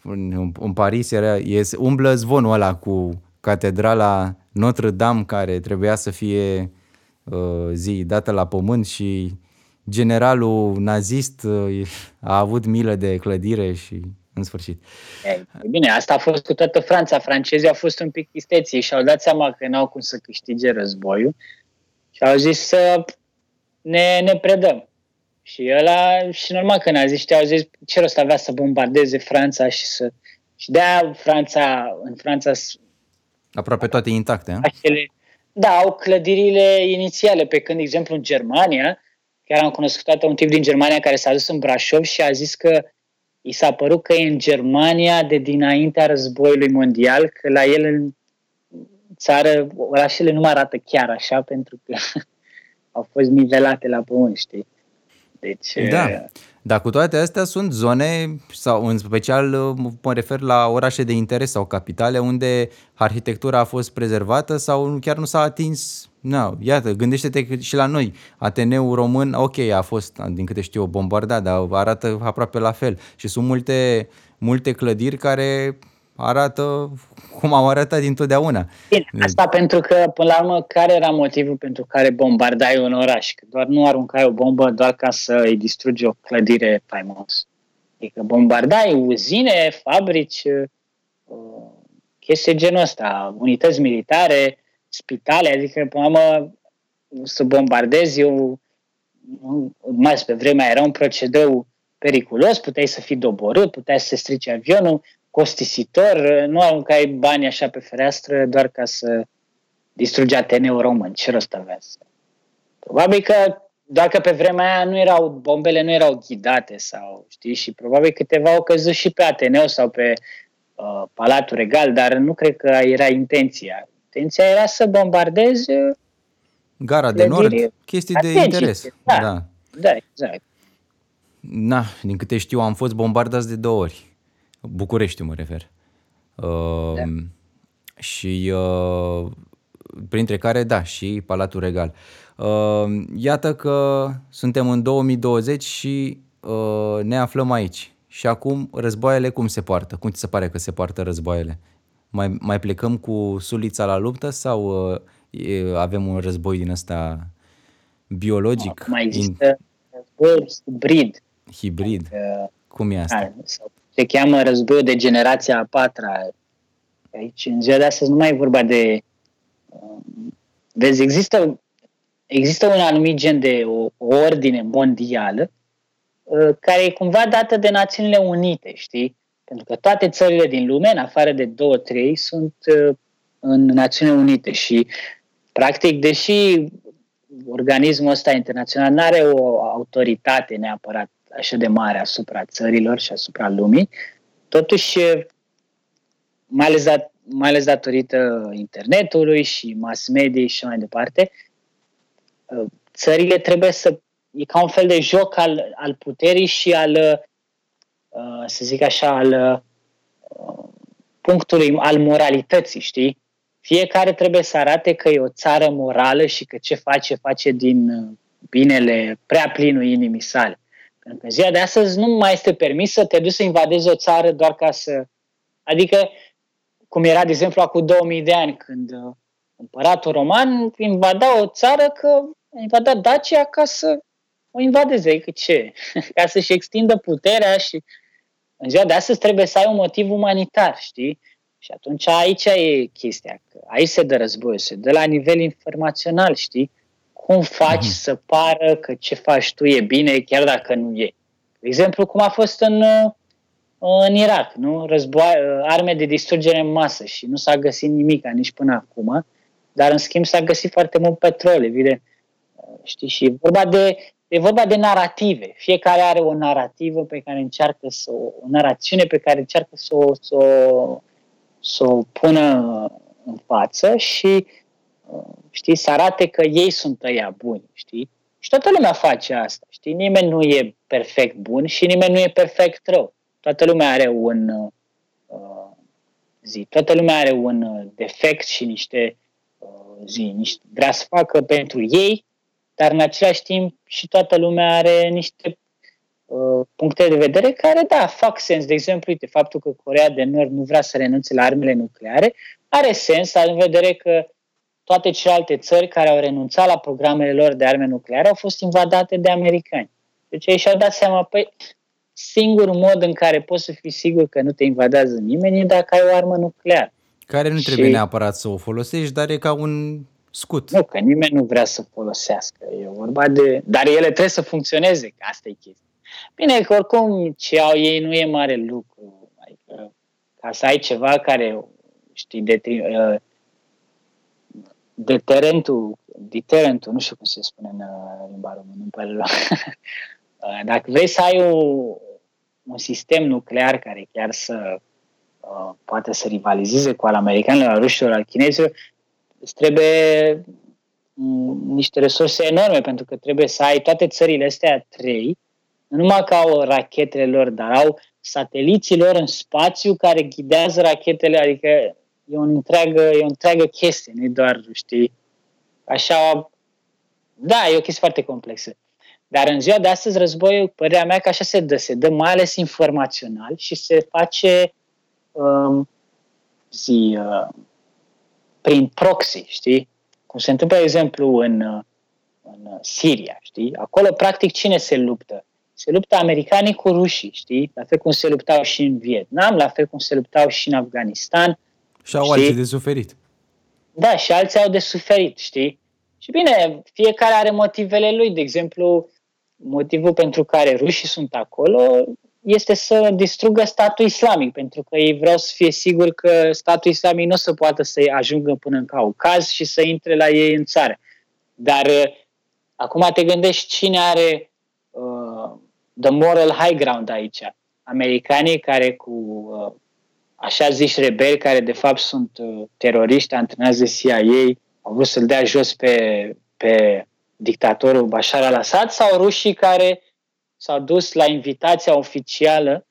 în, în Paris era, e, umblă zvonul ăla cu catedrala Notre-Dame care trebuia să fie uh, zi dată la pământ și generalul nazist uh, a avut milă de clădire și în sfârșit. E, bine, asta a fost cu toată Franța. Francezii au fost un pic isteții și au dat seama că n-au cum să câștige războiul și au zis să ne, ne predăm. Și ăla, și normal că naziștii au zis ce rost avea să bombardeze Franța și să... Și de-aia Franța, în Franța... Aproape toate intacte, acele, Da, au clădirile inițiale, pe când, de exemplu, în Germania, chiar am cunoscut un tip din Germania care s-a dus în Brașov și a zis că i s-a părut că e în Germania de dinaintea războiului mondial, că la el în țară orașele nu mai arată chiar așa, pentru că au fost nivelate la pământ, știi? Deci, da. Dar cu toate astea sunt zone, sau în special mă refer la orașe de interes sau capitale, unde arhitectura a fost prezervată sau chiar nu s-a atins. No, iată, gândește-te și la noi. Ateneul român, ok, a fost, din câte știu, bombardat, dar arată aproape la fel. Și sunt multe, multe clădiri care arată cum au arătat dintotdeauna. Bine, asta pentru că, până la urmă, care era motivul pentru care bombardai un oraș? Că doar nu aruncai o bombă doar ca să îi distrugi o clădire faimos. Adică bombardai uzine, fabrici, uh, chestii genul ăsta, unități militare, spitale, adică, până la urmă, să bombardezi eu, mai pe vremea era un procedeu periculos, puteai să fii doborât, puteai să se strice avionul, costisitor, nu aruncai bani așa pe fereastră doar ca să distrugi Ateneu român. Ce rost avea Probabil că dacă pe vremea aia nu erau, bombele nu erau ghidate sau, știi, și probabil câteva au căzut și pe Ateneu sau pe uh, Palatul Regal, dar nu cred că era intenția. Intenția era să bombardezi Gara de Nord, chestii de interes. Da, da. da, exact. Na, din câte știu, am fost bombardați de două ori. București mă refer. Uh, da. Și uh, printre care, da, și Palatul Regal. Uh, iată că suntem în 2020 și uh, ne aflăm aici. Și acum războaiele cum se poartă? Cum ți se pare că se poartă războaiele? Mai, mai plecăm cu sulița la luptă sau uh, e, avem un război din ăsta biologic? Mai există in... război hibrid. Hibrid. Adică, cum e asta? sau se cheamă războiul de generația a patra. Aici, în ziua de astăzi, nu mai e vorba de... Um, vezi, există, există un anumit gen de o, o ordine mondială uh, care e cumva dată de Națiunile Unite, știi? Pentru că toate țările din lume, în afară de două, trei, sunt uh, în Națiunile Unite și, practic, deși organismul ăsta internațional nu are o autoritate neapărat așa de mare asupra țărilor și asupra lumii, totuși, mai ales, dat, mai ales datorită internetului și mass media și mai departe, țările trebuie să. e ca un fel de joc al, al puterii și al, să zic așa, al punctului, al moralității, știi? Fiecare trebuie să arate că e o țară morală și că ce face, face din binele prea plinul inimii sale. Pentru că ziua de astăzi nu mai este permis să te duci să invadezi o țară doar ca să... Adică, cum era, de exemplu, acum 2000 de ani, când uh, împăratul roman invada o țară că invada Dacia ca să o invadeze. Adică ce? ca să-și extindă puterea și... În ziua de astăzi trebuie să ai un motiv umanitar, știi? Și atunci aici e chestia. Că aici se dă război, se dă la nivel informațional, știi? Cum faci mm-hmm. să pară că ce faci tu e bine, chiar dacă nu e? De exemplu, cum a fost în, în Irak, nu? Război, arme de distrugere în masă și nu s-a găsit nimic nici până acum, dar în schimb s-a găsit foarte mult petrol, evident. Știi, și e vorba de, e vorba de narrative. Fiecare are o narrativă pe care încearcă să o, o narațiune pe care încearcă să o, să o, să o pună în față și știi, să arate că ei sunt ăia buni, știi? Și toată lumea face asta, știi? Nimeni nu e perfect bun și nimeni nu e perfect rău. Toată lumea are un uh, zi, toată lumea are un uh, defect și niște uh, zi, niște vrea să facă pentru ei, dar în același timp și toată lumea are niște uh, puncte de vedere care, da, fac sens. De exemplu, uite, faptul că Corea de Nord nu vrea să renunțe la armele nucleare are sens, în vedere că toate celelalte țări care au renunțat la programele lor de arme nucleare au fost invadate de americani. Deci ei și-au dat seama, păi, singurul mod în care poți să fii sigur că nu te invadează nimeni e dacă ai o armă nucleară. Care nu trebuie și... neapărat să o folosești, dar e ca un scut. Nu, că nimeni nu vrea să folosească. E vorba de... Dar ele trebuie să funcționeze, că asta e chestia. Bine, că oricum ce au ei nu e mare lucru. Adică, ca să ai ceva care, știi, de, uh, deterentul, deterentul, nu știu cum se spune în uh, limba română, în pare uh, Dacă vrei să ai o, un sistem nuclear care chiar să uh, poate să rivalizeze cu al americanilor, al rușilor, al chinezilor, îți trebuie mm, niște resurse enorme, pentru că trebuie să ai toate țările astea trei, nu numai că au rachetele lor, dar au sateliții lor în spațiu care ghidează rachetele, adică e o întreagă, e o întreagă chestie, nu doar, știi, așa, da, e o chestie foarte complexă. Dar în ziua de astăzi războiul, părerea mea că așa se dă, se dă mai ales informațional și se face um, zi, uh, prin proxy, știi? Cum se întâmplă, de exemplu, în, uh, în Siria, știi? Acolo, practic, cine se luptă? Se luptă americanii cu rușii, știi? La fel cum se luptau și în Vietnam, la fel cum se luptau și în Afganistan. Și au știi? alții de suferit. Da, și alții au de suferit, știi? Și bine, fiecare are motivele lui. De exemplu, motivul pentru care rușii sunt acolo este să distrugă statul islamic, pentru că ei vreau să fie sigur că statul islamic nu o să poată să ajungă până în Caucaz și să intre la ei în țară. Dar uh, acum te gândești cine are uh, the moral high ground aici. Americanii care cu uh, așa ziși rebeli, care de fapt sunt uh, teroriști, antrenați de CIA, au vrut să-l dea jos pe, pe dictatorul Bashar al-Assad sau rușii care s-au dus la invitația oficială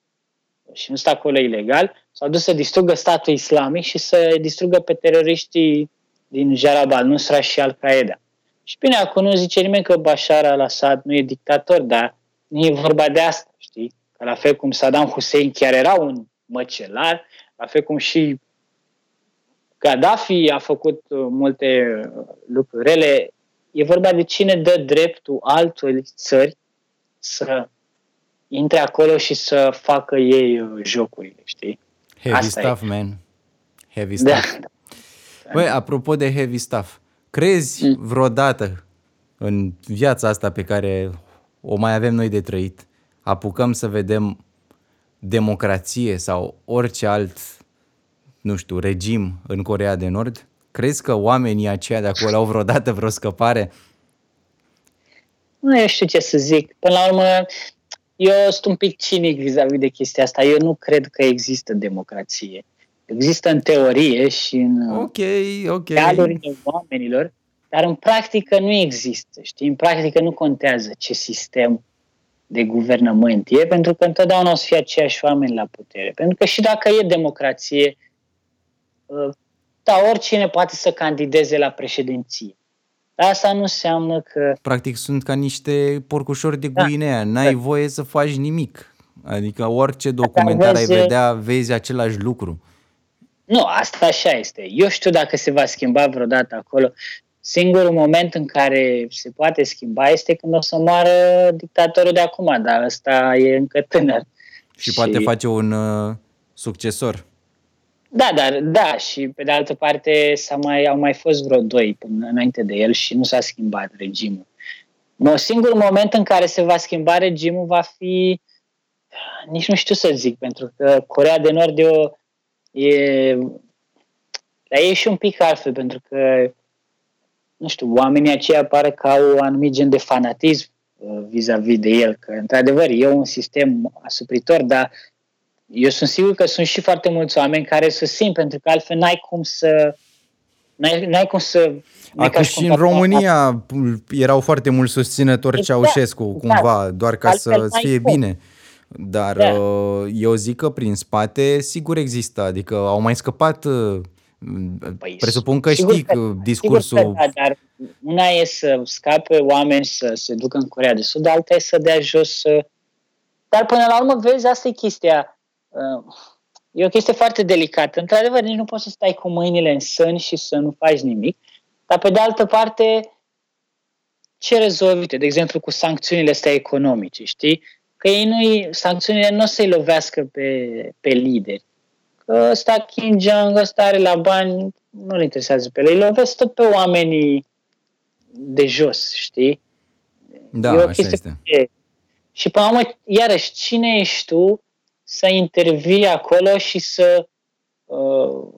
și nu stă acolo ilegal, s-au dus să distrugă statul islamic și să distrugă pe teroriștii din Jarab al-Nusra și Al-Qaeda. Și bine, acum nu zice nimeni că Bashar al-Assad nu e dictator, dar nu e vorba de asta, știi? Că la fel cum Saddam Hussein chiar era un măcelar, la fel cum și Gaddafi a făcut uh, multe uh, lucruri rele, e vorba de cine dă dreptul altor țări să intre acolo și să facă ei uh, jocurile, știi? Heavy Asta stuff, e. man. Heavy da. stuff. Da. Băi, apropo de heavy stuff, crezi mm. vreodată în viața asta pe care o mai avem noi de trăit, apucăm să vedem democrație sau orice alt, nu știu, regim în Corea de Nord? Crezi că oamenii aceia de acolo au vreodată vreo scăpare? Nu știu ce să zic. Până la urmă, eu sunt un pic cinic vis-a-vis de chestia asta. Eu nu cred că există democrație. Există în teorie și în okay, okay. realurile oamenilor, dar în practică nu există. Știi? În practică nu contează ce sistem de guvernământ e, pentru că întotdeauna o să fie aceiași oameni la putere. Pentru că și dacă e democrație, ă, da, oricine poate să candideze la președinție. Dar asta nu înseamnă că... Practic sunt ca niște porcușori de da. Guinea, da, n-ai da. voie să faci nimic. Adică orice documentar ai vedea, vezi același lucru. Nu, asta așa este. Eu știu dacă se va schimba vreodată acolo. Singurul moment în care se poate schimba este când o să moară dictatorul de acum, dar ăsta e încă tânăr. Și, și... poate face un uh, succesor. Da, dar da, și pe de altă parte s-a mai, au mai fost vreo doi până înainte de el și nu s-a schimbat regimul. Un singur moment în care se va schimba regimul va fi, nici nu știu să zic, pentru că Corea de Nord e, o, e la ei e și un pic altfel, pentru că nu știu, oamenii aceia pare că au un anumit gen de fanatism uh, vis-a-vis de el, că într-adevăr e un sistem asupritor, dar eu sunt sigur că sunt și foarte mulți oameni care susțin, pentru că altfel n-ai cum să N-ai, n-ai cum să... Acum și în România erau foarte mulți susținători exact, Ceaușescu, exact. cumva, doar ca Altfel să fie cum. bine. Dar da. Uh, eu zic că prin spate sigur există, adică au mai scăpat uh, Păi, Presupun că știi că, discursul... Sigur că da, dar una e să scape oameni să se ducă în Corea de Sud, alta e să dea jos... Dar până la urmă, vezi, asta e chestia. Uh, e o chestie foarte delicată. Într-adevăr, nici nu poți să stai cu mâinile în sân și să nu faci nimic. Dar pe de altă parte, ce rezolvi De exemplu, cu sancțiunile astea economice, știi? Că ei nu sancțiunile nu o să-i lovească pe, pe lideri că ăsta Kim Jong, ăsta are la bani, nu-l interesează pe el, îi lovesc tot pe oamenii de jos, știi? Da, e o așa este. Pe... Și pe urmă, iarăși, cine ești tu să intervii acolo și să uh,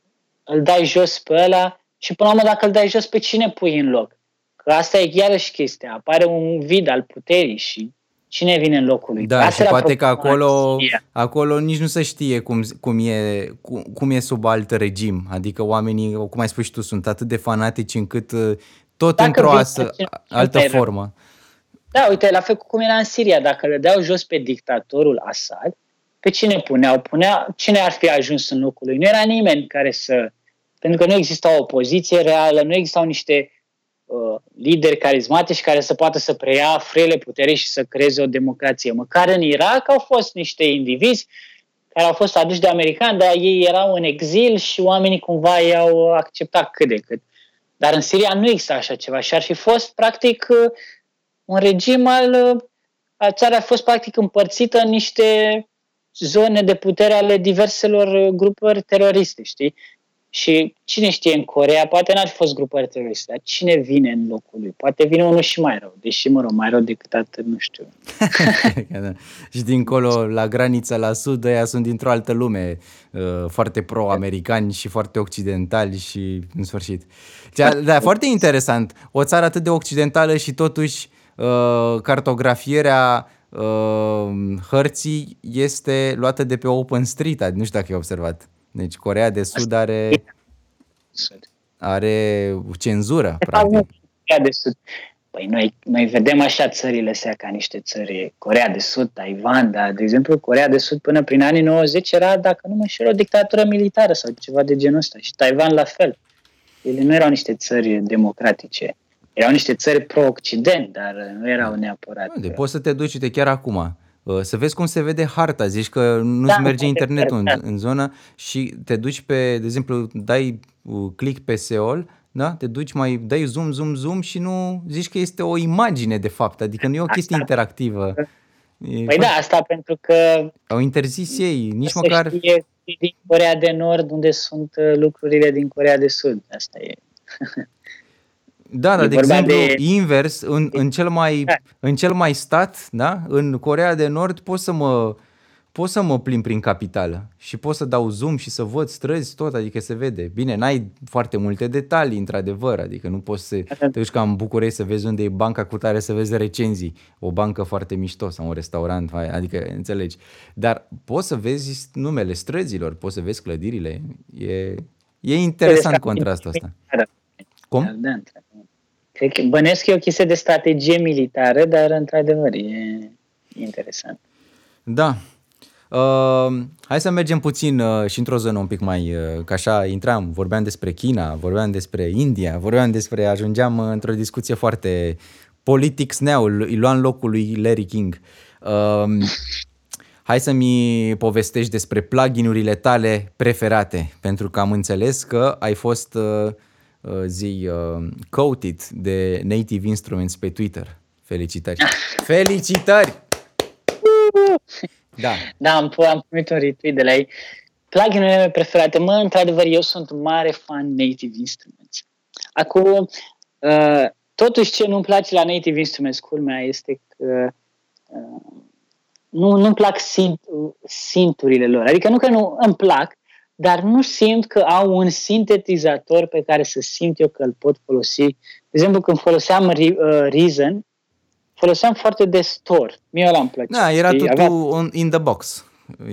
îl dai jos pe ăla și până la urmă dacă îl dai jos pe cine pui în loc? Că asta e iarăși chestia. Apare un vid al puterii și Cine vine în locul lui? Da, Asta și poate că acolo, acolo nici nu se știe cum, cum, e, cum, cum e sub alt regim. Adică oamenii, cum ai spus și tu, sunt atât de fanatici încât uh, tot Dacă într-o asă, altă formă. Da, uite, la fel cum era în Siria. Dacă le deau jos pe dictatorul Assad, pe cine puneau? Punea, cine ar fi ajuns în locul lui? Nu era nimeni care să... Pentru că nu exista o opoziție reală, nu existau niște Uh, lideri carismatici care să poată să preia frele putere și să creeze o democrație. Măcar în Irak au fost niște indivizi care au fost aduși de americani, dar ei erau în exil și oamenii cumva i-au acceptat cât de cât. Dar în Siria nu există așa ceva și ar fi fost practic uh, un regim al... Uh, țara a fost practic împărțită în niște zone de putere ale diverselor grupări teroriste, știi? Și cine știe, în Corea poate n-ar fi fost grupări teroriste, dar cine vine în locul lui? Poate vine unul și mai rău, deși, mă rog, mai rău decât atât, nu știu. da. Și dincolo, la granița la sud, ăia sunt dintr-o altă lume, uh, foarte pro-americani și foarte occidentali și, în sfârșit. Da, da, foarte interesant. O țară atât de occidentală și totuși uh, cartografierea uh, hărții este luată de pe Open Street, nu știu dacă ai observat. Deci Corea de Sud are, are cenzură, practic. Corea de Sud. Păi noi, noi vedem așa țările astea ca niște țări, Corea de Sud, Taiwan, dar, de exemplu, Corea de Sud până prin anii 90 era, dacă nu mă știu, o dictatură militară sau ceva de genul ăsta. Și Taiwan la fel. Ele nu erau niște țări democratice. Erau niște țări pro-Occident, dar nu erau neapărat. De poți să te duci, uite, chiar acum, Uh, să vezi cum se vede harta, zici că nu-ți da, merge internetul în, în zonă și te duci pe, de exemplu, dai uh, click pe Seol, da? te duci, mai dai zoom, zoom, zoom și nu zici că este o imagine de fapt, adică nu e o chestie asta. interactivă. E păi da, asta pentru că... Au interzis ei, nici măcar... Știe din Corea de Nord unde sunt uh, lucrurile din Corea de Sud, asta e. Da, dar de exemplu, de... invers, în, în, cel mai, da. în cel mai stat, da? în Corea de Nord, pot să mă pot să mă plimb prin capitală și pot să dau zoom și să văd străzi tot, adică se vede. Bine, n-ai foarte multe detalii, într-adevăr, adică nu poți să te duci ca în București să vezi unde e banca cu tare, să vezi recenzii, o bancă foarte mișto sau un restaurant, adică înțelegi. Dar poți să vezi numele străzilor, poți să vezi clădirile, e, e interesant contrastul ăsta. Cum? Da, Cred că bănesc că e o chestie de strategie militară, dar într-adevăr e interesant. Da. Uh, hai să mergem puțin uh, și într-o zonă un pic mai, uh, ca așa intram, vorbeam despre China, vorbeam despre India, vorbeam despre, ajungeam uh, într-o discuție foarte politics now, îi luam locul lui Larry King. Uh, hai să-mi povestești despre pluginurile tale preferate, pentru că am înțeles că ai fost uh, Uh, zi uh, quoted de Native Instruments pe Twitter. Felicitări! Felicitări! Da. Da, am, am primit un retweet de la ei. Pluginurile mele preferate. Mă, într-adevăr, eu sunt mare fan Native Instruments. Acum, uh, totuși ce nu-mi place la Native Instruments, culmea, este că uh, nu, nu-mi plac sint, sinturile lor. Adică nu că nu îmi plac, dar nu simt că au un sintetizator pe care să simt eu că îl pot folosi. De exemplu, când foloseam uh, Reason, foloseam foarte de store. Mie ăla îmi plăcea. Da, era totul avea... in the box.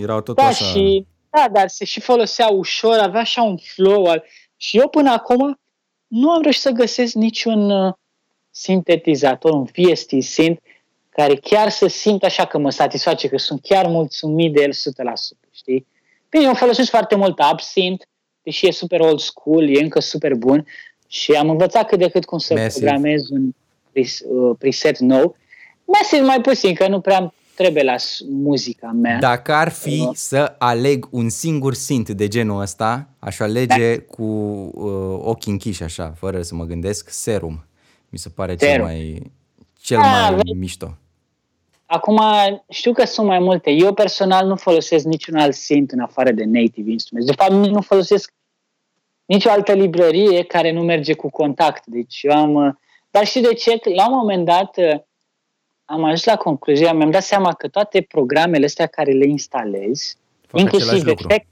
Erau tot da, așa... Și, da, dar se și folosea ușor, avea așa un flow. Al... Și eu până acum nu am reușit să găsesc niciun uh, sintetizator, un VST synth, care chiar să simt așa că mă satisface, că sunt chiar mulțumit de el 100%, știi? Bine, eu folosesc foarte mult Absint, deși e super old school, e încă super bun și am învățat cât de cât cum să Massive. programez un uh, preset nou. Massive mai puțin, că nu prea trebuie la muzica mea. Dacă ar fi uh. să aleg un singur synth de genul ăsta, aș alege da. cu uh, ochii închiși așa, fără să mă gândesc, Serum. Mi se pare Serum. cel mai, cel da, mai mișto. Acum, știu că sunt mai multe. Eu personal nu folosesc niciun alt synth în afară de native instruments. De fapt, nu folosesc nicio altă librărie care nu merge cu contact. Deci eu am... Uh, dar știu de ce? La un moment dat uh, am ajuns la concluzia, mi-am dat seama că toate programele astea care le instalezi, Fac inclusiv efect...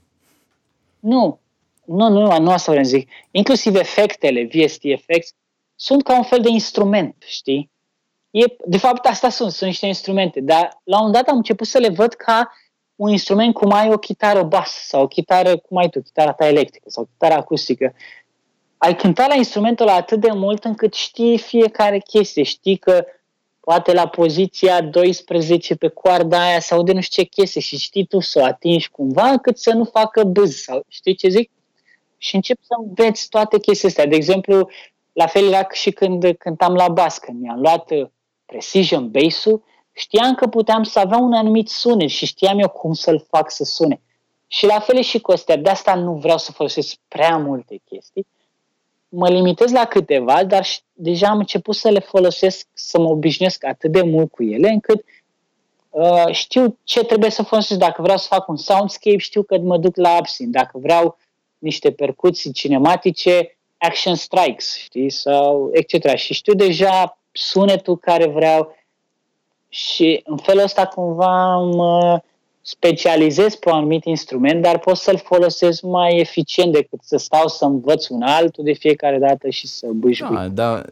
Nu, nu, nu, nu asta vreau să zic. Inclusiv efectele, VST Effects, sunt ca un fel de instrument, știi? E, de fapt, asta sunt, sunt niște instrumente, dar la un dat am început să le văd ca un instrument cum ai o chitară bas sau o chitară, cum ai tu, chitara ta electrică sau chitara acustică. Ai cântat la instrumentul ăla atât de mult încât știi fiecare chestie, știi că poate la poziția 12 pe coarda aia sau de nu știu ce chestie și știi tu să o atingi cumva cât să nu facă bâz sau știi ce zic? Și încep să înveți toate chestiile astea. De exemplu, la fel era și când cântam la bas, când mi-am luat precision bass-ul, știam că puteam să avea un anumit sunet și știam eu cum să-l fac să sune. Și la fel și cu astea, de asta nu vreau să folosesc prea multe chestii. Mă limitez la câteva, dar deja am început să le folosesc, să mă obișnuiesc atât de mult cu ele, încât uh, știu ce trebuie să folosesc. Dacă vreau să fac un soundscape, știu că mă duc la Absint. Dacă vreau niște percuții cinematice, Action Strikes, știi, sau etc. Și știu deja sunetul care vreau și în felul ăsta cumva mă specializez pe un anumit instrument, dar pot să-l folosesc mai eficient decât să stau să învăț un altul de fiecare dată și să bâșbui. Da, da,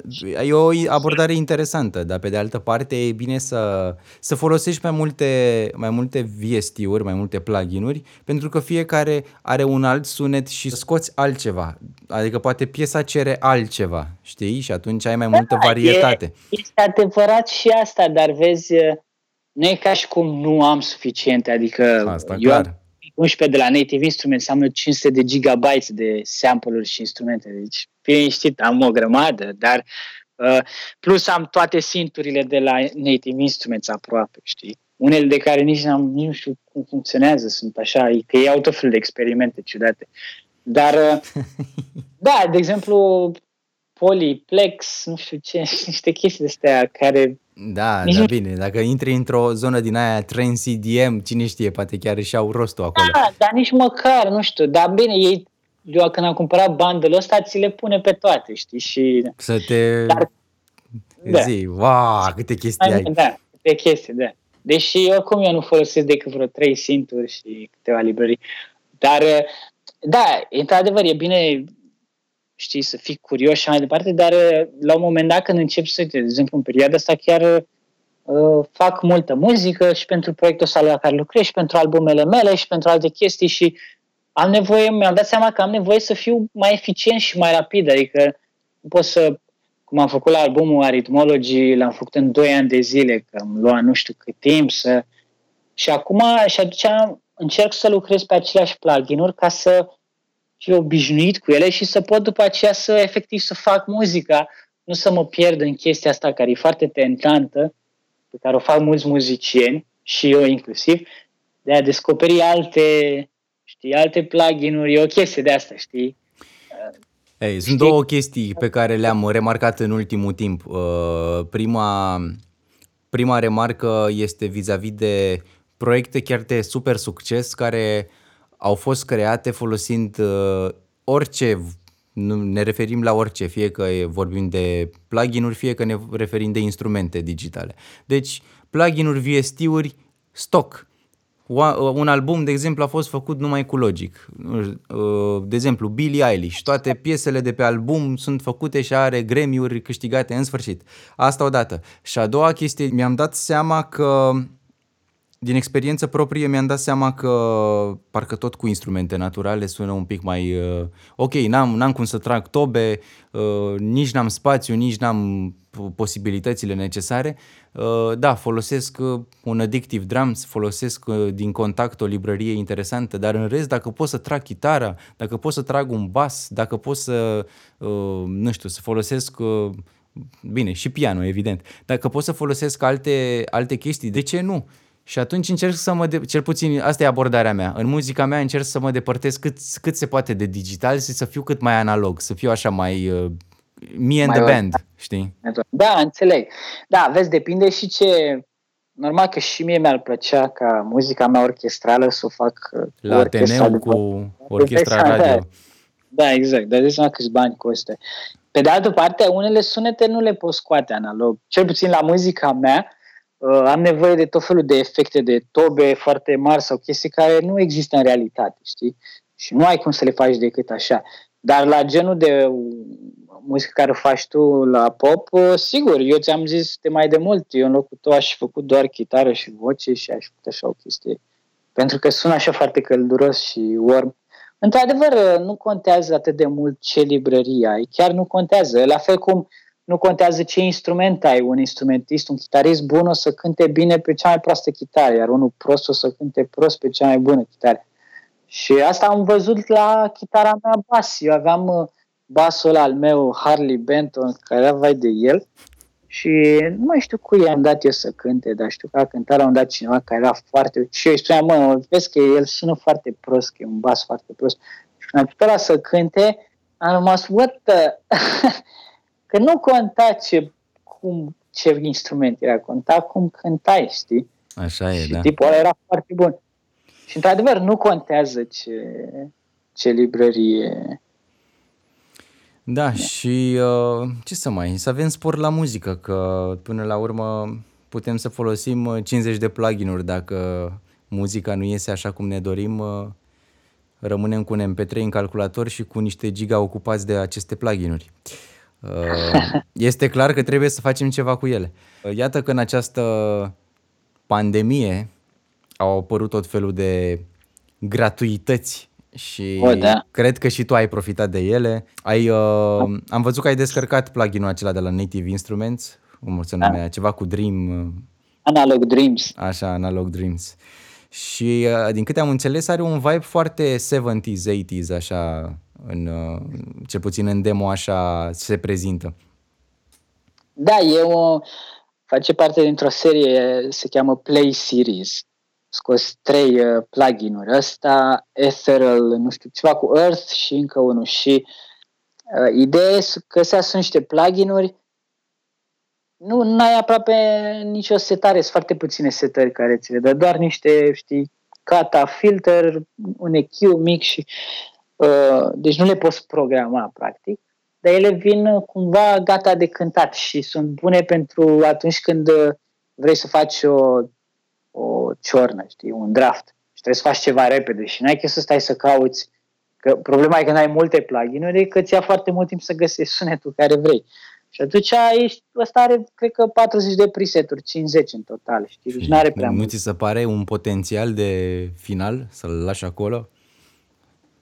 e o abordare interesantă, dar pe de altă parte e bine să, să folosești mai multe, mai multe VST-uri, mai multe plugin-uri, pentru că fiecare are un alt sunet și scoți altceva. Adică poate piesa cere altceva, știi? Și atunci ai mai multă da, varietate. E, este adevărat și asta, dar vezi nu e ca și cum nu am suficiente, adică Asta, eu clar. am 11 de la Native Instruments, înseamnă 500 de gigabytes de sample-uri și instrumente, deci fie știt, am o grămadă, dar uh, plus am toate sinturile de la Native Instruments aproape, știi? Unele de care nici, n-am, nici nu știu cum funcționează, sunt așa, că au tot felul de experimente ciudate. Dar, uh, da, de exemplu, Polyplex, nu știu ce, niște chestii de astea care da, Nici da, bine, dacă intri într-o zonă din aia Trend CDM, cine știe, poate chiar își au rostul acolo. Da, dar nici măcar, nu știu, dar bine, ei, eu când am cumpărat bandele ăsta, ți le pune pe toate, știi, și... Să te dar, zi, da. wow, câte chestii ai. Da, câte chestii, da. Deși oricum eu nu folosesc decât vreo trei sinturi și câteva librării. Dar, da, într-adevăr, e bine știi, să fii curios și mai departe, dar uh, la un moment dat când încep să, de exemplu, în perioada asta chiar uh, fac multă muzică și pentru proiectul ăsta la care lucrez și pentru albumele mele și pentru alte chestii și am nevoie, mi-am dat seama că am nevoie să fiu mai eficient și mai rapid, adică nu pot să, cum am făcut la albumul Arithmology, l-am făcut în 2 ani de zile, că îmi lua nu știu cât timp să... Și acum, și atunci încerc să lucrez pe aceleași plugin-uri ca să fi obișnuit cu ele și să pot după aceea să efectiv să fac muzica, nu să mă pierd în chestia asta care e foarte tentantă, pe care o fac mulți muzicieni și eu inclusiv, de a descoperi alte, știi, alte plugin-uri, e o chestie de asta, știi? Hey, sunt știi? două chestii pe care le-am remarcat în ultimul timp. Uh, prima, prima remarcă este vis-a-vis de proiecte chiar de super succes care au fost create folosind uh, orice, ne referim la orice, fie că vorbim de plugin-uri, fie că ne referim de instrumente digitale. Deci, plugin-uri, VST-uri, stock. Un album, de exemplu, a fost făcut numai cu Logic. Uh, de exemplu, Billie Eilish. Toate piesele de pe album sunt făcute și are Grammy-uri câștigate în sfârșit. Asta odată. Și a doua chestie, mi-am dat seama că din experiență proprie mi-am dat seama că parcă tot cu instrumente naturale sună un pic mai... Uh, ok, n-am, n-am cum să trag tobe, uh, nici n-am spațiu, nici n-am posibilitățile necesare. Uh, da, folosesc uh, un addictive drums, folosesc uh, din contact o librărie interesantă, dar în rest, dacă pot să trag chitara, dacă pot să trag un bas, dacă pot să, uh, nu știu, să folosesc... Uh, bine, și piano, evident. Dacă pot să folosesc alte, alte chestii, de ce nu? Și atunci încerc să mă, de- cel puțin asta e abordarea mea. În muzica mea încerc să mă depărtez cât, cât se poate de digital și să fiu cât mai analog, să fiu așa mai uh, me and Mai the or- band, știi? Da, înțeleg. Da, vezi, depinde și ce... Normal că și mie mi-ar plăcea ca muzica mea orchestrală să o fac uh, cu La orchestra Ateneu de cu orchestra Da, radio. Da, exact. Dar de seama câți bani costă. Pe de altă parte, unele sunete nu le pot scoate analog. Cel puțin la muzica mea, uh, am nevoie de tot felul de efecte, de tobe foarte mari sau chestii care nu există în realitate, știi? Și nu ai cum să le faci decât așa. Dar la genul de uh, muzică care o faci tu la pop, uh, sigur, eu ți-am zis de mai de mult, eu în locul tău aș fi făcut doar chitară și voce și aș făcut așa o chestie. Pentru că sună așa foarte călduros și warm. Într-adevăr, nu contează atât de mult ce librărie ai, chiar nu contează. La fel cum nu contează ce instrument ai. Un instrumentist, un chitarist bun o să cânte bine pe cea mai proastă chitară, iar unul prost o să cânte prost pe cea mai bună chitară. Și asta am văzut la chitara mea bas. Eu aveam uh, basul al meu, Harley Benton, care era vai de el, și nu mai știu cui i-am dat eu să cânte, dar știu că a cântat la un dat cineva care era foarte... Și eu îi spuneam, mă, vezi că el sună foarte prost, că e un bas foarte prost. Și când am putut ăla să cânte, am rămas, what the... că nu conta ce, cum, ce instrument era, conta cum cântai, știi? Așa e, și da. tipul ăla era foarte bun. Și într-adevăr nu contează ce, ce librărie. Da, și uh, ce să mai, să avem spor la muzică, că până la urmă putem să folosim uh, 50 de plugin-uri dacă muzica nu iese așa cum ne dorim, uh, rămânem cu un MP3 în calculator și cu niște giga ocupați de aceste plugin-uri. Uh, Este clar că trebuie să facem ceva cu ele. Uh, Iată că în această pandemie au apărut tot felul de gratuități și O, da. cred că și tu ai profitat de ele. Ai, uh, am văzut că ai descărcat plugin-ul acela de la Native Instruments, cum se numea, ceva cu Dream, uh, Analog Dreams. așa, Analog Dreams. Și uh, din câte am înțeles are un vibe foarte 70s, 80s, așa, în, uh, cel puțin în demo așa se prezintă. Da, e o, face parte dintr-o serie, se cheamă Play Series. Scos trei uh, plugin-uri. Ăsta, Ethereal, nu știu, ceva cu Earth și încă unul. Și uh, ideea e că astea sunt niște plugin-uri nu ai aproape nicio setare, sunt foarte puține setări care ți le dă, doar niște, știi, cata, filter, un EQ mic și uh, deci nu le poți programa practic, dar ele vin uh, cumva gata de cântat și sunt bune pentru atunci când uh, vrei să faci o, o ciornă, știi, un draft și trebuie să faci ceva repede și n-ai chef să stai să cauți că problema e că n-ai multe plugin-uri, e că ți ia foarte mult timp să găsești sunetul care vrei. Și atunci ești, ăsta are, cred că, 40 de preseturi, 50 în total, știi? Deci n-are prea nu mult. ți se pare un potențial de final să-l lași acolo?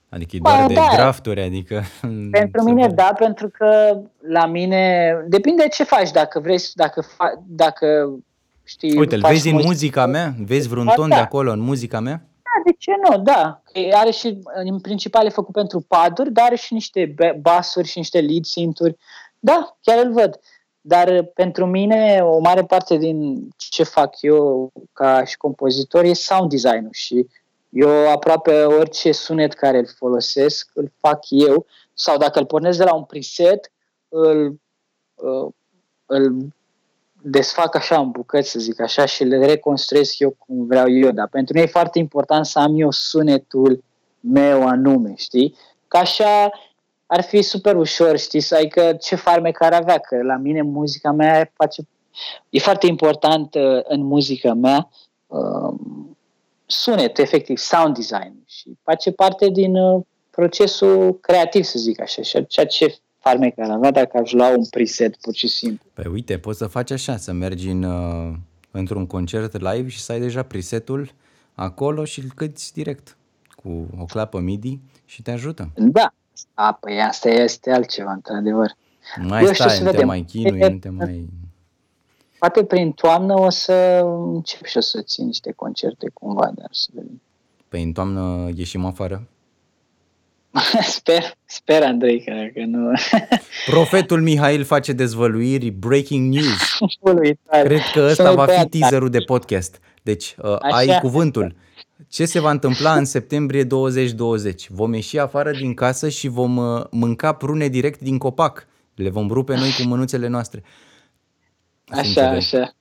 Adică e Ba, doar de da. drafturi, adică... Pentru se mine, pare. da, pentru că la mine, depinde ce faci, dacă vrei, dacă, fa, dacă știi, Uite, îl faci vezi în muzică- muzica mea? Vezi vreun Ba, ton de da. acolo în muzica mea? Da, de ce nu? Da. Că Are și, în principal e făcut pentru paduri, dar are și niște be- basuri și niște lead synth-uri. Da, chiar îl văd. Dar uh, pentru mine, o mare parte din ce fac eu ca și compozitor e sound design-ul și eu aproape orice sunet care îl folosesc, îl fac eu sau dacă îl pornesc de la un preset, îl, uh, îl desfac așa în bucăți, să zic așa, și le reconstruiesc eu cum vreau eu. Dar pentru mine e foarte important să am eu sunetul meu anume, știi? Că așa ar fi super ușor, știi, să ai că ce farmec ar avea, că la mine muzica mea face... E foarte important uh, în muzica mea uh, sunet, efectiv, sound design și face parte din uh, procesul creativ, să zic așa, și ceea ce farmec ar avea dacă aș lua un preset pur și simplu. Păi uite, poți să faci așa, să mergi în uh, într-un concert live și să ai deja presetul acolo și îl cânti direct cu o clapă MIDI și te ajută. Da, a, păi asta este altceva, într-adevăr. Mai Eu știu stai, să nu te vedem. mai chinui, nu te mai... Poate prin toamnă o să încep și o să țin niște concerte cumva, dar să vedem. Păi în toamnă ieșim afară? sper, sper, Andrei, că dacă nu... Profetul Mihail face dezvăluiri, breaking news. Uluitor. Cred că Să ăsta ne va fi bea- teaserul de podcast. Deci, uh, Așa. ai cuvântul. Ce se va întâmpla în septembrie 2020? Vom ieși afară din casă și vom uh, mânca prune direct din copac. Le vom rupe noi cu mânuțele noastre. Așa, Sincer. așa.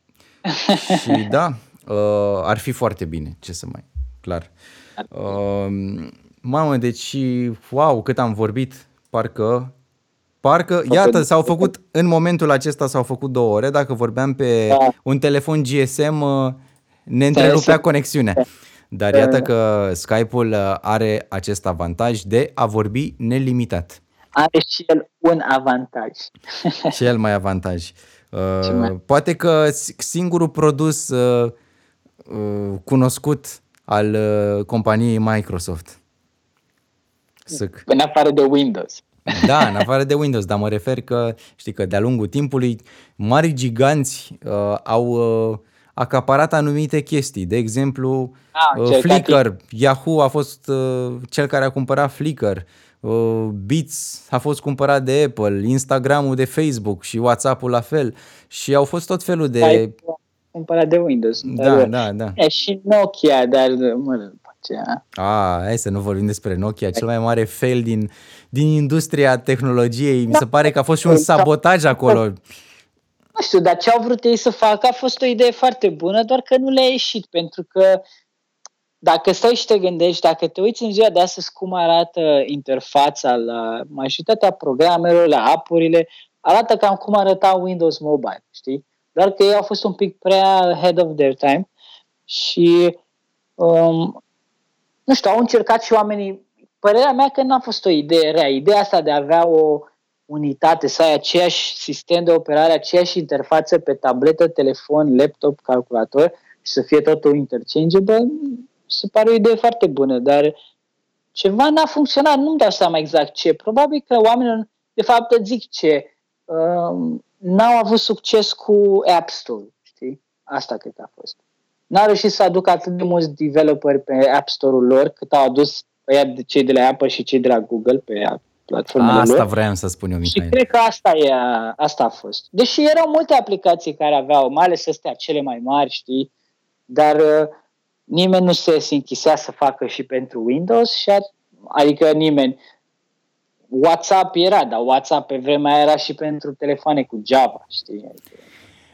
Și da, uh, ar fi foarte bine, ce să mai, clar. Uh, mamă, deci, wow, cât am vorbit, parcă, parcă, iată, s-au făcut, în momentul acesta s-au făcut două ore, dacă vorbeam pe Da. un telefon GSM, uh, ne întrerupea să- conexiunea. Dar iată că Skype-ul uh, are acest avantaj de a vorbi nelimitat. Are și el un avantaj. Cel mai avantaj. Ce Uh, mai- poate că s- singurul produs uh, uh, cunoscut al uh, companiei Microsoft. Sâc. În afară de Windows. Da, în afară de Windows, dar mă refer că, știi că de-a lungul timpului, mari giganți uh, au uh, acaparat anumite chestii. De exemplu, Ah, uh, încercat Flickr, Yahoo a fost uh, cel care a cumpărat Flickr, uh, Beats a fost cumpărat de Apple, Instagramul de Facebook și WhatsApp-ul la fel. Și au fost tot felul de... Ai cumpărat de Windows. Da, într-adevăr. da, da. E și Nokia, dar mă, după aceea. A, hai să nu vorbim despre Nokia, cel mai mare fail din, din industria tehnologiei. Mi se pare că a fost și un sabotaj acolo. Nu știu, dar ce au vrut ei să facă a fost o idee foarte bună, doar că nu le-a ieșit, pentru că dacă stai și te gândești, dacă te uiți în ziua de astăzi cum arată interfața la majoritatea programelor, la app-urile, arată cam cum arăta Windows Mobile, știi? Doar că ei au fost un pic prea ahead of their time și um, nu știu, au încercat și oamenii, părerea mea că n-a fost o idee rea, ideea asta de a avea o unitate, să ai aceeași sistem de operare, aceeași interfață pe tabletă, telefon, laptop, calculator și să fie totul interchangeable, mi se pare o idee foarte bună, dar ceva n-a funcționat, nu-mi dau seama exact ce. Probabil că oamenii, de fapt, îți zic ce, um, n-au avut succes cu App Store, știi? Asta cred că a fost. N-au reușit să aducă atât de mulți developeri pe App Store-ul lor, cât au adus ăia de cei de la Apple și cei de la Google pe platformele Asta lor. vreau să spun eu, Și Mihail. cred că asta, e, asta a fost. Deși erau multe aplicații care aveau, mai ales astea cele mai mari, știi, dar uh, nimeni nu se închisea să facă și pentru Windows, și a, adică nimeni. WhatsApp era, dar WhatsApp pe vremea aia era și pentru telefoane cu Java, știi? Adică,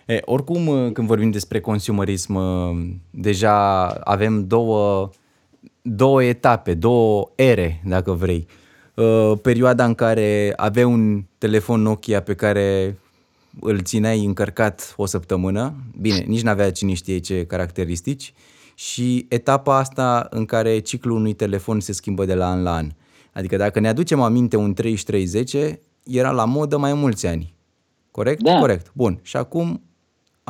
E, oricum, uh, când vorbim despre consumerism, uh, deja avem două, două etape, două ere, dacă vrei. Uh, Perioada în care aveai un telefon Nokia pe care îl țineai încărcat o săptămână, bine, nici n-avea cine știe ce caracteristici, și etapa asta în care ciclul unui telefon se schimbă de la an la an. Adică dacă ne aducem aminte, un 3310 era la modă mai mulți ani. Corect? Da. Corect. Bun. Și acum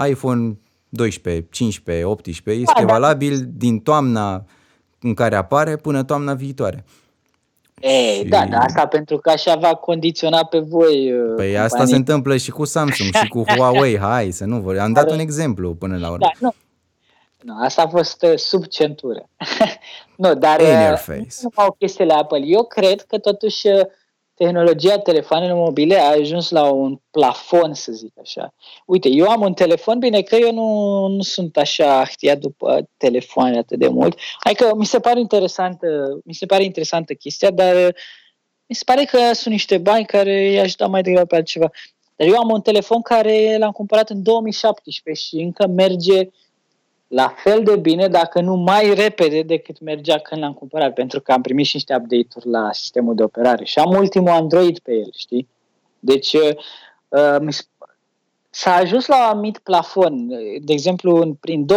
iPhone 12, 15, 18 este Da, da. valabil din toamna în care apare până toamna viitoare. Ei, Și- da, dar asta pentru că așa va condiționa pe voi. uh, Păi asta companii. se întâmplă și cu Samsung și cu Huawei. Hai să nu vorbim. Am dat un exemplu până la urmă. Da, nu. Nu, asta a fost uh, sub centură. nu, dar In uh, your face. nu numai o chestie la Apple. Eu cred că totuși uh, tehnologia telefoanelor mobile a ajuns la un plafon, să zic așa. Uite, eu am un telefon, bine că eu nu, nu sunt așa ahtiat după telefoane atât de mult. Adică mi se pare interesantă, mi se pare interesantă chestia, dar uh, mi se pare că sunt niște bani care i-aș da mai degrabă pe altceva. Dar eu am un telefon care l-am cumpărat în 2017 și încă merge la fel de bine, dacă nu mai repede decât mergea când l-am cumpărat, pentru că am primit și niște update-uri la sistemul de operare și am ultimul Android pe el, știi? Deci uh, mi s- s-a ajuns la un anumit plafon. De exemplu, în, prin 2013-2014,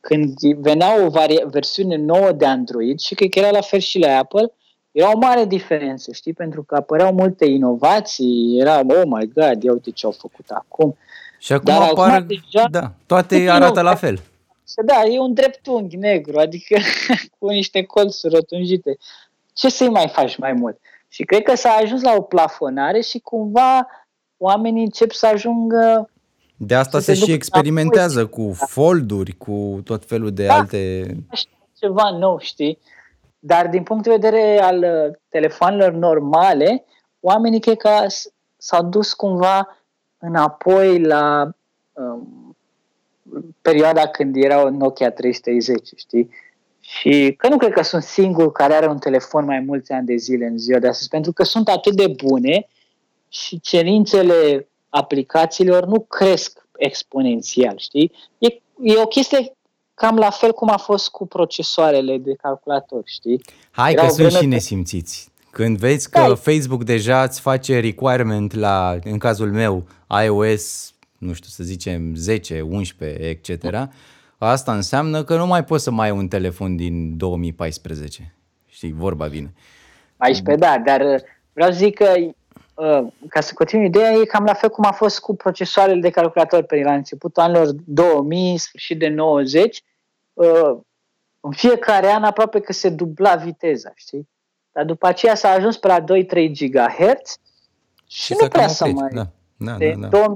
când venea o vari- versiune nouă de Android și cred că era la fel și la Apple, era o mare diferență, știi? Pentru că apăreau multe inovații, era, oh my god, ia uite ce au făcut acum. Și acum Dar apar, acum deja- da, toate arată la fel. Să da, e un dreptunghi negru, adică cu niște colțuri rotunjite. Ce să-i mai faci mai mult? Și cred că s-a ajuns la o plafonare și cumva oamenii încep să ajungă De asta Să se se și ducă experimentează cu folduri, cu tot felul de Da. alte... ceva nou, știi? Dar din punct de vedere al uh, telefoanelor normale, oamenii cred că s- s-au dus cumva înapoi la um, perioada când erau Nokia 330, știi? Și că nu cred că sunt singurul care are un telefon mai mulți ani de zile în ziua de astăzi, pentru că sunt atât de bune și cerințele aplicațiilor nu cresc exponențial, știi? E, e o chestie cam la fel cum a fost cu procesoarele de calculator, știi? Hai Era că o sunt vreme și că- nesimțiți. Când vezi că Da. Facebook deja îți face requirement la, în cazul meu, iOS, nu știu, să zicem 10, 11, etc., asta înseamnă că nu mai poți să mai ai un telefon din 2014. Știi, vorba vine. 14, da, dar uh, vreau să zic că, uh, ca să continui ideea, e cam la fel cum a fost cu procesoarele de calculator pe la începutul anilor 2000, sfârșit de 90, uh, în fiecare an aproape că se dubla viteza, știi? Dar după aceea s-a ajuns pe la 2-3 GHz și, nu s-a prea cam să oprit. mai... Da, da, de da, da.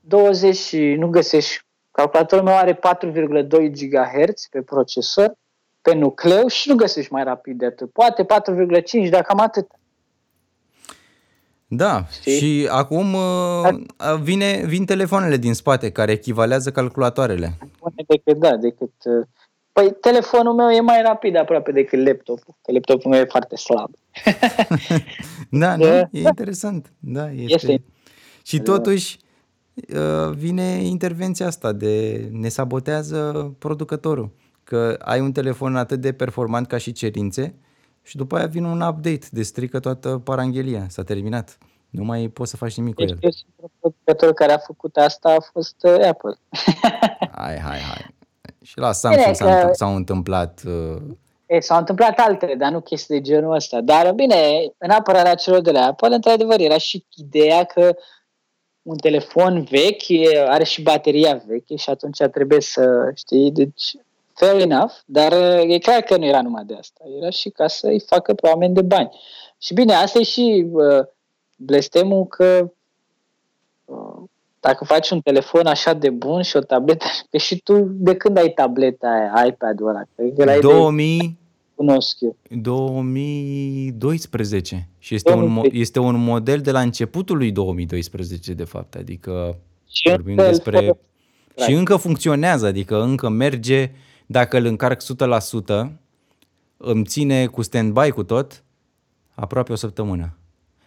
2020 și nu găsești. Calculatorul meu are 4,2 GHz pe procesor, pe nucleu și nu găsești mai rapid de atât. Poate 4,5, dar cam atât. Da, Știi? și acum uh, vine, vin telefoanele din spate care echivalează calculatoarele. Bune decât, da, decât... uh, Păi telefonul meu e mai rapid aproape decât laptopul, că laptopul meu e foarte slab. Da, nu? Da. E interesant. Da, este. Este. Și totuși uh, vine intervenția asta de ne sabotează producătorul. Că ai un telefon atât de performant ca și cerințe și după aia vine un update de strică toată paranghelia. S-a terminat. Nu mai poți să faci nimic cu Deci el. eu singurul producător care a făcut asta a fost uh, Apple. Hai, hai, hai. Și la Samsung s-a, că- întâmpl- s-au întâmplat uh, E, s-au întâmplat altele, dar nu chestii de genul ăsta. Dar bine, în apărarea celor de la Apple, într-adevăr, era și ideea că un telefon vechi e- are și bateria veche și atunci trebuie să știi, deci fair enough, dar uh, e clar că nu era numai de asta. Era și ca să-i facă pe oameni de bani. Și bine, asta e și uh, blestemul că uh, dacă faci un telefon așa de bun și o tabletă, că și tu de când ai tableta aia, iPad-ul ăla? Cred că l-ai de 2000, cunosc eu. 2012 și este un, mo- 2012. este un model de la începutul lui 2012 de fapt, adică Și vorbim încă îl despre folosim. și încă funcționează, adică încă merge, dacă îl încarc 100%, îmi ține cu stand-by cu tot aproape o săptămână.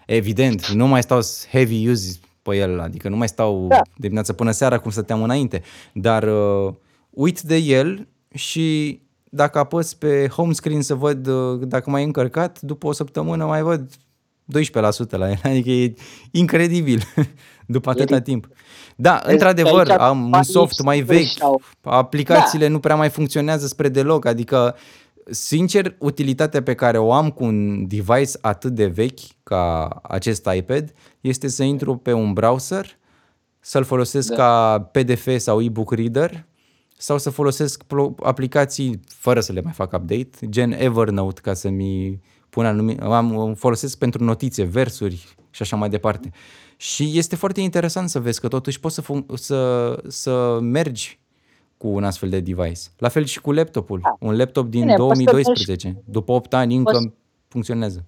Evident, nu mai stau heavy use pe el, adică nu mai stau Da. de dimineață până seara cum stăteam înainte, dar uh, uit de el și dacă apăs pe home screen să văd uh, dacă mai e încărcat, după o săptămână mai văd 12% la el, adică e incredibil. După atâta timp. Da, Vezi, într-adevăr, aici am un banii soft mai singuri vechi, și-au- aplicațiile nu prea mai funcționează spre deloc, adică sincer, utilitatea pe care o am cu un device atât de vechi ca acest iPad este să intru pe un browser, să-l folosesc Da. ca PDF sau e-book reader sau să folosesc pro- aplicații fără să le mai fac update, gen Evernote ca să-mi pun anumite, am, folosesc pentru notițe, versuri și așa mai departe. Și este foarte interesant să vezi că totuși poți să, fun- să, să mergi cu un astfel de device. La fel și cu laptopul. Un laptop din Bine, poți să 2012. După 8 ani încă poți- funcționează.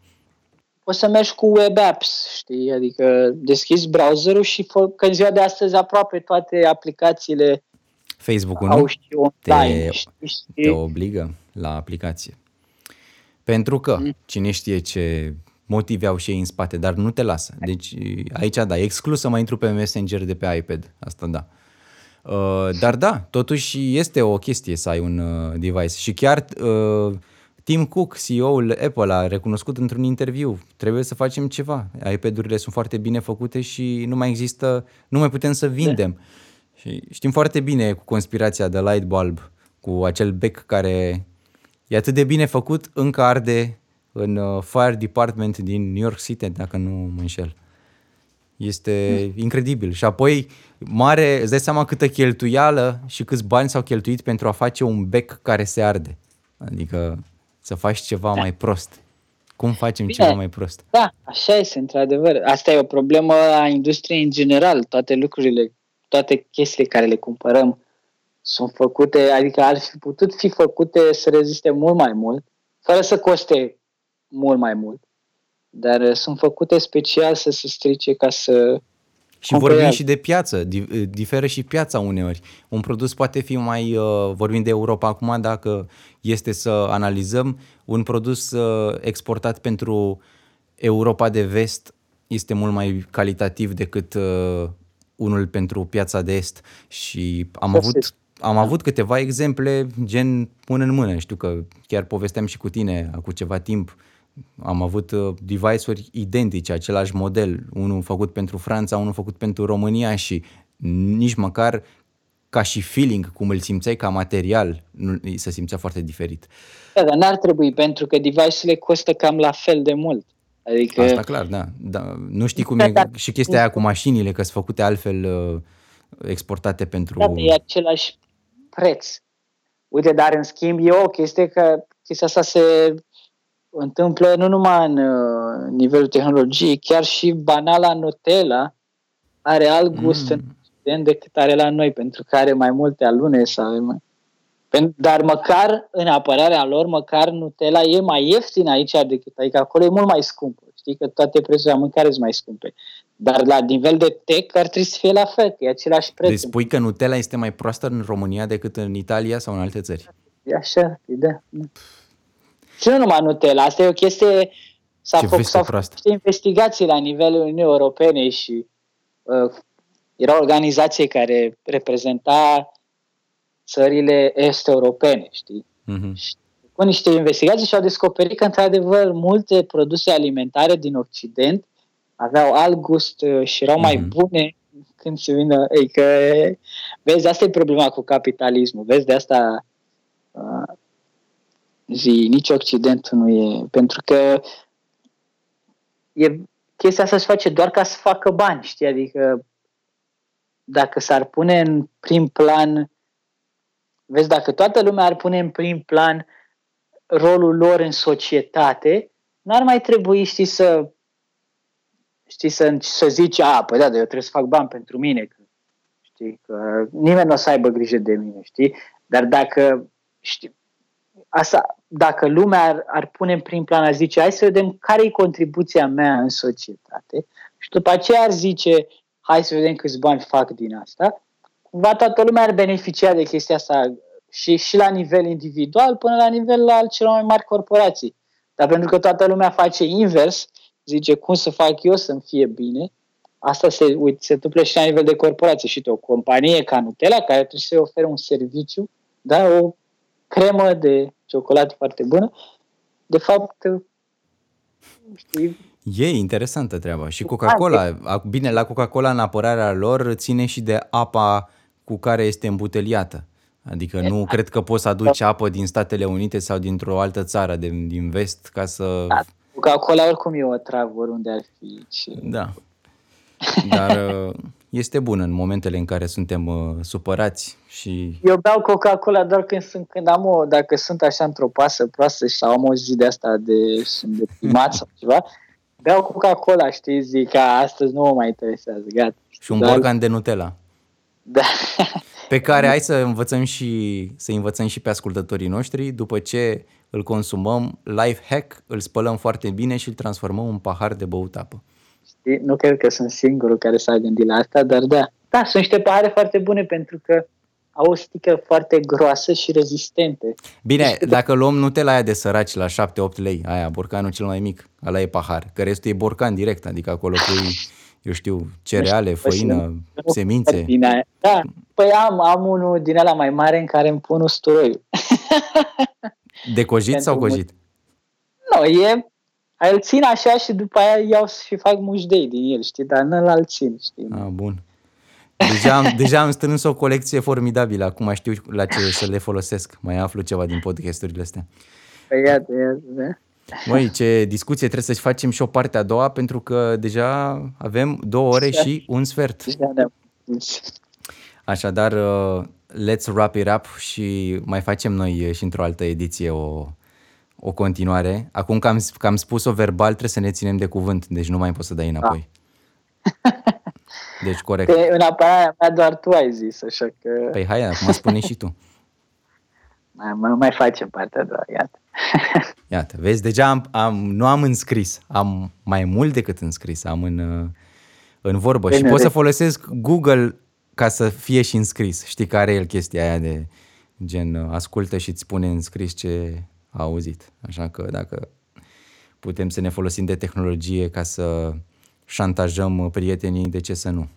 Poți să mergi cu web apps, știi? Adică deschizi browserul și fă, că în ziua de astăzi aproape toate aplicațiile Facebook-ul, au nu? și online, Te- știi? Te Și obligă la aplicație. Pentru că Mm. cine știe ce motive au și ei în spate, dar nu te lasă. Deci aici da, e exclus să mai intru pe Messenger de pe iPad. Asta da. Uh, dar da, totuși este o chestie să ai un uh, device. Și chiar uh, Tim Cook, CEO-ul Apple, a recunoscut într-un interviu, trebuie să facem ceva. iPad-urile sunt foarte bine făcute și nu mai există, nu mai putem să vindem. Și știm foarte bine cu conspirația de light bulb, cu acel bec care e atât de bine făcut, încă arde în uh, fire department din New York City, dacă nu mă înșel. Este mm. incredibil. Și apoi, mare, îți dai seama câtă cheltuială și câți bani s-au cheltuit pentru a face un bec care se arde. Adică să faci ceva da. mai prost. Cum facem Bine, ceva mai prost? Da, așa este, într-adevăr. Asta e o problemă a industriei în general. Toate lucrurile, toate chestiile care le cumpărăm sunt făcute, adică ar fi putut fi făcute să reziste mult mai mult, fără să coste mult mai mult. Dar uh, sunt făcute special să se strice ca să și vorbim și de piață, diferă și piața uneori. Un produs poate fi mai, uh, vorbim de Europa acum, dacă este să analizăm, un produs uh, exportat pentru Europa de vest este mult mai calitativ decât unul pentru piața de est și am avut am avut câteva exemple gen mână în mână. Știu că chiar povesteam și cu tine acum ceva timp. Am avut uh, device-uri identice, același model, unul făcut pentru Franța, unul făcut pentru România și nici măcar ca și feeling, cum îl simțeai ca material, nu, se simțea foarte diferit. Da, dar n-ar trebui, pentru că device-urile costă cam la fel de mult. Adică... Asta clar, da. da. Nu știi cum e da, și chestia aia cu mașinile, că sunt făcute altfel uh, exportate pentru... Da, e același preț. Uite, dar în schimb e o chestie că chestia asta se întâmplă nu numai în uh, nivelul tehnologiei, chiar și banala Nutella are alt gust mm. în decât are la noi, pentru că are mai multe alune sau dar măcar în apărarea lor, măcar Nutella e mai ieftin aici decât adică acolo e mult mai scump. Știi că toate prețurile la mâncare sunt mai scumpe. Dar la nivel de tech ar trebui să fie la fel, că e același preț. Deci spui că Nutella este mai proastă în România decât în Italia sau în alte țări? E așa, e da. Și nu numai Nutella, asta e o chestie... S-a făcut s-au făcut investigații la nivelul Uniunii Europene și uh, era o organizație care reprezenta țările est-europene, știi? Mm-hmm. Și cu niște investigații și au descoperit că, într-adevăr, multe produse alimentare din Occident aveau alt gust uh, și erau mm-hmm. mai mhm. bune când se vină. Ei, că, vezi, asta e problema cu capitalismul. Vezi, de asta uh, zi, nici Occidentul nu e. Pentru că e, chestia asta se face doar ca să facă bani, știi? Adică dacă s-ar pune în prim plan, vezi, dacă toată lumea ar pune în prim plan rolul lor în societate, n-ar mai trebui, știi, să știi, să, să zici, a, păi da, dar eu trebuie să fac bani pentru mine, că, știi, că nimeni nu o să aibă grijă de mine, știi? Dar dacă, știi, asta, dacă lumea ar, ar pune în prim plan, ar zice, hai să vedem care e contribuția mea în societate și după aceea ar zice, hai să vedem câți bani fac din asta, cumva toată lumea ar beneficia de chestia asta și, și la nivel individual până la nivel al celor mai mari corporații. Dar pentru că toată lumea face invers, zice cum să fac eu să-mi fie bine, asta se, uite, se întâmplă și la nivel de corporație. Și o companie ca Nutella, care trebuie să ofere un serviciu, da, o cremă de ciocolată foarte bună, de fapt, știi, E interesantă treaba. Și Coca-Cola, bine, la Coca-Cola în apărarea lor ține și de apa cu care este îmbuteliată. Adică nu cred că poți să aduci apă din Statele Unite sau dintr-o altă țară de, din vest ca să... Da, Coca-Cola oricum e o travă oriunde ar fi. Și... Da. Dar uh, este bun în momentele în care suntem uh, supărați și... Eu beau Coca-Cola doar când, sunt, când am o, dacă sunt așa într-o pasă proastă și am o zi de asta de, sunt de primat sau ceva, beau Coca-Cola, știi, zic că astăzi nu mă mai interesează, gata. Și un borcan de Nutella. Da. Pe care hai să învățăm și să învățăm și pe ascultătorii noștri, după ce îl consumăm, life hack, îl spălăm foarte bine și îl transformăm în pahar de băut apă. Știi? Nu cred că sunt singurul care s-a gândit la asta, dar da. Da, sunt niște pahare foarte bune pentru că au o stică foarte groasă și rezistente. Bine, deci, dacă luăm Nutella aia de săraci la 7-8 lei, aia, borcanul cel mai mic, ăla e pahar, că restul e borcan direct, adică acolo pui, eu știu, cereale, făină, semințe. Da, păi am, am unul din ăla mai mare în care îmi pun usturoiul. De cojit sau cojit? Nu, e îl țin așa și după aia iau și fac mușdei din el, știi, dar nu l țin, știi. Ah, bun. Deja am, deja am strâns o colecție formidabilă, acum știu la ce să le folosesc. Mai aflu ceva din podcasturile astea. Păi iată, iată, da. Măi, ce discuție, trebuie să facem și o parte a doua, pentru că deja avem două ore și un sfert. Așadar, uh, let's wrap it up și mai facem noi și într-o altă ediție o, o continuare. Acum că am, că am spus-o verbal, trebuie să ne ținem de cuvânt, deci nu mai poți să dai înapoi. Da. Deci, corect. Pe, în apărarea mea doar tu ai zis, așa că... Păi hai, acum spune și tu. mai, mai, mai facem partea a doua, iată. Iată, vezi, deja am, am, nu am înscris, am mai mult decât înscris, am în, în vorbă Bine, și pot să folosesc Google ca să fie și înscris. Știi care e el chestia aia de gen ascultă și îți spune înscris ce a auzit. Așa că dacă putem să ne folosim de tehnologie ca să șantajăm prietenii, de ce să nu?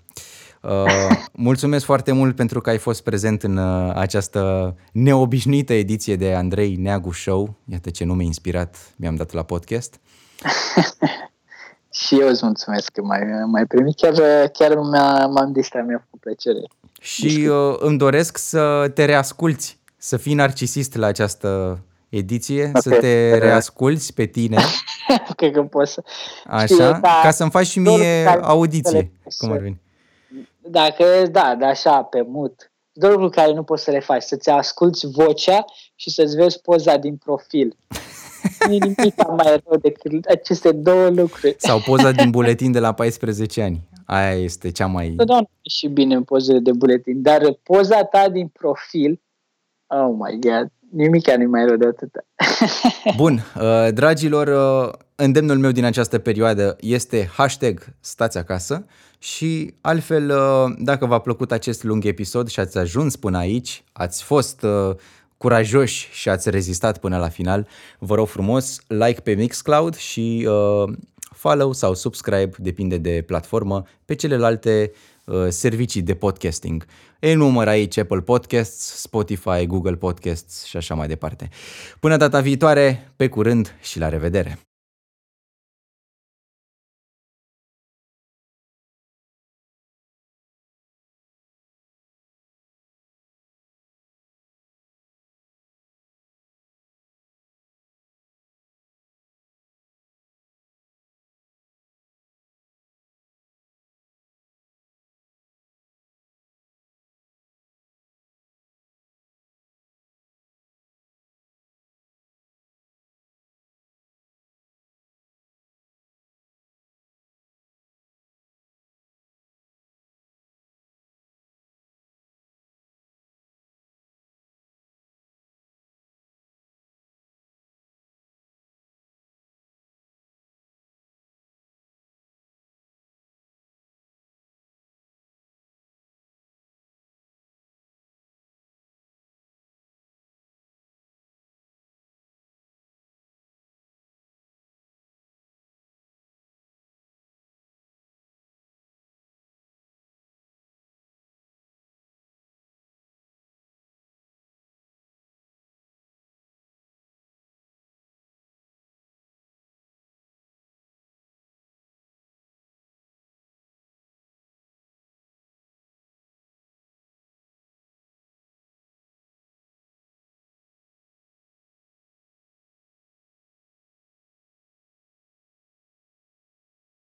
Uh, mulțumesc foarte mult pentru că ai fost prezent în uh, această neobișnuită ediție de Andrei Neagu Show. Iată ce nume inspirat mi-am dat la podcast. și eu îți mulțumesc că m-ai, m-ai primit. Chiar, chiar m-a, m-am distrat, mi-a făcut plăcere. Și uh, îmi doresc să te reasculți, să fii narcisist la această ediție, okay. să te reasculți pe tine. Cred că poți să... Așa, Știi, da, ca să-mi faci și mie audiție, cum ar veni. Dacă, da, de așa, pe mut. Două lucruri care nu poți să le faci, să-ți asculti vocea și să-ți vezi poza din profil. nu e nimic mai rău decât aceste două lucruri. Sau poza din buletin de la 14 ani. Aia este cea mai... Totdeauna și bine în pozele de buletin, dar poza ta din profil, oh my god, nimic nu mai rău de atât. Bun, uh, dragilor, uh, îndemnul meu din această perioadă este hashtag stați acasă și altfel, uh, dacă v-a plăcut acest lung episod și ați ajuns până aici, ați fost curajoși și ați rezistat până la final, vă rog frumos, like pe Mixcloud și uh, follow sau subscribe, depinde de platformă, pe celelalte uh, servicii de podcasting. Enumăr aici Apple Podcasts, Spotify, Google Podcasts și așa mai departe. Până data viitoare, pe curând și la revedere!